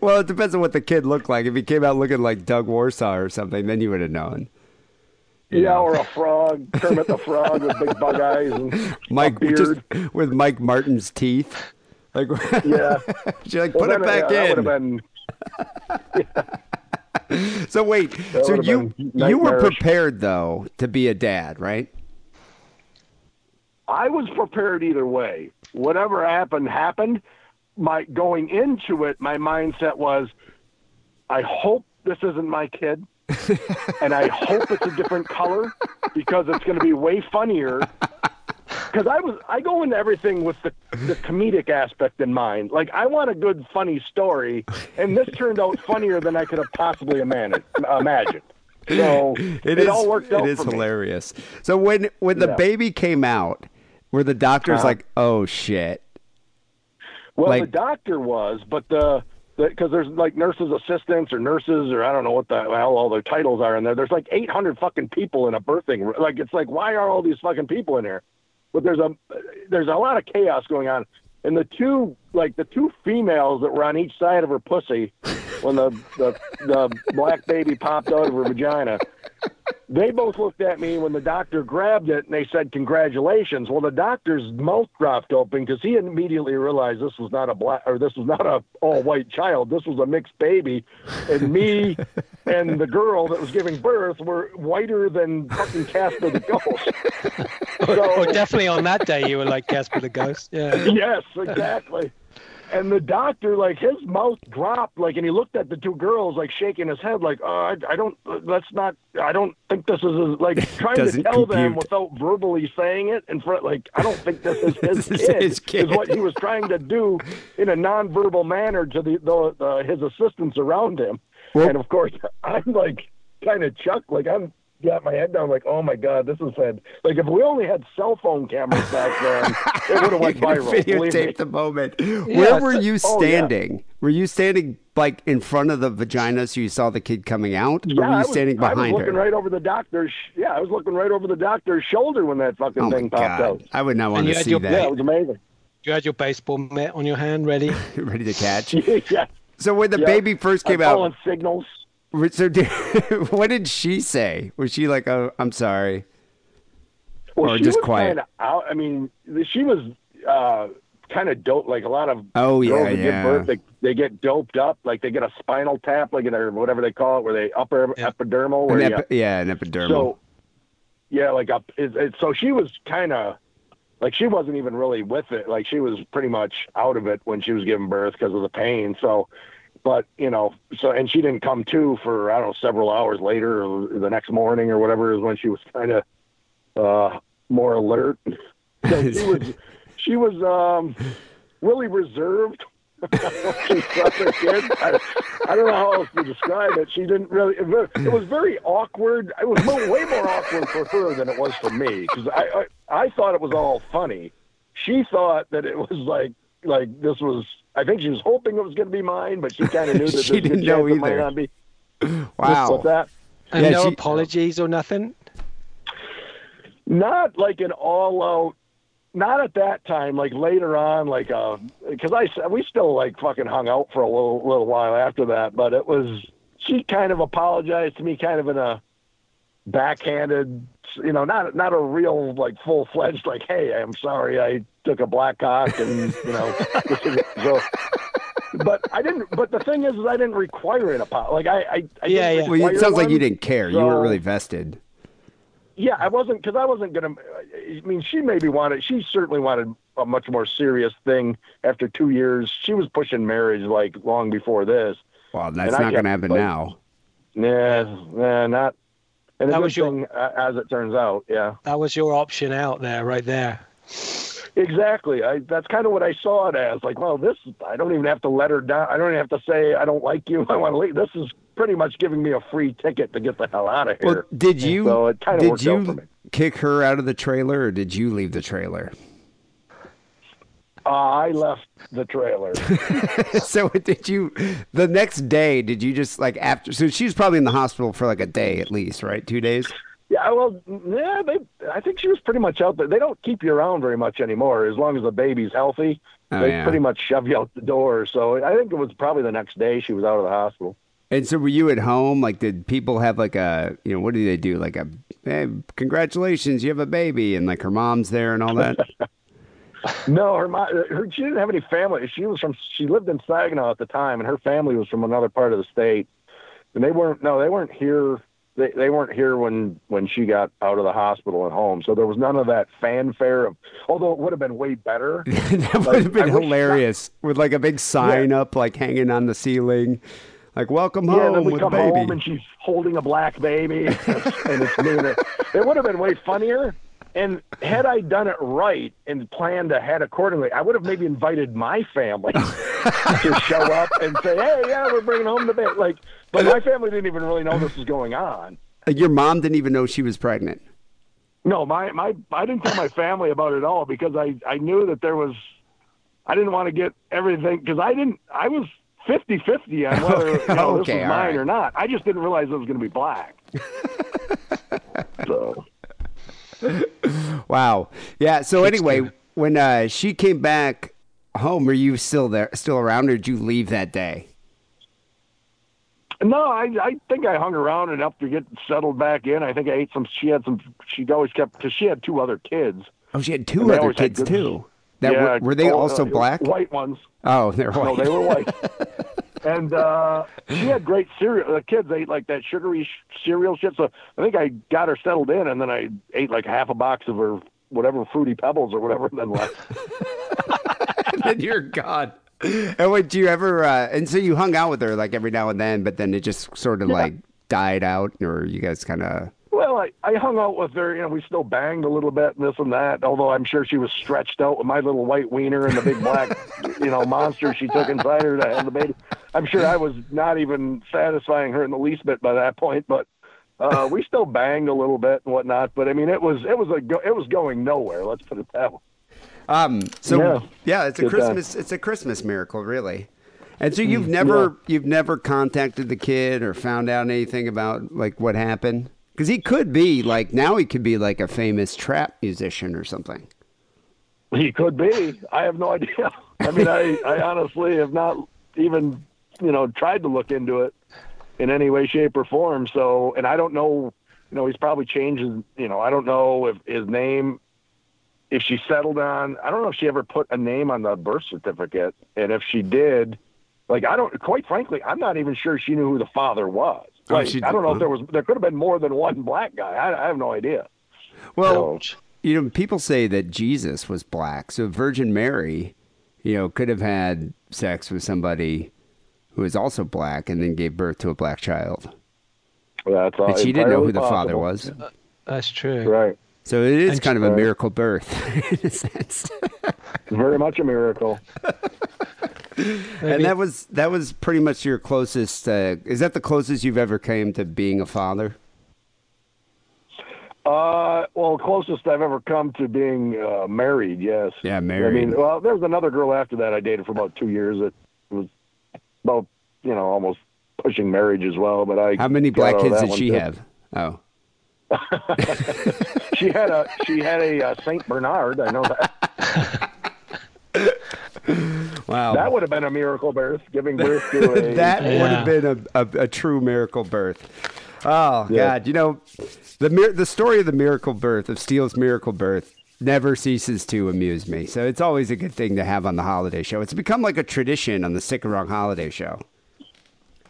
Speaker 3: Well, it depends on what the kid looked like. If he came out looking like Doug Warsaw or something, then you would have known.
Speaker 5: Yeah, or a frog, Kermit the Frog with big bug eyes and
Speaker 3: Mike
Speaker 5: a beard.
Speaker 3: just with Mike Martin's teeth. Like, [laughs]
Speaker 5: Yeah.
Speaker 3: she's like,
Speaker 5: Well,
Speaker 3: put it back
Speaker 5: yeah, that
Speaker 3: in.
Speaker 5: would have been [laughs] [laughs]
Speaker 3: So wait,
Speaker 5: That
Speaker 3: so you you were prepared though to be a dad, right?
Speaker 5: I was prepared either way. Whatever happened, happened. My going into it, my mindset was, I hope this isn't my kid, [laughs] and I hope it's a different color because it's going to be way funnier. Because I was, I go into everything with the, the comedic aspect in mind. Like I want a good, funny story, and this turned out funnier than I could have possibly imagined. imagined. So it,
Speaker 3: is.
Speaker 5: all worked out
Speaker 3: it is
Speaker 5: for me.
Speaker 3: hilarious. So when when the
Speaker 5: Yeah.
Speaker 3: baby came out, were the doctors
Speaker 5: Uh-huh.
Speaker 3: like, "Oh shit"?
Speaker 5: Well,
Speaker 3: Like-
Speaker 5: the doctor was, but the because there's like nurses assistants or nurses or I don't know what the hell all their titles are in there. There's like 800 fucking people in a birthing room. Like it's like why are all these fucking people in here? But there's a there's a lot of chaos going on. And the two like the two females that were on each side of her pussy when the the, the black baby popped out of her vagina. they both looked at me when the doctor grabbed it and they said congratulations well the doctor's mouth dropped open because he immediately realized this was not a black or this was not a all white child this was a mixed baby and me and the girl that was giving birth were whiter than fucking casper the ghost [laughs]
Speaker 4: Oh,
Speaker 5: so
Speaker 4: definitely on that day you were like Casper the Ghost. Yeah.
Speaker 5: yes exactly and the doctor like his mouth dropped like and he looked at the two girls like shaking his head like oh i, I don't let's not i don't think this is a, like [laughs] trying to tell them without verbally saying it in front like i don't think this is his, [laughs]
Speaker 3: This is
Speaker 5: kid,
Speaker 3: his kid.
Speaker 5: is what he was trying to do in a nonverbal manner to the, the, the his assistants around him
Speaker 3: Well-
Speaker 5: and of course [laughs] i'm like kind of chuck like i'm got my head down like oh my god this is sad like if we only had cell phone cameras back then it [laughs] would have went viral
Speaker 3: videotape the moment. Where were you
Speaker 5: Oh, yeah.
Speaker 3: standing? Were you standing like in front of the vagina so you saw the kid coming out, or
Speaker 5: Yeah,
Speaker 3: were you
Speaker 5: I was,
Speaker 3: standing
Speaker 5: I was
Speaker 3: behind
Speaker 5: looking
Speaker 3: her?
Speaker 5: right over the doctor's. Yeah, I was looking right over the doctor's shoulder when that fucking
Speaker 3: oh my
Speaker 5: thing popped
Speaker 3: god!
Speaker 5: out.
Speaker 3: I would not want
Speaker 4: And
Speaker 3: to
Speaker 4: you had
Speaker 3: see
Speaker 4: your-
Speaker 5: Yeah,
Speaker 3: that.
Speaker 5: it was amazing.
Speaker 4: You had your baseball mitt on your hand ready. [laughs]
Speaker 3: Ready to catch. [laughs]
Speaker 5: yeah,
Speaker 3: So when the
Speaker 5: yeah.
Speaker 3: baby first came
Speaker 5: I'm
Speaker 3: out,
Speaker 5: calling signals.
Speaker 3: So did, [laughs] what did she say? Was she like, "Oh, I'm sorry"?
Speaker 5: Well,
Speaker 3: Or
Speaker 5: she
Speaker 3: just
Speaker 5: was
Speaker 3: quiet?
Speaker 5: Out. I mean, she was uh, kind of dope. Like a lot of
Speaker 3: Oh, yeah, yeah.
Speaker 5: give birth, they, they get doped up. Like they get a spinal tap, like in their whatever they call it, where they upper
Speaker 4: Yeah.
Speaker 5: epidermal.
Speaker 3: An
Speaker 5: Where you,
Speaker 3: yeah, an epidermal.
Speaker 5: So, yeah, like up. So she was kind of like she wasn't even really with it. Like she was pretty much out of it when she was giving birth because of the pain. So, but you know, so and she didn't come to for I don't know several hours later or the next morning or whatever is when she was kind of uh, more alert. [laughs] So she [laughs] was she was um, really reserved. she kid. I, I don't know how else to describe it. She didn't really. It was, very awkward. It was way more awkward for her than it was for me because I, I I thought it was all funny. She thought that it was like like this was. I think she was hoping it was going to be mine, but she kind of knew [laughs] that
Speaker 3: She
Speaker 5: there's a good
Speaker 3: didn't know
Speaker 5: chance it might not be. [laughs]
Speaker 3: wow.
Speaker 5: What's that?
Speaker 4: And
Speaker 3: Yeah,
Speaker 4: no
Speaker 3: she-
Speaker 4: apologies or nothing.
Speaker 5: not like an all out not at that time like later on like uh because i s- we still like fucking hung out for a little little while after that but it was she kind of apologized to me kind of in a backhanded you know not not a real like full fledged like hey i'm sorry i took a black cock and you know [laughs] so but i didn't but the thing is, is i didn't require an apology like i i, I
Speaker 4: Yeah, yeah.
Speaker 3: well, it
Speaker 5: require
Speaker 3: sounds like you didn't care. you weren't really vested.
Speaker 5: yeah, I wasn't because I wasn't gonna. I mean, she maybe wanted. She certainly wanted a much more serious thing after two years. She was pushing marriage like long before this.
Speaker 3: Well, that's not going to happen
Speaker 5: like-
Speaker 3: now.
Speaker 5: Nah, nah, not. And
Speaker 4: That was your-
Speaker 5: thing, uh, as it turns out. Yeah,
Speaker 4: That was your option out there, right there.
Speaker 5: exactly. I, that's kind of what I saw it as. Like, well, this. I don't even have to let her down. I don't even have to say I don't like you. [laughs] I want to leave. This is pretty much giving me a free ticket to get the hell out of here.
Speaker 3: Well, did you
Speaker 5: So it kinda
Speaker 3: did
Speaker 5: worked out for
Speaker 3: you
Speaker 5: me.
Speaker 3: kick her out of the trailer, or did you leave the trailer?
Speaker 5: Uh, I left the trailer. [laughs]
Speaker 3: so did you the next day did you just like after so she was probably in the hospital for like a day at least right two days
Speaker 5: Yeah, well, yeah, they. I think she was pretty much out there. They don't keep you around very much anymore, as long as the baby's healthy.
Speaker 3: Oh,
Speaker 5: they
Speaker 3: yeah.
Speaker 5: pretty much shove you out the door. So I think it was probably the next day she was out of the hospital.
Speaker 3: and so were you at home like did people have like a you know what do they do like a hey, congratulations you have a baby and like her mom's there and all that [laughs]
Speaker 5: No, her mom. Her, she didn't have any family. She was from. She lived in Saginaw at the time, and her family was from another part of the state. And they weren't. No, they weren't here. They they weren't here when when she got out of the hospital and home. So there was none of that fanfare of. Although it would have been way better. [laughs]
Speaker 3: that would
Speaker 5: Like,
Speaker 3: have been
Speaker 5: I
Speaker 3: hilarious with like a big sign up like hanging on the ceiling like welcome
Speaker 5: Yeah,
Speaker 3: home
Speaker 5: then we
Speaker 3: with
Speaker 5: come
Speaker 3: baby
Speaker 5: home and she's holding a black baby, and it's me. And it, [laughs] it would have been way funnier. And had I done it right and planned ahead accordingly, I would have maybe invited my family [laughs] to show up and say, "Hey, yeah, we're bringing home the baby." Like, but my family didn't even really know this was going on.
Speaker 3: Like, your mom didn't even know she was pregnant
Speaker 5: No, my my I didn't tell my family about it at all because I I knew that there was I didn't want to get everything because I didn't I was 50-50 on [laughs] whether you know,
Speaker 3: Okay,
Speaker 5: this was mine
Speaker 3: right.
Speaker 5: or not. I just didn't realize it was going to be black. [laughs] so
Speaker 3: Wow. Yeah. So anyway, when uh, she came back home, were you still there, still around, or did you leave that day?
Speaker 5: No, I I think I hung around enough to get settled back in. I think I ate some. She had some. She always kept because she had two other kids.
Speaker 3: Oh, she had two other kids
Speaker 5: good-
Speaker 3: too. That
Speaker 5: yeah,
Speaker 3: were, were they
Speaker 5: oh,
Speaker 3: also
Speaker 5: uh,
Speaker 3: black?
Speaker 5: White ones.
Speaker 3: Oh, they're
Speaker 5: No,
Speaker 3: white.
Speaker 5: they were white. [laughs] and uh, she had great cereal. The kids ate like that sugary sh- cereal shit. So I think I got her settled in, and then I ate like half a box of her whatever fruity pebbles or whatever, and then left.
Speaker 3: And [laughs] then you're gone. And wait, do you ever? Uh, and so you hung out with her like every now and then, but then it just sort of like died out, or you guys kind of.
Speaker 5: Well, I, I hung out with her. You know, we still banged a little bit and this and that. Although I'm sure she was stretched out with my little white wiener and the big black, [laughs] you know, monster she took inside her to have the baby. I'm sure I was not even satisfying her in the least bit by that point. But uh, we still banged a little bit and whatnot. But I mean, it was it was a go, it was going nowhere. Let's put it that way.
Speaker 3: Um. So yeah,
Speaker 5: Yeah.
Speaker 3: it's a
Speaker 5: Good time.
Speaker 3: Christmas. It's a Christmas miracle, really. And so you've never you've never contacted the kid or found out anything about like what happened because he could be like now he could be like a famous trap musician or something.
Speaker 5: He could be. I have no idea. I mean, I, I [laughs] honestly have not even, you know, tried to look into it in any way, shape, or form. So, and I don't know, you know, he's probably changed his, you know, I don't know if his name, if she settled on, I don't know if she ever put a name on the birth certificate. And if she did, like, I don't, quite frankly, I'm not even sure she knew who the father was.
Speaker 3: Oh, she
Speaker 5: I don't know
Speaker 3: did-
Speaker 5: if there was, there could have been more than one black guy. I, I have no idea.
Speaker 3: Well,
Speaker 5: So-
Speaker 3: you know, people say that Jesus was black, so Virgin Mary, you know, could have had sex with somebody who was also black and then gave birth to a black child.
Speaker 5: That's all.
Speaker 3: But she didn't know who
Speaker 5: entirely
Speaker 3: the father
Speaker 5: possible.
Speaker 3: was.
Speaker 4: Uh, that's true.
Speaker 5: Right.
Speaker 3: So it is
Speaker 4: And-
Speaker 3: kind of a
Speaker 5: Right.
Speaker 3: miracle birth [laughs] in a sense.
Speaker 5: Very much a miracle. [laughs] [laughs]
Speaker 3: and that was that was pretty much your closest. Uh, is that the closest you've ever came to being a father?
Speaker 5: Uh, well, closest I've ever come to being uh, married. Yes.
Speaker 3: Yeah, married.
Speaker 5: I mean, well, there was another girl after that I dated for about two years. That was about you know almost pushing marriage as well. But I
Speaker 3: How many black kids did she
Speaker 5: too.
Speaker 3: have? Oh, [laughs]
Speaker 5: She had a she had a uh, Saint Bernard. I know that. [laughs]
Speaker 3: wow.
Speaker 5: That would have been a miracle birth, giving birth to [laughs] a.
Speaker 3: that would have been a, a, a true miracle birth. Oh
Speaker 5: Yeah.
Speaker 3: God! You know, the mir- the story of the miracle birth of Steele's miracle birth never ceases to amuse me. So it's always a good thing to have on the holiday show. It's become like a tradition on the Sick and Wrong holiday show.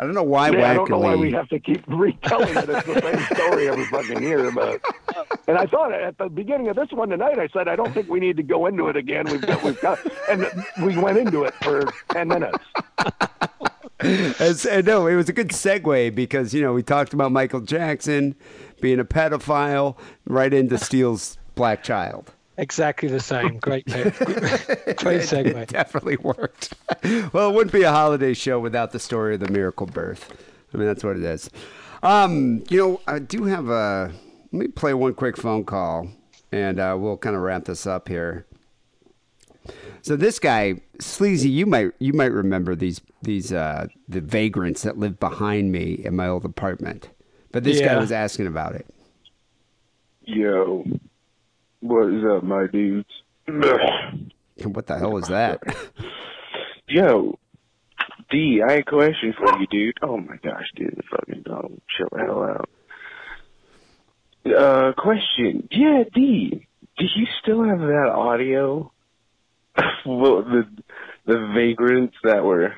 Speaker 3: I don't know why
Speaker 5: Yeah, I don't know why we have to keep [laughs] retelling it. It's the same story every fucking year. But and I thought at the beginning of this one tonight, I said I don't think we need to go into it again. We've got, we've got, and we went into it for ten minutes.
Speaker 3: As, uh, no, it was a good segue because you know we talked about Michael Jackson being a pedophile, right into Steele's black child.
Speaker 4: Exactly the same. Great pick. [laughs] Great
Speaker 3: It
Speaker 4: segue.
Speaker 3: definitely worked. [laughs] well, it wouldn't be a holiday show without the story of the miracle birth. I mean, that's what it is. Um, you know, I do have a. Let me play one quick phone call, and uh, we'll kind of wrap this up here. So this guy, Sleazy, you might you might remember these these uh, the vagrants that live behind me in my old apartment. But this guy was asking about it.
Speaker 9: Yo, what is up, my dudes? [clears throat]
Speaker 3: What the hell was that? [laughs]
Speaker 9: Yo, Dee, I had a question for you, dude. Oh my gosh, dude, fucking chill the hell out. Uh, question. Yeah, Dee, do you still have that audio? [laughs] well, the the vagrants that were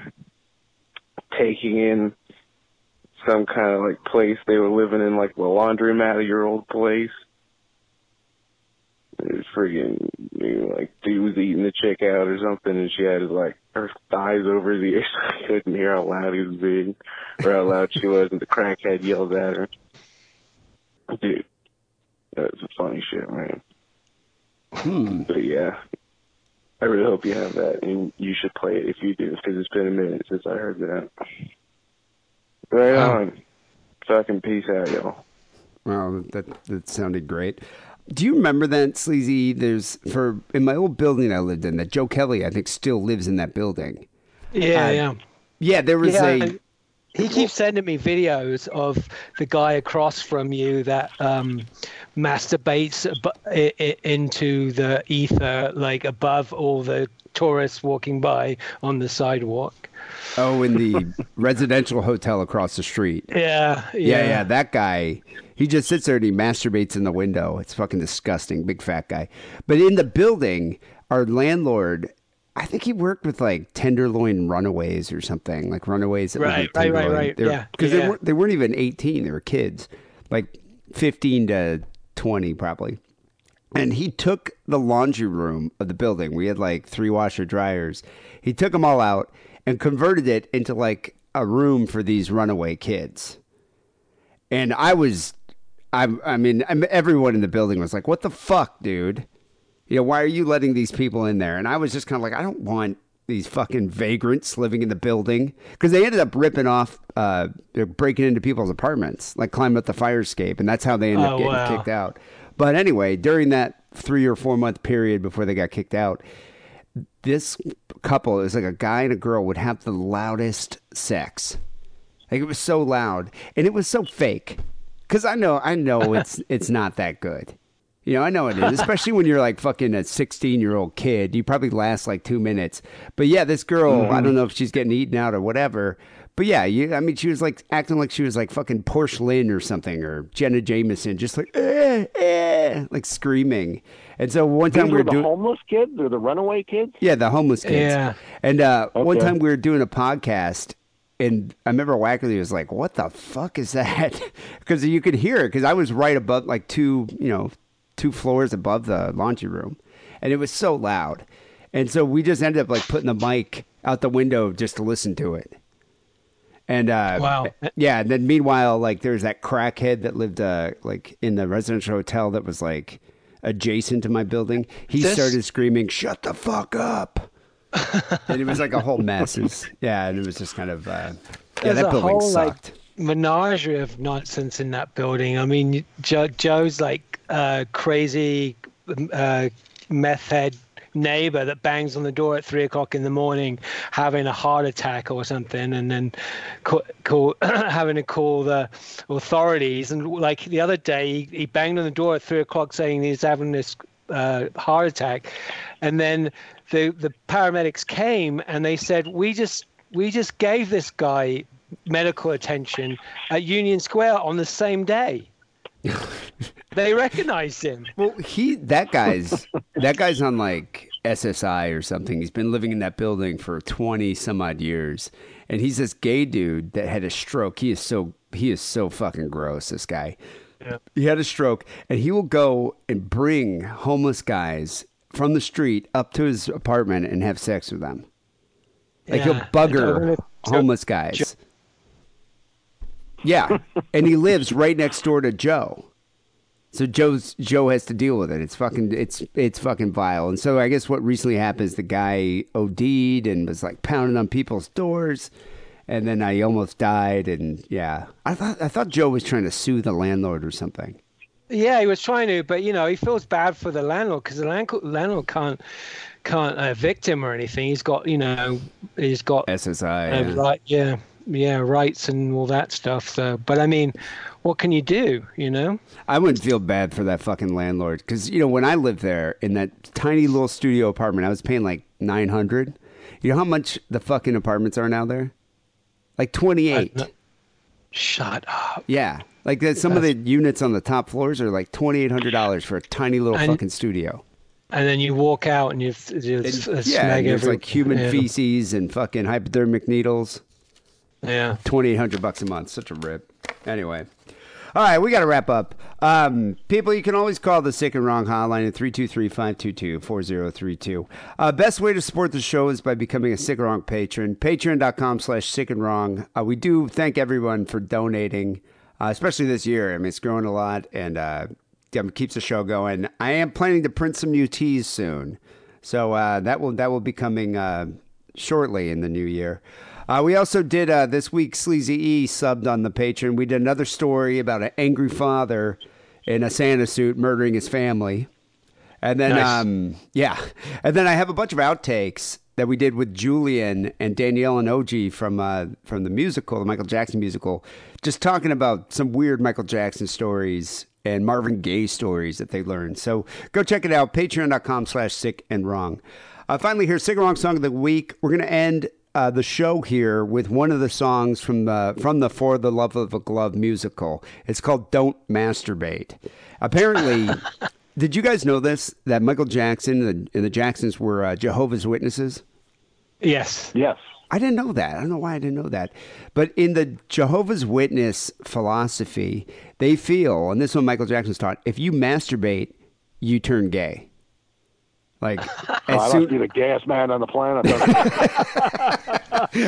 Speaker 9: taking in some kind of like place they were living in, like the laundromat of your old place. Friggin' you know, like dude was eating the chick out or something, and she had like her thighs over his [laughs] so I couldn't hear how loud he was being or how loud she was, and the crackhead yelled at her. Dude, that was funny shit, man.
Speaker 3: Hmm.
Speaker 9: But yeah, I really hope you have that, and you should play it if you do, because it's been a minute since I heard that. Right on. Fucking peace out, y'all.
Speaker 3: Well, that that sounded great. Do you remember that sleazy? There's for in my old building I lived in that Joe Kelly I think still lives in that building.
Speaker 4: Yeah,
Speaker 3: Uh,
Speaker 4: yeah.
Speaker 3: Yeah, there was
Speaker 4: Yeah,
Speaker 3: a
Speaker 4: He keeps sending me videos of the guy across from you that um, masturbates ab- into the ether, like above all the tourists walking by on the sidewalk.
Speaker 3: Oh, in the [laughs] residential hotel across the street.
Speaker 4: Yeah,
Speaker 3: Yeah, yeah, that guy. He just sits there and he masturbates in the window. It's fucking disgusting. Big fat guy. But in the building, our landlord, I think he worked with like Tenderloin Runaways or something, like Runaways. That
Speaker 4: Right, right, right, right.
Speaker 3: They were-
Speaker 4: Yeah,
Speaker 3: because they
Speaker 4: yeah.
Speaker 3: weren't they weren't even eighteen. They were kids, like fifteen to twenty probably. And he took the laundry room of the building. We had like three washer dryers. He took them all out and converted it into like a room for these runaway kids. And I was, I, I mean, everyone in the building was like, "What the fuck, dude? You know, why are you letting these people in there?" And I was just kind of like, "I don't want these fucking vagrants living in the building," because they ended up ripping off, uh, they're breaking into people's apartments, like climbing up the fire escape, and that's how they ended
Speaker 4: Oh,
Speaker 3: up getting
Speaker 4: wow.
Speaker 3: kicked out. But anyway, during that three or four month period before they got kicked out, this couple is like a guy and a girl would have the loudest sex. Like it was so loud and it was so fake. Cause I know, I know [laughs] it's it's not that good. You know, I know it is, especially when you're like fucking a 16 year old kid. You probably last like two minutes. But yeah, this girl, I don't know if she's getting eaten out or whatever. But yeah, you, I mean, she was like acting like she was like fucking porcelain or something, or Jenna Jameson, just like, eh, eh, like screaming. And so one time
Speaker 5: These
Speaker 3: we
Speaker 5: were the
Speaker 3: doing,
Speaker 5: homeless kids or the runaway kids?
Speaker 3: yeah, the homeless kids.
Speaker 4: Yeah.
Speaker 3: And uh, one time we were doing a podcast, and I remember Wackerly was like, "What the fuck is that?" [laughs] Because you could hear it. Because I was right above, like two, you know, two floors above the laundry room, and it was so loud. And so we just ended up like putting the mic out the window just to listen to it. And uh,
Speaker 4: Wow.
Speaker 3: yeah. And then meanwhile, like there's that crackhead that lived uh, like in the residential hotel that was like adjacent to my building. He
Speaker 4: This-
Speaker 3: started screaming, "Shut the fuck up!" And it was like a whole mess. Was- yeah, and it was just kind of uh, yeah.
Speaker 4: There's
Speaker 3: that
Speaker 4: a
Speaker 3: building
Speaker 4: whole
Speaker 3: sucked.
Speaker 4: like menagerie of nonsense in that building. I mean, Joe, Joe's like uh, crazy uh, meth head neighbor that bangs on the door at three o'clock in the morning, having a heart attack or something, and then call, call [coughs] having to call the authorities. And like the other day, he, he banged on the door at three o'clock saying he's having this uh, heart attack, and then the the paramedics came and they said we just we just gave this guy medical attention at Union Square on the same day. [laughs] they recognized him.
Speaker 3: Well, he that guy's that guy's on like SSI or something. He's been living in that building for twenty some odd years, and he's this gay dude that had a stroke. He is so he is so fucking gross. This guy. He had a stroke, and he will go and bring homeless guys from the street up to his apartment and have sex with them. Like he'll bugger [laughs] homeless guys. Yeah, and he lives right next door to Joe. So Joe's Joe has to deal with it. It's fucking it's it's fucking vile. And so I guess what recently happened is the guy OD'd and was like pounding on people's doors, and then I almost died. And yeah, I thought I thought Joe was trying to sue the landlord or something.
Speaker 4: Yeah, he was trying to, but you know, he feels bad for the landlord because the landlord, landlord can't can't evict him or anything. He's got, you know, he's got
Speaker 3: SSI.
Speaker 4: uh,
Speaker 3: yeah.
Speaker 4: right, yeah, yeah, rights and all that stuff. So, but I mean, what can you do? You know?
Speaker 3: I wouldn't feel bad for that fucking landlord because you know when I lived there in that tiny little studio apartment, I was paying like nine hundred. You know how much the fucking apartments are now there? Like twenty eight.
Speaker 4: Shut up.
Speaker 3: Yeah, like that. Some of the units on the top floors are like twenty eight hundred dollars for a tiny little
Speaker 4: And-
Speaker 3: fucking studio.
Speaker 4: And then you walk out and you've, you've uh,
Speaker 3: yeah, and there's
Speaker 4: every-
Speaker 3: like human
Speaker 4: yeah.
Speaker 3: feces and fucking hypodermic needles.
Speaker 4: Yeah.
Speaker 3: Twenty eight hundred bucks a month. Such a rip. Anyway. All right, we got to wrap up. Um, people, you can always call the Sick and Wrong hotline at 323-522-4032. Uh, best way to support the show is by becoming a Sick and Wrong patron. Patreon.com slash Sick and Wrong. Uh, we do thank everyone for donating, uh, especially this year. I mean, it's growing a lot and uh, um, keeps the show going. I am planning to print some new tees soon. So uh, that will that will be coming uh, shortly in the new year. Uh, we also did uh, this week. Sleazy E subbed on the Patreon. We did another story about an angry father in a Santa suit murdering his family, and then
Speaker 4: Nice.
Speaker 3: um, yeah, and then I have a bunch of outtakes that we did with Julien and Daniele and Ogie from uh, from the musical, the Michael Jackson musical, just talking about some weird Michael Jackson stories and Marvin Gaye stories that they learned. So go check it out, patreon.com slash sick and wrong. Uh, finally, here's Sick and Wrong Song of the Week. We're going to end uh, the show here with one of the songs from the from the For the Love of a Glove musical. It's called "Don't Masturbate." Apparently, [laughs] did you guys know this? That Michael Jackson and the, and the Jacksons were uh, Jehovah's Witnesses.
Speaker 4: Yes.
Speaker 5: Yes.
Speaker 3: I didn't know that. I don't know why I didn't know that. But in the Jehovah's Witness philosophy, they feel, and this is what Michael Jackson's taught, if you masturbate, you turn gay. Like, [laughs]
Speaker 5: Oh, I
Speaker 3: as
Speaker 5: must
Speaker 3: soon,
Speaker 5: be the gayest man on the planet. [laughs]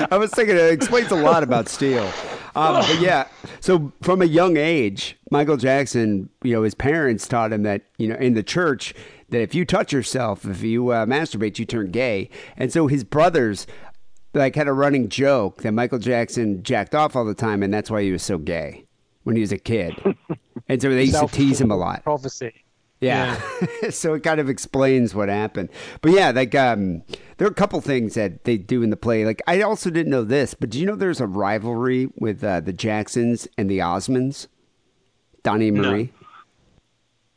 Speaker 5: [laughs]
Speaker 3: I was thinking it explains a lot about Steele. Um, but yeah, so from a young age, Michael Jackson, you know, his parents taught him that, you know, in the church, that if you touch yourself, if you uh, masturbate, you turn gay. And so his brothers, like, had a running joke that Michael Jackson jacked off all the time, and that's why he was so gay when he was a kid. and so they used to tease him a lot.
Speaker 4: Prophecy.
Speaker 3: Yeah. [laughs] so it kind of explains what happened. But yeah, like um there are a couple things that they do in the play. Like I also didn't know this, but do you know there's a rivalry with uh, the Jacksons and the Osmonds? Donny and
Speaker 4: No.
Speaker 3: Marie.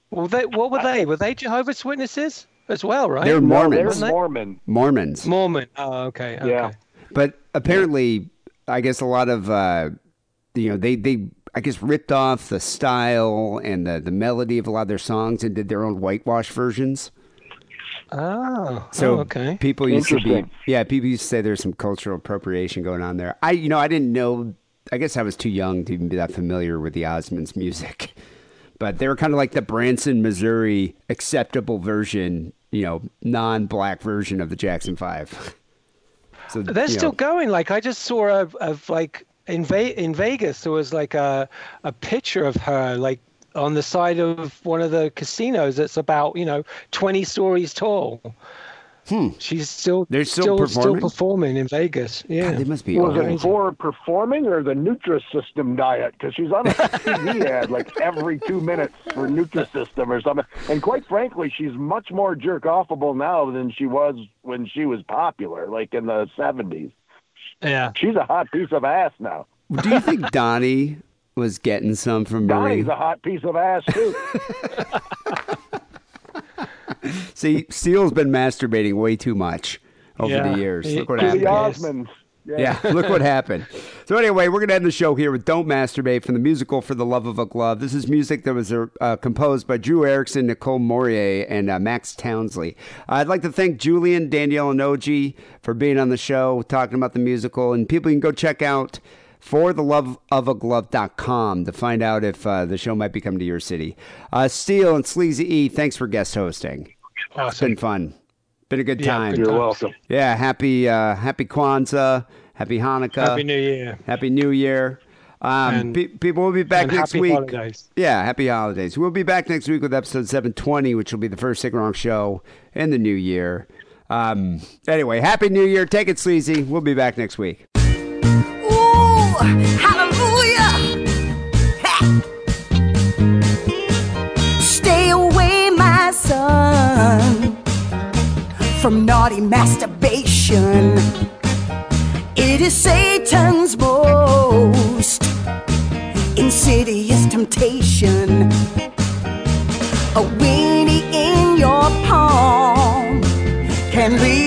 Speaker 4: Well, they, what were they? Were they Jehovah's Witnesses as well, right?
Speaker 3: They're
Speaker 5: no,
Speaker 3: Mormons.
Speaker 5: they're Mormon.
Speaker 3: Mormons.
Speaker 4: Mormon. Oh, okay. okay.
Speaker 5: Yeah.
Speaker 3: But apparently, I guess a lot of uh, you know they they I guess ripped off the style and the the melody of a lot of their songs and did their own whitewash versions.
Speaker 4: Oh,
Speaker 3: So
Speaker 4: oh, okay.
Speaker 3: people used to be yeah people used to say there's some cultural appropriation going on there. I you know I didn't know. I guess I was too young to even be that familiar with the Osmonds music, [laughs] but they were kind of like the Branson, Missouri acceptable version, you know, non-black version of the Jackson Five. [laughs] So
Speaker 4: They're
Speaker 3: you
Speaker 4: still
Speaker 3: know,
Speaker 4: going. Like I just saw a, of like in Ve- in Vegas there was like a a picture of her like on the side of one of the casinos that's about you know 20 stories tall.
Speaker 3: Hmm.
Speaker 4: She's still
Speaker 3: They're still
Speaker 4: still,
Speaker 3: performing?
Speaker 4: performing in Vegas. Yeah.
Speaker 3: God, they must be
Speaker 5: Was
Speaker 3: old.
Speaker 5: it for performing or the Nutrisystem diet? Because she's on a [laughs] TV ad like every two minutes for Nutrisystem or something. And quite frankly, she's much more jerk offable now than she was when she was popular, like in the seventies.
Speaker 4: Yeah.
Speaker 5: She's a hot piece of ass now.
Speaker 3: Do you think Donny was getting some from Marie?
Speaker 5: Donny's a hot piece of ass too. [laughs]
Speaker 3: See, Steele's been masturbating way too much over
Speaker 4: Yeah.
Speaker 3: the years. Look what
Speaker 5: to
Speaker 3: happened.
Speaker 5: the
Speaker 4: Yes.
Speaker 5: Osmonds.
Speaker 3: Yeah, look what happened. So anyway, we're going to end the show here with "Don't Masturbate" from the musical "For the Love of a Glove." This is music that was uh, composed by Drew Erickson, Nicole Morier, and uh, Max Townsley. I'd like to thank Julien, Daniele, and Ogie for being on the show, talking about the musical, and people can go check out for the love of a glove.com to find out if uh, the show might be coming to your city. Uh, Steele and Sleazy E, thanks for guest hosting. Awesome. It's been fun. Been a good
Speaker 4: Yeah,
Speaker 3: time.
Speaker 4: good
Speaker 5: You're
Speaker 4: times.
Speaker 5: welcome.
Speaker 3: Yeah, happy uh, happy Kwanzaa, happy Hanukkah,
Speaker 4: Happy New Year.
Speaker 3: Happy New Year. Um,
Speaker 4: And-
Speaker 3: pe- people will be back
Speaker 4: and
Speaker 3: next
Speaker 4: happy
Speaker 3: week.
Speaker 4: holidays.
Speaker 3: Yeah, happy holidays. We'll be back next week with episode 720, which will be the first Sick and show in the new year. Um, anyway, happy New Year. Take it sleazy. We'll be back next week.
Speaker 10: Ooh, from naughty masturbation. It is Satan's most insidious temptation. A weenie in your palm can lead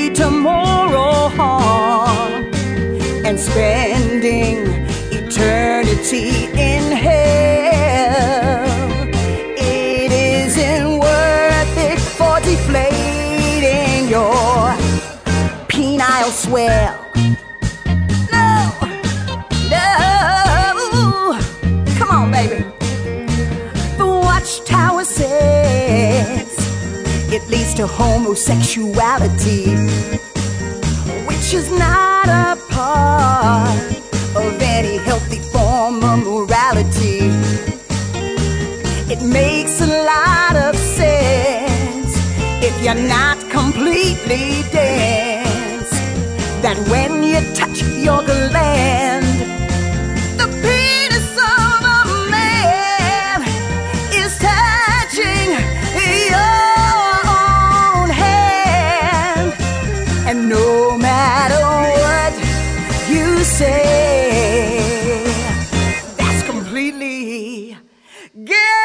Speaker 10: it leads to homosexuality which is not a part of any healthy form of morality. It makes a lot of sense if you're not completely dense. That when you touch your gland, gay.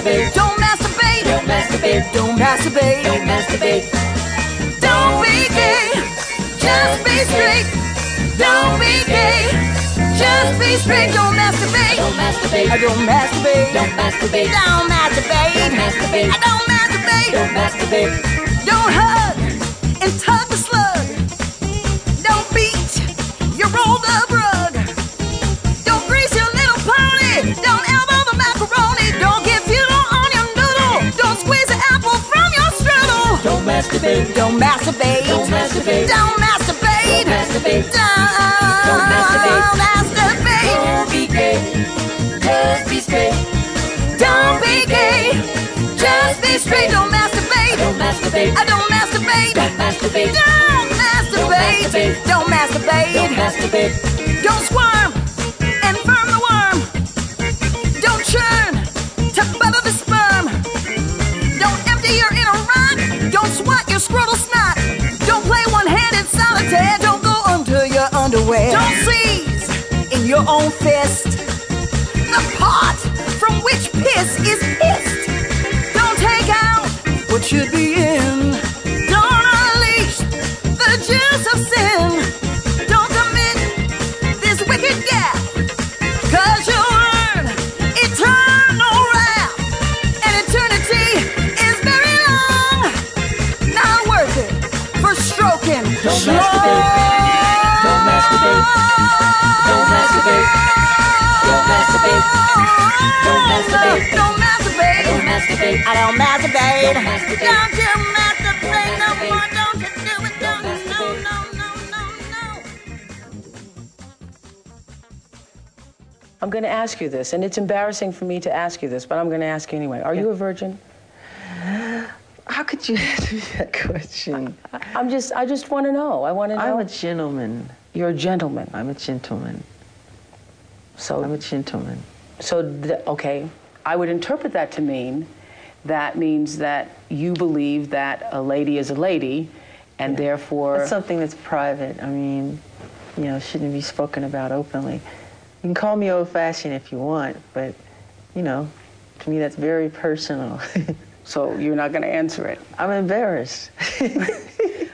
Speaker 10: Masturbate. Don't masturbate. Don't masturbate. Don't masturbate. Don't masturbate. Don't be gay. Just be straight. Don't be gay. Just be straight. Don't masturbate. Don't masturbate. I don't masturbate. Don't masturbate. Don't masturbate. Don't masturbate. I don't masturbate. Don't masturbate. Don't hug masturbate. Don't masturbate. Don't masturbate. Don't masturbate. Don't masturbate. Don't masturbate. Don't be gay. Just be straight. Don't be gay. Just be straight. Don't masturbate. Don't masturbate. I don't masturbate. Don't masturbate. Don't masturbate. Don't masturbate. Don't masturbate. Don't squirm your own fist the part from which piss is hissed. Don't take out what should be in. Don't unleash the of sin. Don't commit this wicked you'll earn eternal wrath. And eternity is very long. Not worth it for stroking. Masturbate. Don't masturbate. Don't masturbate. Don't masturbate. Don't masturbate. I don't masturbate. Don't you masturbate no more. Don't you do it. Don't no no no no no.
Speaker 11: I'm going to ask you this, and it's embarrassing for me to ask you this, but I'm going to ask you anyway. Are you a virgin?
Speaker 12: How could you [laughs] ask me that question?
Speaker 11: I'm just, I just want to know. I want to know.
Speaker 12: I'm a gentleman.
Speaker 11: You're a gentleman.
Speaker 12: I'm a gentleman.
Speaker 11: So
Speaker 12: I'm a gentleman.
Speaker 11: So, okay, I would interpret that to mean that means that you believe that a lady is a lady, and therefore.
Speaker 12: That's something that's private. I mean, you know, shouldn't be spoken about openly. You can call me old-fashioned if you want, but you know, to me that's very personal. [laughs]
Speaker 11: so you're not going to answer it.
Speaker 12: I'm embarrassed. [laughs]